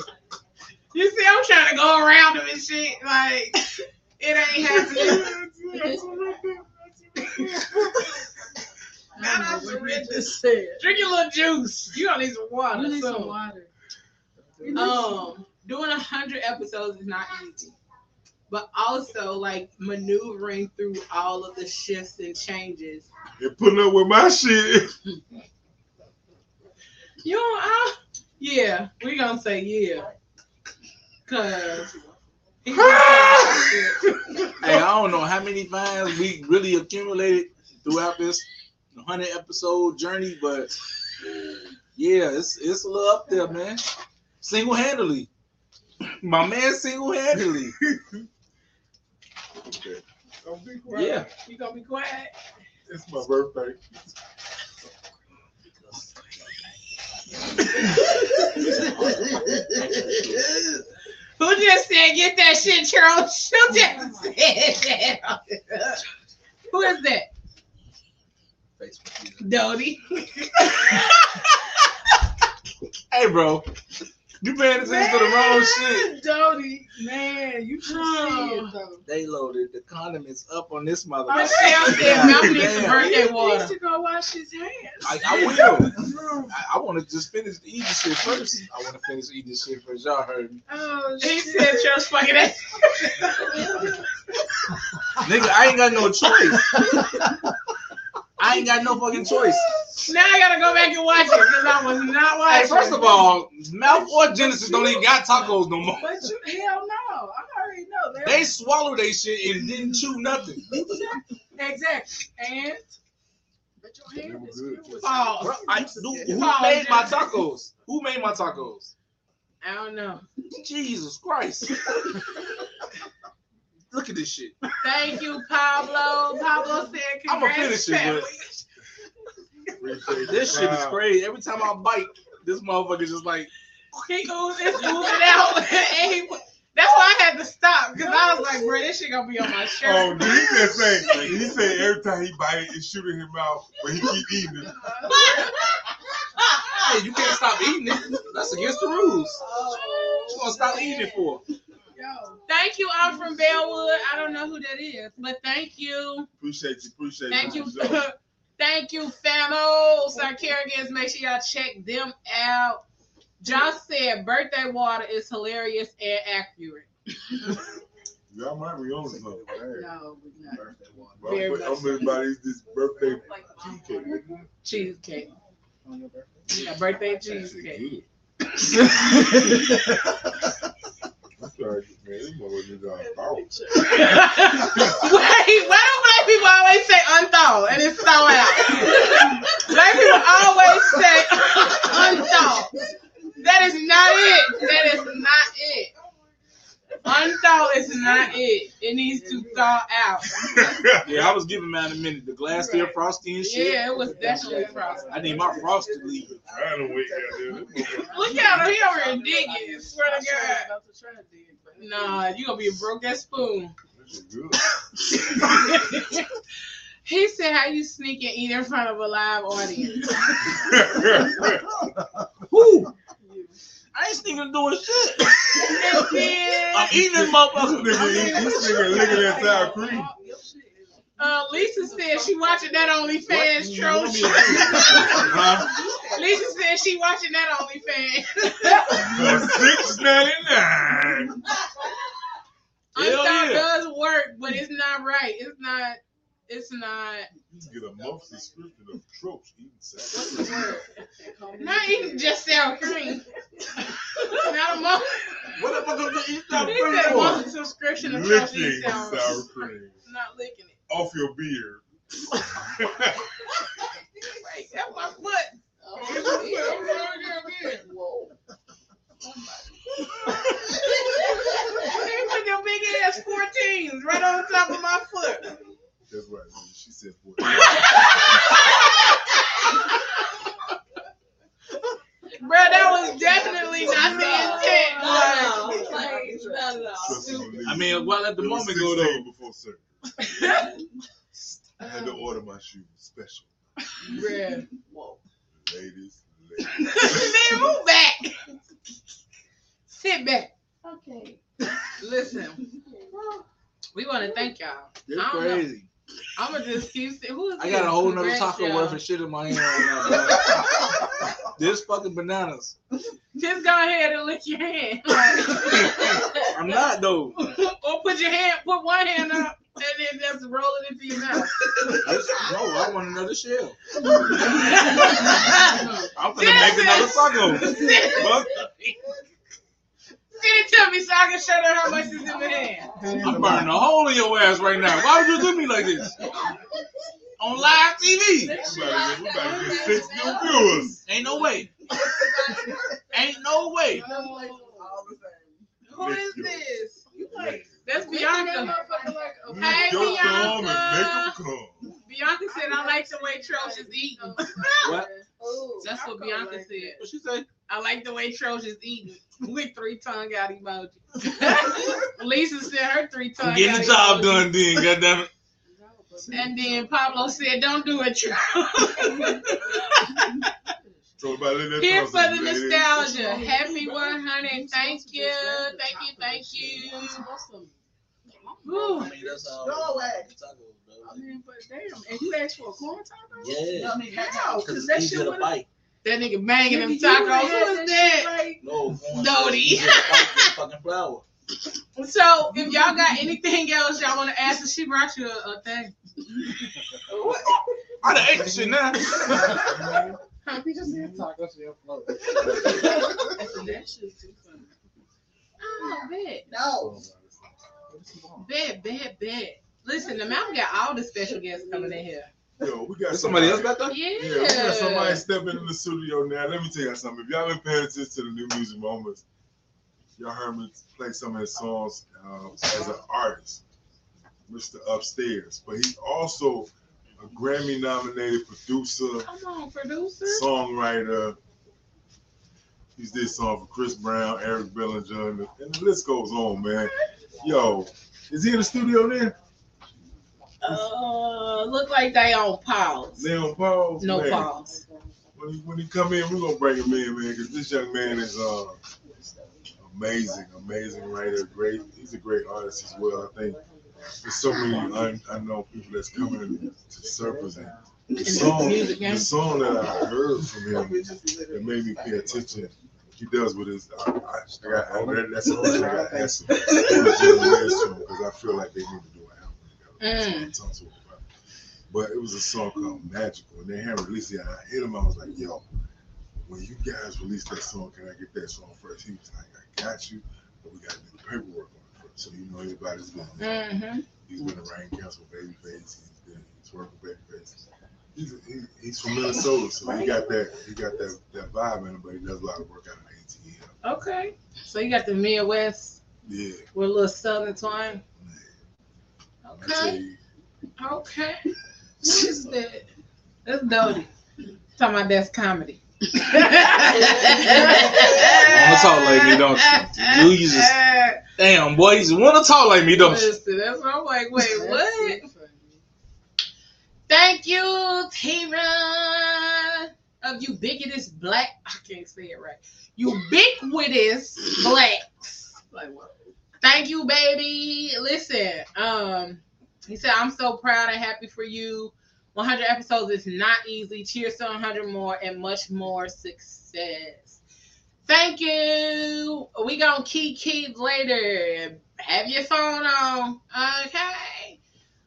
S3: You see, I'm trying to go around him and shit. Like, it ain't happening.
S5: I
S3: Not
S5: don't what
S3: surrender. Drink your little juice. You gonna need some water.
S5: You need
S3: so.
S5: some water.
S3: Um doing a hundred episodes is not easy but also like maneuvering through all of the shifts and changes
S4: You're putting up with my shit.
S3: you know I, yeah we gonna say yeah because
S1: Hey, I don't know how many fans we really accumulated throughout this 100 episode journey, but yeah, it's it's a little up there, man. Single handedly, my man, single handedly.
S4: Okay. Don't be quiet.
S1: Yeah,
S3: you gonna be quiet
S4: It's my birthday.
S3: who just said get that shit Charles who just said that? Who is that?
S1: Facebook.
S3: Dodie
S1: Hey, bro, you paying attention to the wrong shit.
S5: Dodie, man. man, you should see it though.
S1: They loaded the condiments up on this
S3: Michelle
S1: motherfucker.
S3: said Mouth needs some
S1: Damn.
S3: birthday
S5: He
S3: water.
S5: needs to go wash his hands.
S1: I, I will. I, I want to just finish eating shit first. I want to finish eating shit first. Y'all heard me.
S5: Oh,
S3: He
S5: shit.
S3: said Trust fucking ass.
S1: Nigga, I ain't got no choice. I ain't got no fucking choice.
S3: Now I gotta go back and watch it because I was not watching.
S1: Hey, first of all, Mouth or Genesis don't even got tacos no more.
S5: But you, hell no. I already know. They're-
S1: They swallowed they shit and didn't chew nothing.
S5: Exactly. And but your
S4: They
S5: hand
S4: were
S5: is
S4: good.
S5: filled with
S3: Pause.
S1: Bro, I, who
S3: Pause,
S1: made my tacos? Who made my tacos?
S3: I don't know.
S1: Jesus Christ. Look at this shit.
S3: Thank you, Pablo. Pablo said
S1: I'ma finish it,
S3: family.
S1: This shit is
S4: smile.
S1: crazy. Every time I bite, this motherfucker is just like,
S3: He ooze, it's oozing out. and he, that's why I had to stop because I was like, bro, this shit gonna be on my oh, shirt.
S4: Oh, did he just say? He said every time he bite it, it's shooting him out, but he keep eating it.
S1: hey, you can't stop eating it. That's against the rules. What you gonna stop eating it for?
S5: Yo,
S3: Thank you, I'm from Bellwood. I don't know who that is, but thank you.
S4: Appreciate you. Appreciate
S3: Thank you.
S4: Thank you.
S3: Thank you, Famos. Our Carrigans, make sure y'all check them out. Josh said birthday water is hilarious and accurate.
S4: Y'all might be on something. Hey.
S5: no, we not.
S4: Well,
S3: Very
S4: I'm,
S3: much
S4: I'm everybody's this birthday cheesecake.
S3: Cheesecake.
S2: On your birthday?
S3: Yeah, birthday
S4: That shit
S3: cheesecake. Wait, why do black people always say unthawed and it's thaw out? black people always say unthawed. That is not it. That is not it. Unthawed is not it. It needs to thaw out.
S1: Yeah, I was giving man a minute. The glass still frosty and shit.
S3: Yeah, it was definitely frosty.
S1: I need my frosted leave.
S4: Trying to wait out there. This motherfucker-
S3: Look at him. He over here digging. Swear to God.
S5: About to try to dig, but-
S3: Nah, you gonna be a broke ass spoon.
S4: This shit good.
S3: he said, "How you sneak and eat in front of a live audience?"
S1: Who? I ain't sneaking doing shit.
S3: And then,
S1: I'm eating this
S4: This
S1: motherfucker.
S4: nigga, eat- this nigga licking that sour cream.
S3: uh, Lisa said she watching that OnlyFans
S1: What?
S3: troll.
S1: You want me to do? Huh?
S3: Lisa said she watching that OnlyFans.
S4: For six ninety nine.
S1: Hell yeah.
S3: does work, but it's not right. It's not. It's not.
S4: You get a month subscription of tropes eating sour cream.
S3: Not even just sour cream. not a month.
S1: What the fuck am I eat that
S3: He
S1: cream
S3: said a month subscription of Trust
S4: Licking
S3: Sour.
S4: sour cream
S3: Not licking it.
S4: off your beard.
S3: Wait, that's my foot. They put them big ass 14s right on top of my foot.
S4: That's right. man. She said for
S3: Bro, that was definitely not the intent.
S8: No, like, not at all.
S4: Trust and believe.
S1: I mean, well, at the
S4: It
S1: moment go though.
S4: before service. I had to order my shoes special.
S3: Bruh.
S4: Ladies, ladies.
S3: Man, move back. Sit back.
S8: Okay.
S3: Listen, we want to thank y'all.
S1: It's
S3: I don't know. I'm gonna just keep who is
S1: I got a whole nother taco
S3: y'all.
S1: worth of shit in my hand right now. this fucking bananas.
S3: Just go ahead and lick your hand.
S1: I'm not though.
S3: or put your hand, put one hand up, and then just roll it into your mouth.
S1: That's, no, I want another shell. I'm gonna make another taco. Fuck.
S3: Send it to me so I can show them how much is in the hand.
S1: I'm burning a hole in your ass right now. Why would you do me like this? On live TV.
S4: We about we about to get six new viewers.
S1: Ain't no way. Ain't no way.
S3: Who is this?
S4: Like,
S3: That's Bianca.
S4: Make
S3: Hey,
S4: your come and make
S3: Bianca.
S4: Them come.
S3: Bianca said, I like the way Trosh is eating.
S1: What?
S3: That's what Bianca said.
S1: What she say?
S3: I like the way Trosh is eating with three tongue out emoji. Lisa said her three tongue
S1: I'm the job
S3: emoji.
S1: done then, goddammit.
S3: And then Pablo said, "Don't do it, Trosh."
S4: So about let that
S3: Here for the
S4: to me, lady.
S3: nostalgia. Happy 100. Thank you. Thank you. Thank you. Woo.
S2: I mean, that's all.
S5: Go away.
S2: Tacos, though.
S5: I mean, but damn, and you asked for a corn taco?
S2: Yeah.
S5: I mean, how?
S2: Because
S5: Because that shit
S2: to
S5: would
S2: bite.
S3: That nigga banging them tacos.
S5: would've had
S3: Who's
S5: that
S3: that?
S5: like-
S2: No, corn
S3: Dodie.
S2: Easy to bite with fucking flour.
S3: So, if y'all got anything else y'all want to ask, her, she brought you a, a thing.
S1: I done ate the shit now.
S3: Huh?
S5: He just said taco shell float. That shit too funny.
S3: Oh, bet.
S5: No.
S3: Bet, bet, bet. Listen, the mountain got all the special guests coming in here.
S4: Yo, we got
S1: There's somebody else back there?
S3: Yeah.
S4: Yeah, we got somebody stepping in the studio now. Let me tell you something. If y'all been paying attention to the new music moments, y'all heard me play some of his songs uh, as an artist, Mr. Upstairs. But he's also a Grammy nominated producer,
S3: Come on, producer.
S4: songwriter. He's did song for Chris Brown, Eric Bellinger, and the, and the list goes on, man. Yo, is he in the studio there?
S3: Uh, look like they on pause.
S4: They on pause?
S3: No
S4: Man,
S3: pause.
S4: When he, when he come in, we're gonna bring him in, man, because this young man is uh amazing, amazing writer, great. He's a great artist as well. I think there's so many un, unknown people that's coming to surface. And the
S3: the
S4: song, the song that I heard from him that made me pay attention. He does with his. I, I, I got, I, that's a question I got to ask him because I feel like they need to do an album. That's what I talked to him about. But it was a song called Magical, and they hadn't released it. And I hit him. I was like, "Yo, when you guys release that song, can I get that song first? He was like, "I got you, but we got to do the paperwork on it first. So you know everybody's been.
S3: Mm-hmm.
S4: He's been a rain council Babyface. He's been he's working with Babyface. He's he, he's from Minnesota, so he got that he got that that vibe in him, but he does a lot of work out in ATL.
S3: Okay. So you got the Midwest
S4: Yeah,
S3: with a little southern twang.
S4: I tell
S3: Okay.
S4: you,
S3: Okay. What is that? That's Dodie. Talking about that's comedy.
S1: Wanna talk like me, don't you? You just damn boy, you wanna talk like me, don't you?
S3: Listen, that's what I'm like, wait, what? Thank you, T-Run of ubiquitous black. I can't say it right. Ubiquitous blacks.
S5: Like what?
S3: Thank you, baby. Listen, um, he said, I'm so proud and happy for you. 100 episodes is not easy. Cheers to 100 more and much more success. Thank you. We gonna key key later. Have your phone on. Okay.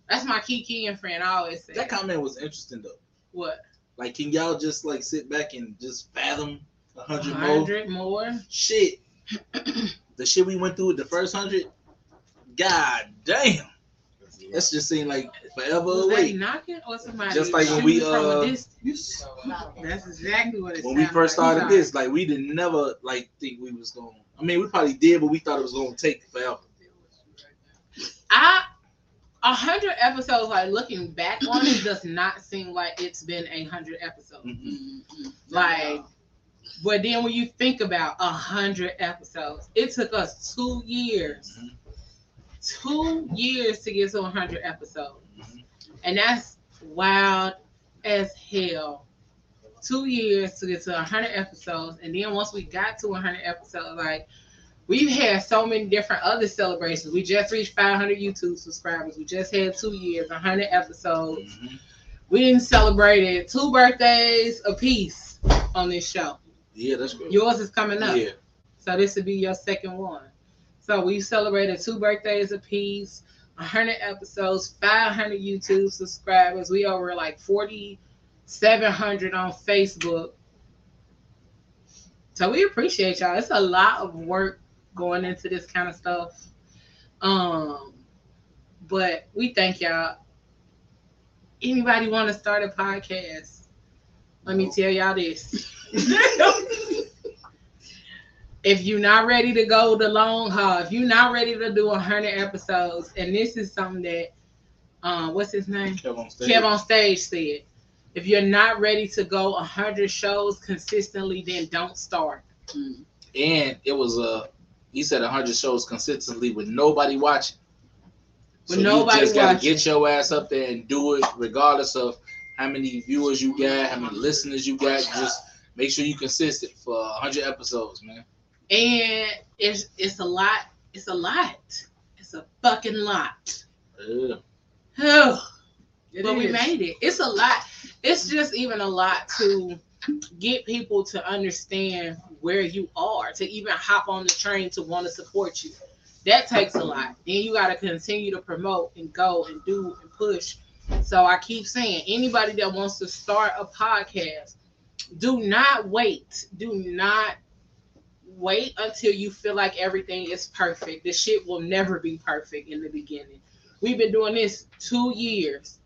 S3: That's my key and friend. I always say.
S2: That comment was interesting though.
S3: what?
S2: Like, can y'all just like sit back and just fathom a hundred more?
S3: 100 more.
S2: Shit. the shit we went through with the first hundred. God damn. That's just seemed like forever
S3: Was
S2: away.
S3: knocking or somebody
S2: Just like when we,
S3: shooting from
S2: uh,
S3: a? That's exactly what it
S2: When we
S3: sounded
S2: first
S3: like.
S2: started this, like we didn't never like think we was going. I mean, we probably did, but we thought it was going to take forever.
S3: I a hundred episodes, like looking back on it, does not seem like it's been a hundred episodes.
S2: Mhm.
S3: Like, but then when you think about a hundred episodes, it took us two years,
S2: Mhm.
S3: Two years to get to hundred episodes,
S2: Mhm.
S3: and that's wild as hell. Two years to get to hundred episodes, and then once we got to hundred episodes, like we've had so many different other celebrations. We just reached 500 YouTube subscribers. We just had two years, 100 episodes.
S2: Mhm.
S3: We didn't celebrated two birthdays apiece on this show.
S2: Yeah, that's good.
S3: Yours is coming up,
S2: Yeah.
S3: so this would be your second one. So we celebrated two birthdays apiece, 100 episodes, 500 YouTube subscribers. We over like 4,700 on Facebook. So we appreciate y'all. It's a lot of work going into this kind of stuff. Um, but we thank y'all. Anybody want to start a podcast? Let me tell y'all this. if you're not ready to go the long haul, if you're not ready to do 100 episodes, and this is something that, um, what's his name?
S2: KevOnStage.
S3: Kev on stage said, if you're not ready to go 100 shows consistently, then don't start.
S2: and it was uh, he said hundred shows consistently with nobody watching.
S3: With
S2: so
S3: nobody
S2: you just gotta get your ass up there and do it, regardless of how many viewers you got, how many listeners you got. Just
S1: make sure you consistent for 100 episodes, man.
S3: And it's it's a lot. It's a lot. It's a fucking lot.
S1: Yeah.
S3: Oh,
S5: It
S3: but we made it. It's a lot. It's just even a lot to get people to understand where you are, to even hop on the train to want to support you. That takes a lot. Then you got to continue to promote and go and do and push. So I keep saying, anybody that wants to start a podcast, do not wait. Do not wait until you feel like everything is perfect. This shit will never be perfect in the beginning. We've been doing this two years.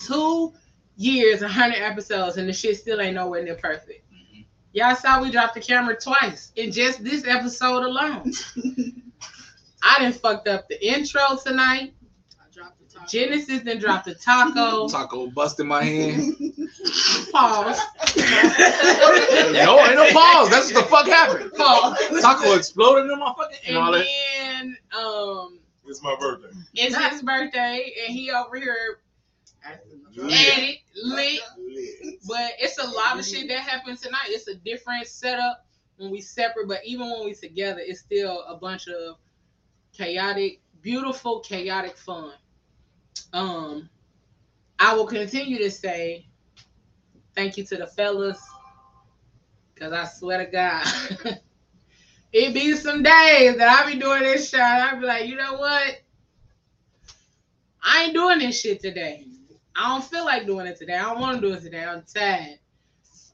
S3: Two years, 100 episodes, and the shit still ain't nowhere near perfect.
S1: Mhm.
S3: Y'all saw we dropped the camera twice in just this episode alone. I done fucked up the intro tonight.
S5: I dropped the top.
S3: Genesis then dropped the taco.
S1: Taco busting my hand.
S3: Pause.
S1: no, ain't no pause. That's what the fuck happened.
S3: Pause.
S1: Taco exploded in my fucking and
S3: And
S1: that.
S3: then um
S4: It's my birthday.
S3: it's his birthday and he over here
S4: Lit.
S3: at it lit.
S4: Lit.
S3: But it's a lot of shit that happened tonight. It's a different setup when we separate, but even when we together, it's still a bunch of chaotic, beautiful, chaotic fun. Um, I will continue to say thank you to the fellas, cause I swear to God, it be some days that I be doing this shit. I be like, you know what? I ain't doing this shit today. I don't feel like doing it today. I don't want to do it today. I'm tired.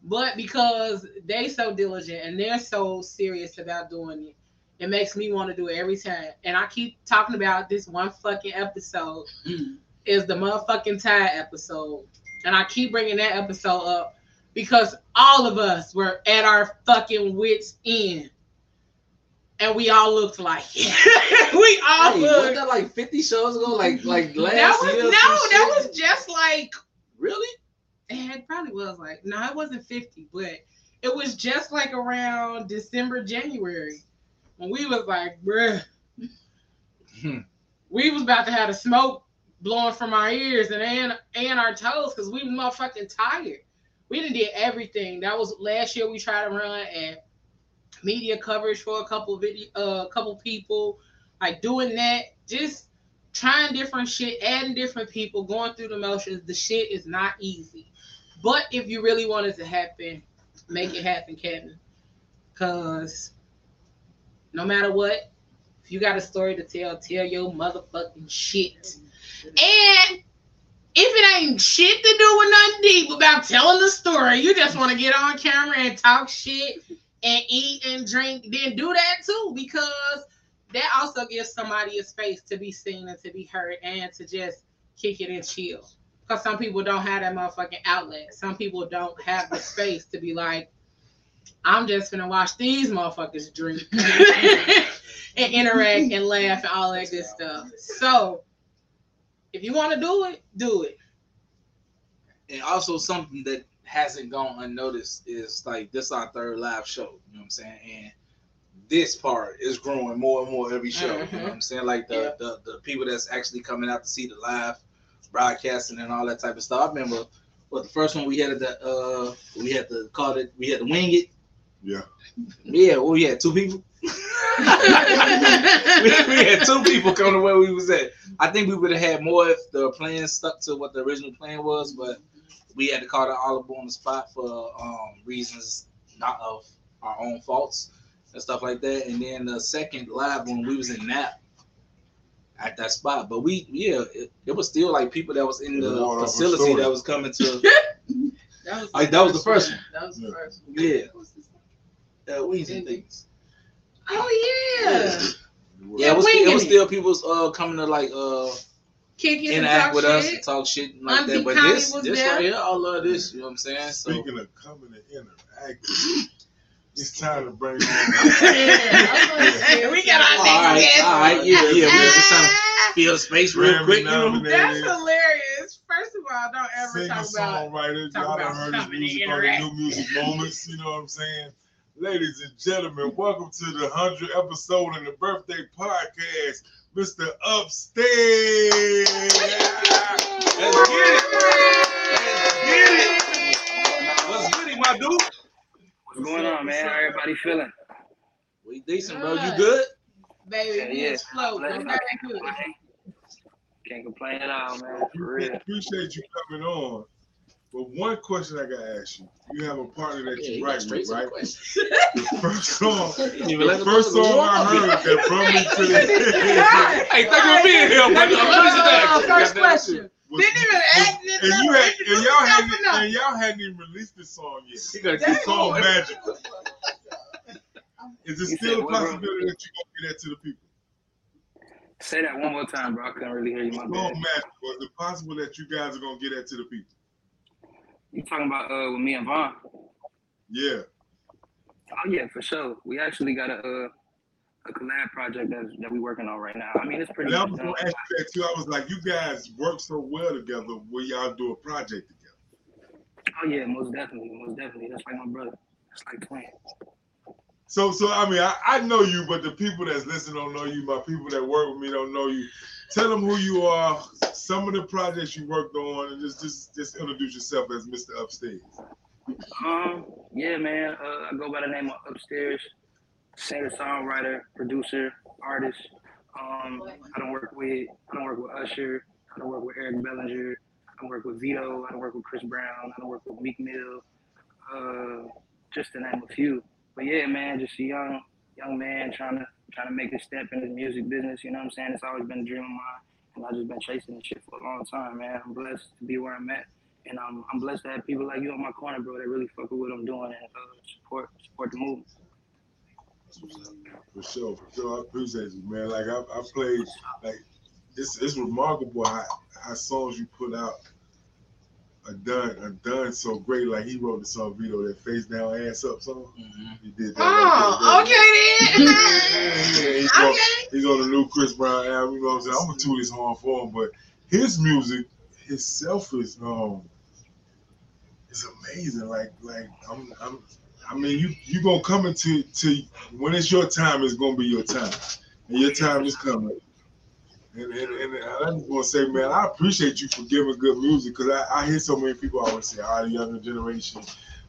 S3: But because they so diligent and they're so serious about doing it, it makes me want to do it every time. And I keep talking about this one fucking episode mm. is the motherfucking tie episode. And I keep bringing that episode up because all of us were at our fucking wits end. And we all looked like we all
S1: Hey,
S3: looked.
S1: that like 50 shows ago? Like like last
S3: that was
S1: year?
S3: no, that
S1: shit?
S3: was just like
S1: really.
S3: it probably was like no, it wasn't 50, but it was just like around December, January when we was like, bruh,
S1: Hmm.
S3: we was about to have the smoke blowing from our ears and and, and our toes because we motherfucking tired. We didn't did everything. That was last year we tried to run and media coverage for a couple video uh couple people, like doing that, just trying different shit, adding different people, going through the motions. The shit is not easy. But if you really want it to happen, make it happen, Kevin. Cause no matter what, if you got a story to tell, tell your motherfucking shit. And if it ain't shit to do with nothing deep about telling the story, you just want to get on camera and talk shit and eat and drink, then do that too, because that also gives somebody a space to be seen and to be heard and to just kick it and chill. Because some people don't have that motherfucking outlet. Some people don't have the space to be like, I'm just gonna watch these motherfuckers drink and interact and laugh and all that good stuff. So if you want to do it, do it.
S1: And also something that hasn't gone unnoticed is like this our third live show. You know what I'm saying? And this part is growing more and more every show. You know what I'm saying? Like the,
S3: Yeah.
S1: the the people that's actually coming out to see the live broadcasting and all that type of stuff. I remember what the first one we had the uh we had to call it we had to wing it.
S4: Yeah.
S1: Yeah, well, we had two people. we, we had two people come to where we was at. I think we would have had more if the plan stuck to what the original plan was, but we had to call the olive on the spot for um, reasons not of our own faults and stuff like that. And then the second live one, we was in Nap at that spot, but we yeah, it, it was still like people that was in
S4: The
S1: the
S4: water off a
S1: facility that was coming to
S5: That was,
S1: Like, that was the first one.
S5: That was the first one.
S1: Yeah.
S5: What's this one?
S1: uh, Weezy things.
S3: oh yeah.
S1: Yeah, it was, it was still people's uh, coming to like uh
S3: Kick it and
S1: interact
S3: talk
S1: with us
S3: shit.
S1: and talk shit and like
S3: Auntie
S1: that. But this, this
S3: there.
S1: right here, I love this. You know what I'm saying? So
S4: Speaking of coming and interacting, it's time to bring on.
S3: we got our
S1: all
S3: next
S1: right,
S3: guest.
S1: all right, yeah, yeah. We're just trying to fill the space real
S4: Grammy
S1: quick. You know?
S4: nominated
S3: That's hilarious. First of all, don't ever
S4: singer
S3: talk about
S4: songwriter.
S3: talk
S4: Y'all done
S3: about
S4: heard his
S3: coming
S4: music
S3: and
S4: on the
S3: interact.
S4: New Music Moments. You know what I'm saying? Ladies and gentlemen, welcome to the 100th episode in the birthday podcast, Mr. Upstairs.
S1: Let's get it. Let's get it. What's goody, my dude? What's going on, man?
S10: How everybody feeling?
S2: We decent, bro. You
S3: Good.
S2: good?
S3: Baby,
S10: Yeah,
S3: we
S10: yeah.
S3: just float.
S10: Bless
S3: No
S10: you.
S3: matter good.
S10: Can't complain at all, man. For real.
S4: Appreciate you coming on. But one question I gotta ask you: You have a partner that
S2: Yeah,
S4: you
S2: you
S4: write with, right? The first song,
S2: Didn't even let
S4: the
S2: the
S4: first song I heard that brought me to the
S2: Hey, thank you for being here,
S3: Let
S2: buddy. I'm pleased to
S3: uh. First question.
S4: was-
S3: Didn't even
S4: was-
S3: act.
S4: and you had, and y'all
S3: yourself
S4: hadn't,
S3: enough.
S4: and y'all hadn't even released this song yet.
S2: He got
S4: The
S2: this
S4: song magical. Is it still
S10: said
S4: a possibility that you're gonna get that to the people?
S10: Say that one more time, bro. I couldn't really hear you. My
S4: The
S10: bad.
S4: song magical. Is it possible that you guys are gonna get that to the people?
S10: You talking about uh with me and Vaughn?
S4: Yeah.
S10: Oh yeah, for sure. We actually got a uh, a collab project that that we working on right now. I mean, it's pretty.
S4: And I was gonna ask you that too. I was like, you guys work so well together. Will y'all do a project together?
S10: Oh yeah, most definitely, most definitely. That's like my brother. That's like twin.
S4: So, so I mean, I, I know you, but the people that's listening don't know you. My people that work with me don't know you. Tell them who you are, some of the projects you worked on, and just just just introduce yourself as Mr. Upstairs.
S10: Um, yeah, man. Uh, I go by the name of Upstairs, singer, songwriter, producer, artist. Um, I don't work with I don't work with Usher. I don't work with Eric Bellinger. I don't work with Vito. I don't work with Chris Brown. I don't work with Meek Mill. Uh, just to name a few. But yeah, man, just a young young man trying to trying to make a step in the music business. You know what I'm saying? It's always been a dream of mine, and I've just been chasing this shit for a long time, man. I'm blessed to be where I'm at. And I'm blessed to have people like you on my corner, bro, that really fuck with what I'm doing and uh, support support the movement.
S4: For sure, for sure. I appreciate you, man. Like I, I played, like it's it's remarkable how, how songs you put out are done are done so great. Like he wrote the song Vito, that face down ass up song.
S2: Mhm.
S4: He did that.
S3: Oh, okay then.
S4: yeah, he's, on,
S3: Okay.
S4: he's on the new Chris Brown album. You know what I'm saying? I'm gonna toot his horn for him, but his music, his self is um, is amazing. Like like I'm I'm. I mean, you you gonna come into to when it's your time. It's gonna be your time, and your time is coming. And, and, and I just want to say, man, I appreciate you for giving good music because I, I hear so many people always say, "Ah, the younger generation,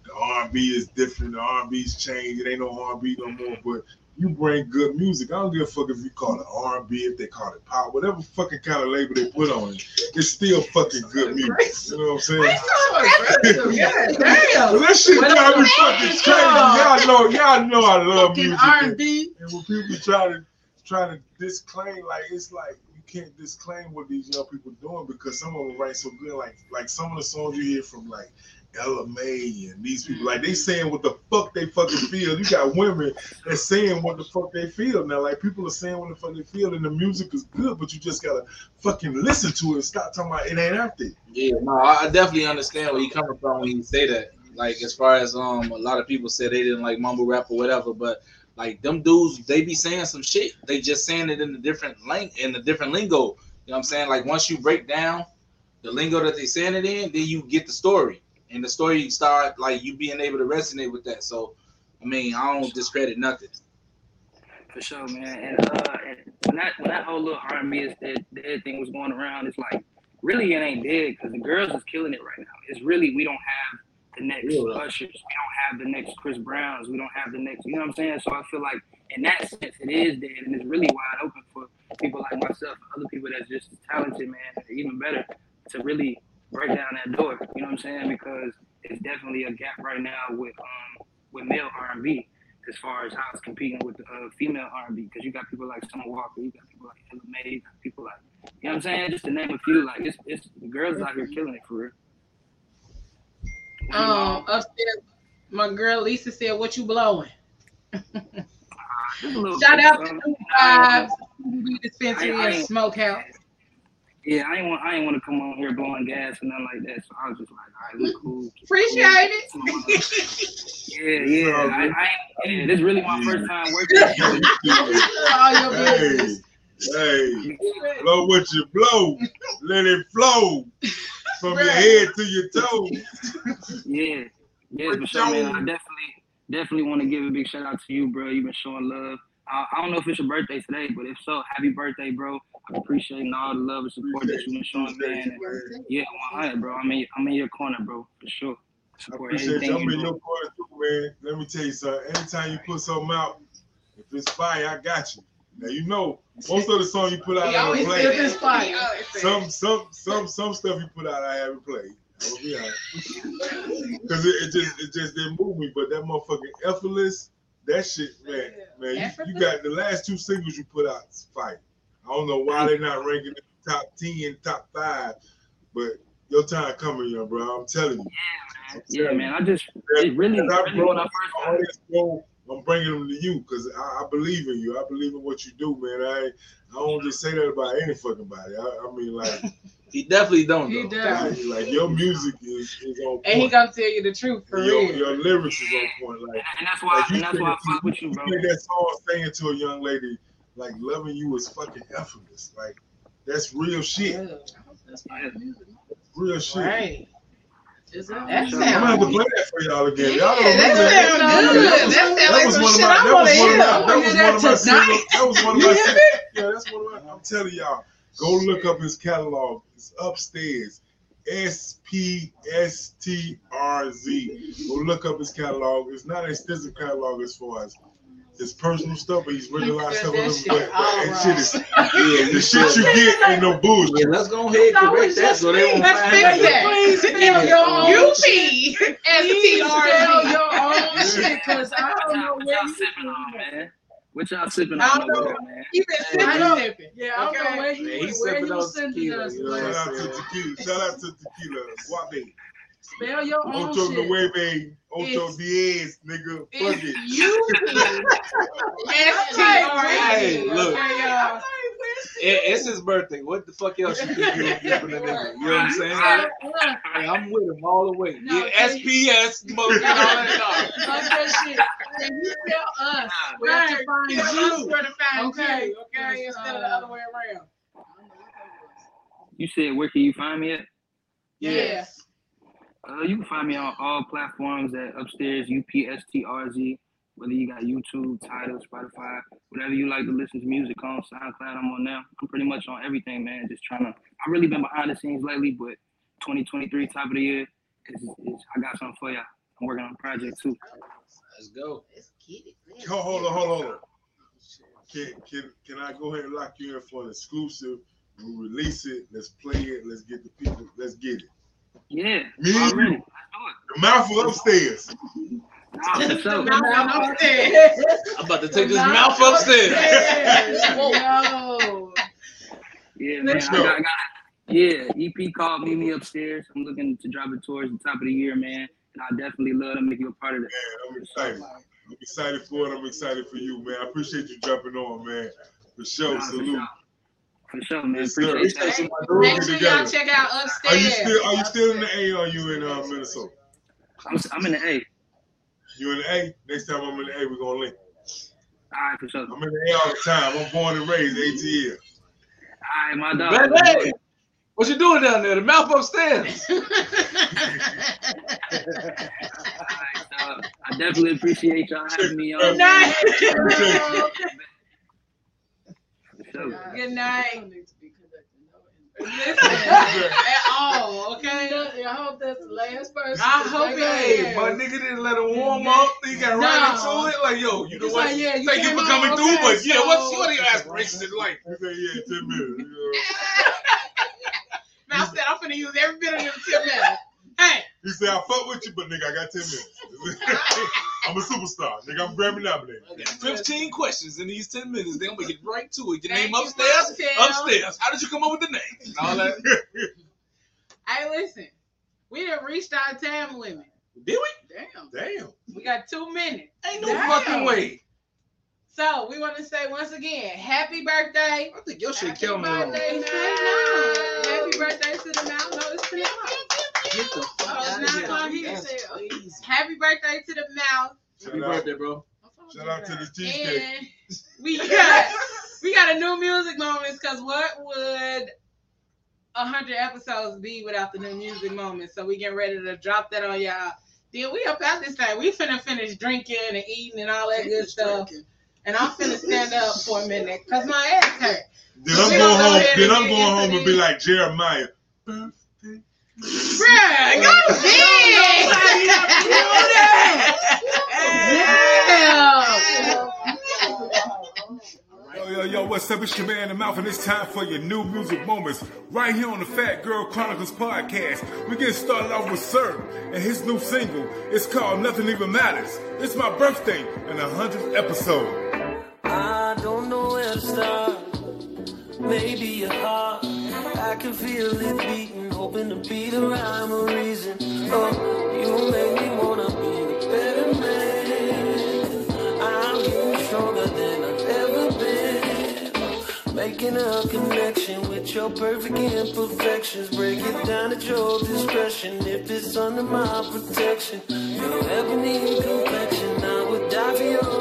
S4: the R&B is different. The R&B's changed. It ain't no R&B no more." But you bring good music. I don't give a fuck if you call it R&B, if they call it pop, whatever fucking kind of label they put on it. It's still fucking good music. You know what I'm saying?
S3: Yeah, damn.
S4: that shit drive me fucking crazy. Y'all know, y'all know I love
S3: Fucking
S4: music.
S3: R
S4: And,
S3: and
S4: when people try to try to disclaim, like it's like can't disclaim what these young people doing because some of them write so good. Like like some of the songs you hear from like Ella Mai and these people, like they saying what the fuck they fucking feel. You got women that saying what the fuck they feel now. Like people are saying what the fuck they feel, and the music is good, but you just gotta fucking listen to it and stop talking about it ain't out there.
S2: Yeah, no, I I definitely understand where you coming from when you say that. Like as far as um, a lot of people said they didn't like mumble rap or whatever, but like them dudes, they be saying some shit. They just saying it in a different ling in a different lingo. You know what I'm saying? Like once you break down the lingo that they saying it in, then you get the story, and the story start like you being able to resonate with that. So, I mean, I don't discredit nothing.
S10: For sure, man. And uh, and when that when that whole little B is dead, dead thing was going around, it's like really it ain't dead because the girls is killing it right now. It's really we don't have the next
S2: Yeah.
S10: Ushers, we don't have the next Chris Browns, we don't have the next. You know what I'm saying? So I feel like in that sense it is dead, and it's really wide open for people like myself, and other people that's just as talented, man, even better to really break down that door. You know what I'm saying? Because it's definitely a gap right now with um with male R&B as far as how it's competing with the uh, female R&B because you got people like Summer Walker, you got people like Ella Mai, you got people like you know what I'm saying, just to name a few. Like it's it's the girls out here killing it for real.
S3: Um, upstairs, my girl Lisa said, "What you blowing?"
S10: Just a little
S3: Shout out to New
S10: I ain't
S3: Vibes, CBD dispensary,
S10: I- I
S3: and Smokehouse.
S10: Yeah, I ain't want I ain't want to come on here blowing gas and nothing like that. So I was just like, all right, we cool.
S3: Appreciate it.
S10: Yeah, yeah. I, I ain't, yeah, this really my first time working. with.
S3: All your
S4: Hey,
S3: business.
S4: Hey, blow what you blow. Let it flow from your head to your toes.
S10: Yeah, yeah, for sure, man. I definitely, definitely want to give a big shout out to you, bro. You've been showing love. I, I don't know if it's your birthday today, but if so, happy birthday, bro. I'm appreciating all the love and support that you've been showing, man. And yeah, 100, bro. I'm in, I'm in your corner, bro, for sure.
S4: I appreciate you. I'm in your corner too, man, let me tell you something. Anytime you put something out, if it's fire, I got you. Now you know most of the songs you put out, I
S3: always
S4: don't
S3: said
S4: play.
S3: this fire.
S4: Some some some some stuff you put out, I haven't played. I'm gonna be honest, because it, it just it just didn't move me. But that motherfucking effortless, that shit, man, man, you, you got the last two singles you put out, is fire. I don't know why they're not ranking in the top ten, top five, but your time coming, young bro. I'm telling you.
S10: Yeah, man. Yeah, man. I just it really,
S4: As I
S10: really
S4: grow
S10: when I
S4: up,
S10: first
S4: all this gold, I'm bringing them to you because I, I believe in you. I believe in what you do, man. I I don't just say that about any fucking body. I, I mean, like,
S2: He definitely don't.
S3: He does.
S4: like, like your music is, is on point.
S3: And he gonna tell you the truth for
S4: your,
S3: real.
S4: your lyrics is on point. Like,
S10: and that's why
S4: like you
S10: and that's why I fuck with you, bro.
S4: made that song saying to a young lady, like, loving you is fucking effortless. Like, that's real shit. That's my music. Real shit.
S3: Right.
S5: Is
S3: That
S4: I'm gonna have to play that for y'all again.
S3: Yeah,
S4: Y'all don't
S3: that
S4: remember
S3: sound good.
S4: That was,
S3: That sound
S4: that
S3: like
S4: was one of my.
S3: I
S4: That
S3: wanna
S4: was one of
S3: hear.
S4: my.
S3: I
S4: That
S3: wanna
S4: was
S3: hear
S4: one of my.
S3: that tonight.
S4: singles- That was one of
S3: You
S4: my.
S3: hear
S4: singles. Yeah, that's one of my. I'm telling y'all. Go look up his catalog. It's upstairs. S P S T R Z. Go look up his catalog. It's not an extensive catalog as far as his personal stuff, but he's written a lot of stuff on him. But, but that shit is
S2: Yeah,
S4: the shit you get ain't no bullshit.
S2: Yeah, let's go ahead and correct that so they won't
S3: Let's fix
S2: out.
S3: that.
S5: Please spell your own
S3: U
S5: shit.
S3: P S
S5: Please spell your own shit, cause I don't know
S10: what
S5: where
S10: y'all sipping on, man? What y'all sipping
S3: I
S10: on
S3: don't
S10: over
S3: know.
S10: there, man?
S3: He been
S5: I
S3: sipping
S5: know.
S3: sipping.
S5: Yeah, I don't know where you
S2: Yeah, he's
S5: where
S2: sipping
S5: you sending
S2: tequila,
S5: us.
S2: you know
S4: Shout out to tequila. Shout out to tequila. Suave.
S5: Spell your own
S4: Ocho
S5: shit.
S4: Nueve. Ocho
S5: It's-
S4: Diez, nigga. Fuck
S3: It's
S4: it.
S3: U P S T R
S2: Hey, look.
S3: Okay,
S2: it's his birthday. What the fuck else you think you would give for nigga? You know what I'm saying? Hey, I'm with him all the way.
S5: No,
S2: yeah, SPS, mo- you know, that
S5: Fuck that shit. Can you tell us where to find you?
S3: where to find
S5: Okay,
S3: you, okay,
S5: yes,
S3: instead of
S5: uh,
S3: the other way around.
S10: You said where can you find me at?
S3: Yes.
S10: Uh, you can find me on all platforms at upstairs UPSTRZ. Whether you got YouTube, Tidal, Spotify, whatever you like to listen to music on, SoundCloud, I'm on now. I'm pretty much on everything, man. Just trying to. I've really been behind the scenes lately, but 2023 top of the year, is, is, I got something for y'all. I'm working on a project too.
S2: Let's go.
S4: Hold, hold on, hold on, hold on. Can, can, can I go ahead and lock you in for an exclusive? We release it. Let's play it. Let's get the people. Let's get it.
S10: Yeah,
S4: Me and you. The mouth of upstairs.
S10: Nah, for sure.
S3: Mouth upstairs.
S2: I'm about to take this mouth upstairs.
S5: Yo.
S10: Yeah, man. I got, I got, yeah, EP called Meet Me Upstairs. I'm looking to drop it towards the top of the year, man. And I definitely love to make you a part of that.
S4: Man, I'm excited. I'm excited for it. I'm excited for you, man. I appreciate you jumping on, man. For sure.
S10: Nah, for
S4: Salute.
S10: sure. For sure, man.
S4: Yes, sir.
S10: Appreciate that.
S3: Make sure y'all check out
S4: Are you
S3: upstairs.
S4: still Are you still in the A? Or are you in uh, Minnesota?
S10: I'm, I'm in the A.
S4: You in the A? Next time I'm in the A, we're gonna link.
S10: All right, for sure.
S4: I'm in the A all the time. I'm born and raised ATL.
S10: All right, my dog.
S2: Baby, what you doing down there? The mouth upstairs.
S10: Uh, I definitely appreciate y'all having me on.
S3: Good night.
S10: For.
S3: Good night. Listen, at all, okay?
S5: I hope that's the last person.
S3: I hope it
S2: my nigga didn't let him warm up. He got right into it. Like, yo, you know
S5: It's
S2: what?
S5: like, yeah, you
S2: Thank you
S5: came
S2: for
S5: on,
S2: coming
S5: okay,
S2: through, but yeah, what's what are your aspirations in life?
S4: I said, yeah, 10 minutes. You know.
S3: Now I said I'm finna use every bit of them tip minutes. Hey,
S4: He said, I fuck with you, but nigga, I got 10 minutes. I'm a superstar. Nigga, I'm Grammy nominated.
S2: I 15 questions in these 10 minutes. Then we get right to it. Your
S3: Thank
S2: name
S3: you,
S2: upstairs?
S3: Martell.
S2: Upstairs. How did you come up with the name? And all that.
S3: hey, listen. We done reached our time limit.
S2: Did we?
S5: Damn.
S4: Damn.
S3: We got two minutes.
S2: Ain't no
S3: Damn.
S2: fucking way.
S3: So we want to say once again, happy birthday.
S2: I think your shit
S3: Happy
S2: killed me wrong.
S3: birthday, now. Happy birthday to the mouse. No, it's to the mouse.
S2: Get the fuck out of here.
S3: on here.
S2: That's crazy.
S3: Happy birthday to the mouth.
S2: Happy
S4: Shout out,
S2: birthday, bro.
S4: shout out to the cheesecake.
S3: And we got we got a new music moments because what would a hundred episodes be without the new music moments? So we getting ready to drop that on y'all. Then we up out this thing. We finna finish drinking and eating and all that good stuff. And I'm finna stand up for a minute because my ass hurt.
S4: Then I'm going
S3: go
S4: home.
S3: ahead
S4: Then I'm going home and be like Jeremiah. Birthday,
S3: Bruh, go big.
S4: Yo, yo, yo, what's up? It's your man, in The Mouth, and it's time for your new music moments right here on the Phat Girl Chronicles podcast. We're getting started off with Sir and his new single. It's called Nothing Even Matters. It's my birthday and the 100th episode.
S11: I don't know where to start. Maybe your heart, I can feel it beating, hoping to be the rhyme or reason. Oh, you make me wanna be a better man. I'm stronger than I've ever been. Making a connection with your perfect imperfections. Break it down at your discretion. If it's under my protection, your ebony complexion, I would die for your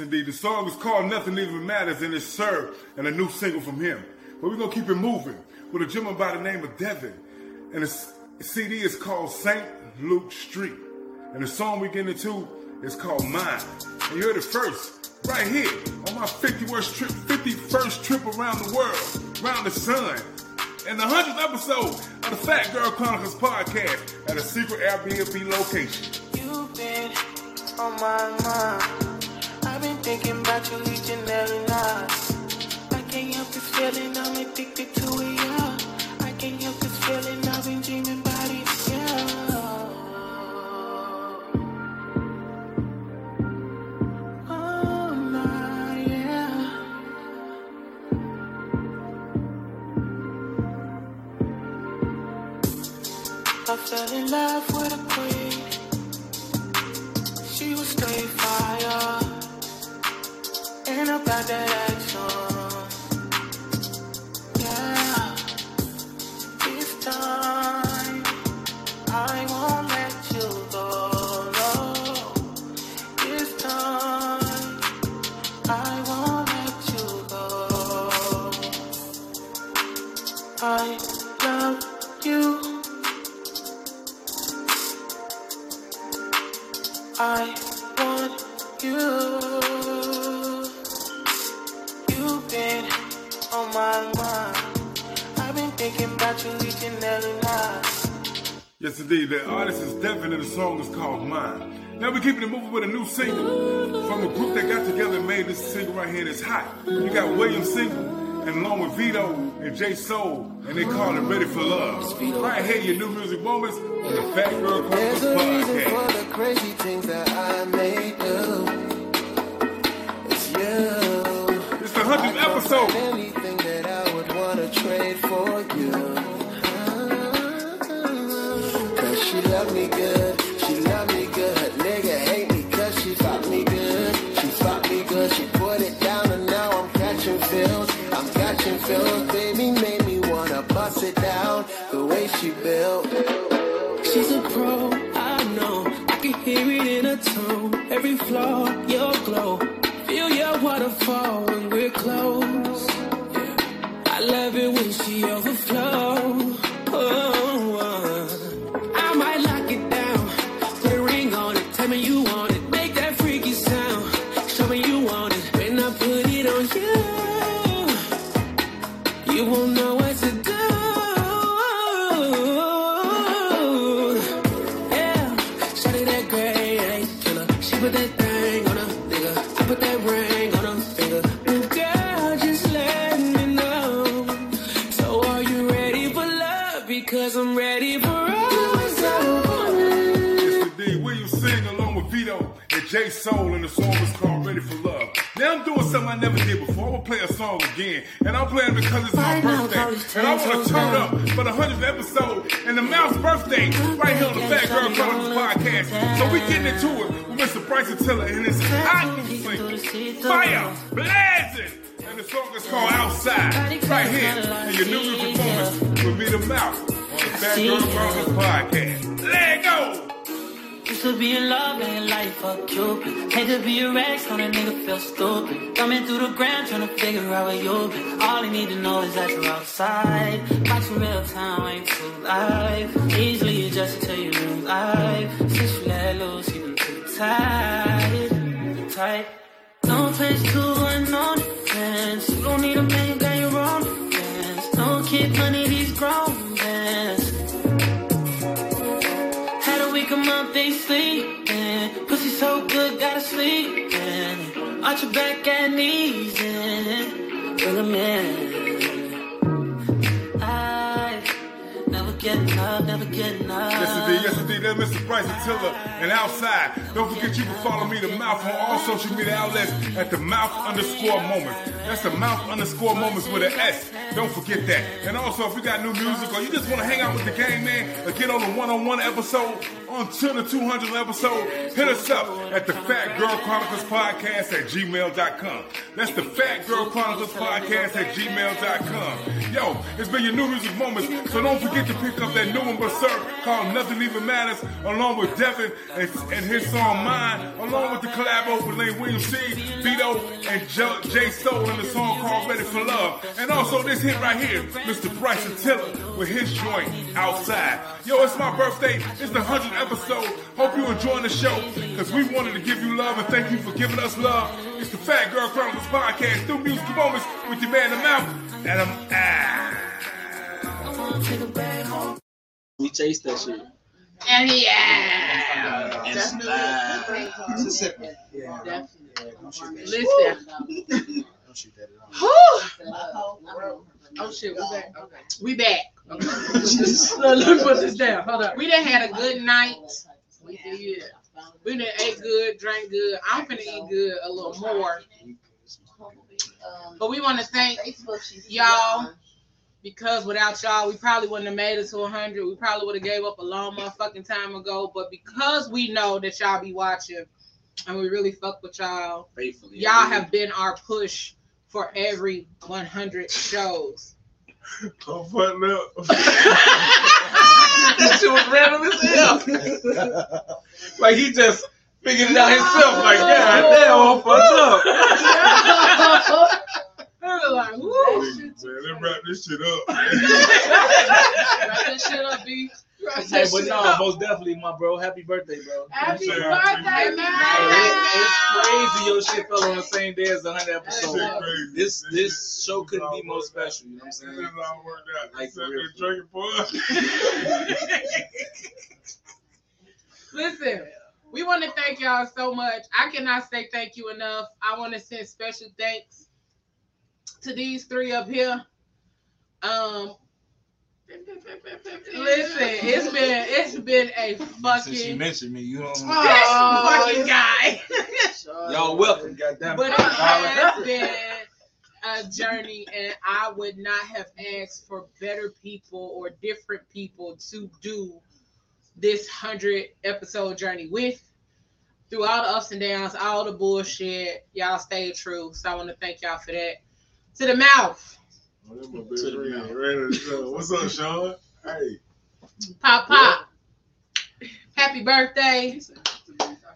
S4: Indeed. The song is called Nothing Even Matters, and it's Served and a new single from him. But we're going to keep it moving with a gentleman by the name of Devin. And his CD is called St. Luke Street. And the song we get into is called Mine. And you heard it first, right here, on my 51st trip, 51st trip around the world, around the sun. And the 100th episode of the Phat Girl Chronicles podcast at a secret Airbnb location.
S11: You've been on my mind. Been thinking about you each and every night. I can't help this feeling, I'm addicted to it, yeah. I can't help this feeling, I've been dreaming about it, yeah. Oh, my, yeah. I fell in love with a queen. She was straight fire. And about that action.
S4: Yes, indeed. The artist is Devin, and the song is called Mine. Now we're keeping it moving with a new single from a group that got together and made this single right here that's hot. You got William Single, and along with Vito and J Soul, and they call it Ready for Love. Right here, your new music moments on the Phat Girl
S11: There's a reason
S4: podcast.
S11: for the crazy things that I may do. It's you.
S4: It's the 100th episode.
S11: Anything that I would want to trade for you. She love me good. Her nigga hate me cause she fuck me good. She fuck me good. She put it down and now I'm catching feels. I'm catching feels. Baby made me wanna bust it down the way she built. She's a pro, I know. I can hear it in her tone. Every flaw, your glow. Feel your waterfall when we're close. I love it when she overflows.
S4: Soul, and the song is called Ready for Love. Now I'm doing something I never did before. I'm gonna play a song again, and I'm playing it because it's my birthday, and I want to turn up for the 100th episode and the Mouse birthday right here on the Phat Girl Chronicles podcast. So we getting into it with Mr. Bryson Tiller and his hot new single, Fire Blazing. and the song is called Outside. Right here in your new performance with me, the mouth, on the Phat Girl Chronicles podcast. Let go!
S11: Used to be in love and life a Cupid. Hate to be a ex on a nigga feel stupid. Coming through the ground trying to figure out where you been. All you need to know is that you're outside. Watching real time, ain't too live. Easily adjust to your new life. Since you let loose, you done too tight. Tight. Don't taste too unknown defense. You don't need a man, you got your own defense. Don't keep money, these grown men. A they sleeping. Pussy so good, gotta sleep. Arch your back and knees in. Bring 'em in. Get enough, never get enough.
S4: Yes, indeed, yes. That's Mr. Bryson Tiller and outside. Don't forget you can follow me, the mouth, on all social media outlets at the mouth underscore moments. That's the mouth underscore moments with an S. Don't forget that. And also, if you got new music or you just want to hang out with the gang, man, or get on a one-on-one episode until the 200th episode, hit us up at the Phat Girl Chronicles Podcast at gmail.com. That's the Phat Girl Chronicles Podcast at gmail.com. Yo, it's been your new music moments, so don't forget to pick up that new one, Berserk, called Nothing Even Matters, along with Devin and, and his song Mine, along with the collabo with Lane Williams C, Vito, and J- Jay Soul in the song called Ready for Love. And also this hit right here, Mr. Bryson Tiller with his joint Outside. Yo, it's my birthday. It's the 100th episode. Hope you enjoying the show, because we wanted to give you love and thank you for giving us love. It's the Phat Girl Chronicles Podcast, through music moments with your man, the mouth, and I'm ah.
S2: We chased that shit.
S3: And yeah.
S2: And slide.
S5: Mississippi.
S3: Listen.
S5: Don't shoot that at all.
S3: Oh shit, we back. Okay. We back. Okay. Let me put this down. Hold up. We done had a good night. We did. We done ate good, drank good. I'm finna eat good a little more. But we want to thank y'all because without y'all, we probably wouldn't have made it to 100. We probably would have gave up a long motherfucking time ago. But because we know that y'all be watching and we really fuck with y'all,
S2: Faithfully.
S3: y'all have been our push for every 100 shows.
S4: I'm fucking up.
S2: that shit was random as hell. like he just figured it out himself. Like, God damn, I'm fucked up.
S3: I was like, woo.
S4: Man, they wrap this shit up.
S3: Wrap this shit up, B. Wrap
S2: Hey,
S3: that
S2: but
S3: shit
S2: no,
S3: up.
S2: most definitely, my bro. Happy birthday, bro.
S3: Happy
S4: Happy
S3: birthday,
S2: Hey,
S3: man.
S2: it- it's crazy your shit fell on the same day as the 100 episode. This
S4: This
S2: this show couldn't be more special. You know what I'm
S4: This
S2: saying?
S4: is all worked out.
S2: Like,
S4: Sitting
S2: real.
S4: drinking for us.
S3: Listen, we want to thank y'all so much. I cannot say thank you enough. I want to send special thanks to these three up here. Um, listen, it's been it's been a fucking.
S2: Since you
S3: fucking
S2: mentioned me, you don't know.
S3: this fucking guy.
S2: Y'all welcome, goddamn.
S3: But it has been a journey, and I would not have asked for better people or different people to do this hundred episode journey with. Through all the ups and downs, all the bullshit, y'all stayed true. So I want to thank y'all for that. To the mouth,
S4: Oh, that's my best friend. Ready to go. What's up, Sean? Hey.
S3: pop pop. Happy birthday.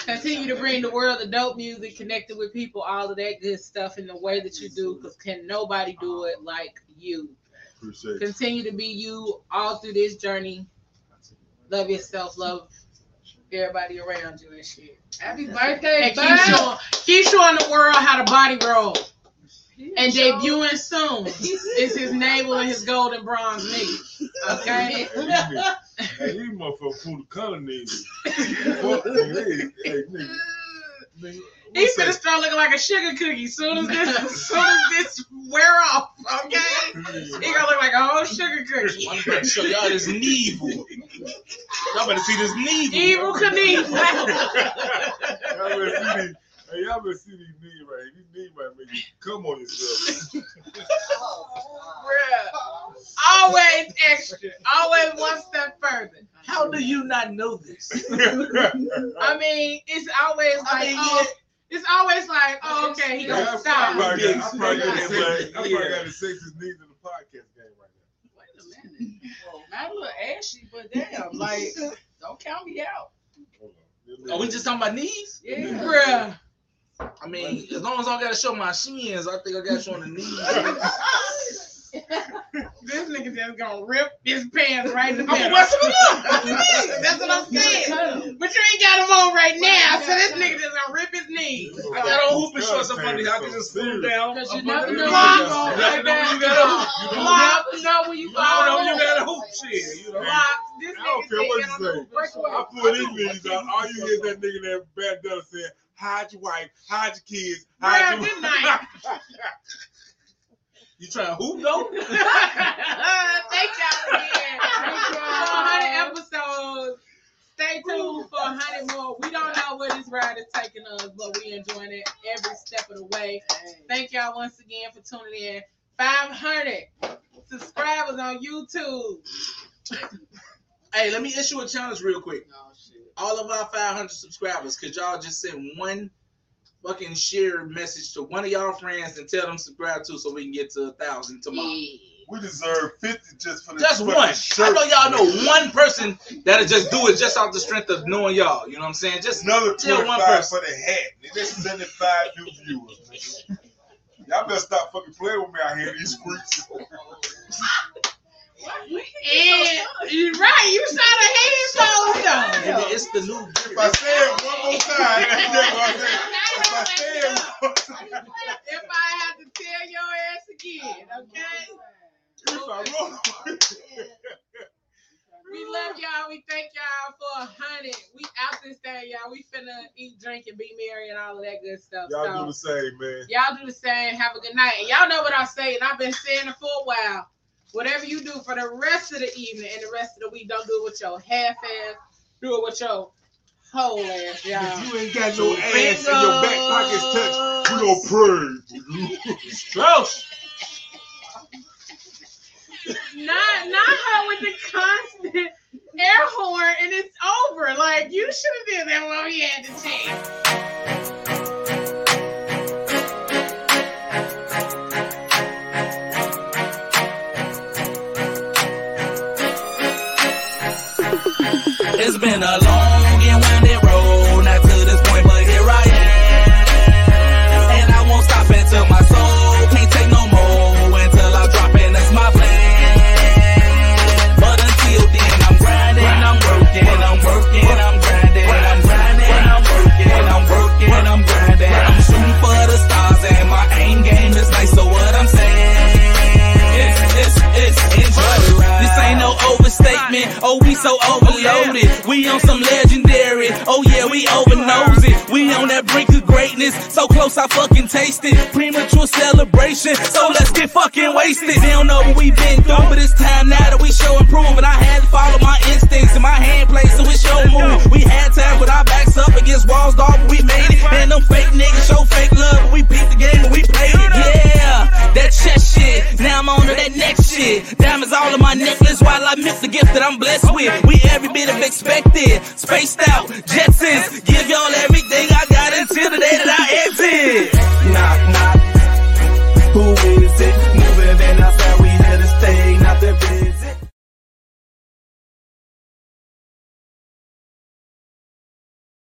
S3: Continue to bring the world of dope music, connected with people, all of that good stuff in the way that you do, because can nobody do it like you.
S4: Appreciate.
S3: Continue to be you all through this journey. Love yourself, love everybody around you and shit.
S12: Happy birthday,
S3: And keep showing, keep showing the world how to body roll. And debuting soon is his navel and his golden bronze knee. Okay?
S4: Hey, these motherfuckers fool the color niggas. Fuck nigga. Hey, hey, nigga. Nigga,
S3: He's gonna start looking like a sugar cookie soon as this soon as this wear off. Okay? He gonna look like a whole sugar cookie.
S2: I'm about to show y'all this Nevel. Y'all better see this Nevel.
S3: Evil Knievel.
S4: Y'all better see these. Hey, y'all better see these knees right here. These knees right make you come on yourself.
S3: Bruh. Always extra. Always one step further.
S2: How do you not know this?
S3: I mean, it's always like,
S2: I mean,
S3: oh, It's always like, oh, okay, he
S4: Yeah,
S3: gonna
S4: I
S3: stop.
S4: probably got- I probably got the
S8: Yeah.
S4: sexiest- I probably
S8: Yeah.
S4: got the sexiest knees in the podcast game right now.
S5: Wait a minute. Well, not a little ashy, but damn, like, don't count me out.
S4: Hold on.
S8: Are we just talking about knees?
S5: Yeah.
S3: Bruh.
S8: I mean, as long as I gotta show my shins, I think I gotta show on the knees.
S3: This nigga just gonna rip his pants right in the
S8: I'm gonna
S3: middle.
S8: wrestle it up.
S3: That's what I'm saying. But you ain't got them on right now, so this nigga just gonna rip his knees.
S8: I got on hooping shorts up under here. I can just pull down.
S3: Because you never know when you gonna
S8: You never know when you gotta hoop.
S3: You
S8: You know?
S3: never know when you
S8: You never know when you gotta hoop shit. You know?
S3: This
S4: I don't
S3: nigga
S4: care what you
S3: on
S4: say.
S3: the breakaway.
S4: I pull these knees out. All you hear that nigga that bad done saying, hide your wife, hide your kids, hide
S3: Bruh,
S4: your
S3: good night.
S8: You trying to hoop though?
S3: Thank y'all again. For 100 episodes. Stay tuned for 100 more. We don't know where this ride is taking us, but we enjoying it every step of the way. Thank y'all once again for tuning in. 500 subscribers on YouTube.
S8: Hey, let me issue a challenge real quick. All of our 500 subscribers, could y'all just send one fucking share message to one of y'all friends and tell them subscribe to so we can get to a thousand tomorrow?
S4: We deserve 50 just for this
S8: Just one. I know y'all know one person that'll just do it just off the strength of knowing y'all. You know what I'm saying? Just
S4: Another
S8: Tell one
S4: 25
S8: person.
S4: for the hat. Nigga, That's 75 new viewers. Y'all better stop fucking playing with me out here in these streets.
S3: And you're right, you saw the hating shows though.
S8: It's the new.
S4: If I say it one more time, that's what I say. If I say it one more time,
S3: If I have to tell your ass again, okay?
S4: if I roll
S3: We love y'all. We thank y'all for a hundred. We out this thing, y'all. We finna eat, drink, and be merry and all of that good stuff.
S4: Y'all
S3: so
S4: do the same, man.
S3: y'all do the same. Have a good night. And y'all know what I say, and I've been saying it for a while. Whatever you do for the rest of the evening and the rest of the week, don't do it with your half ass. Do it with your whole ass, y'all.
S4: If you ain't got no ass and your back pockets touch, we gonna pray for you.
S8: Gross.
S3: Not not her with the constant air horn and it's over. Like you should have did that when we had the chance.
S1: It's been a long and winding road, not to this point, but here I am. And I won't stop until my soul oh we so overloaded. We on some legendary, oh yeah, we over nosy. We on that brink of greatness, so close I fucking taste it. Premature celebration, so let's get fucking wasted. They don't know what we've been through, but it's time now that we show and prove. And I had to follow my instincts and my hand plays, so it's your move. We had time with our backs up against walls, dog, but we made it. And them fake niggas show fake love, but we beat the game and we played it. Yeah, that chest shit. Now I'm on to that next shit. Diamonds all in my necklace while I miss the gift that I'm blessed with. We every bit of expected, spaced out, Jetsons. Give y'all everything I got intimidated, I exit. Knock, knock. Who is it? Moving and I said we had to stay, not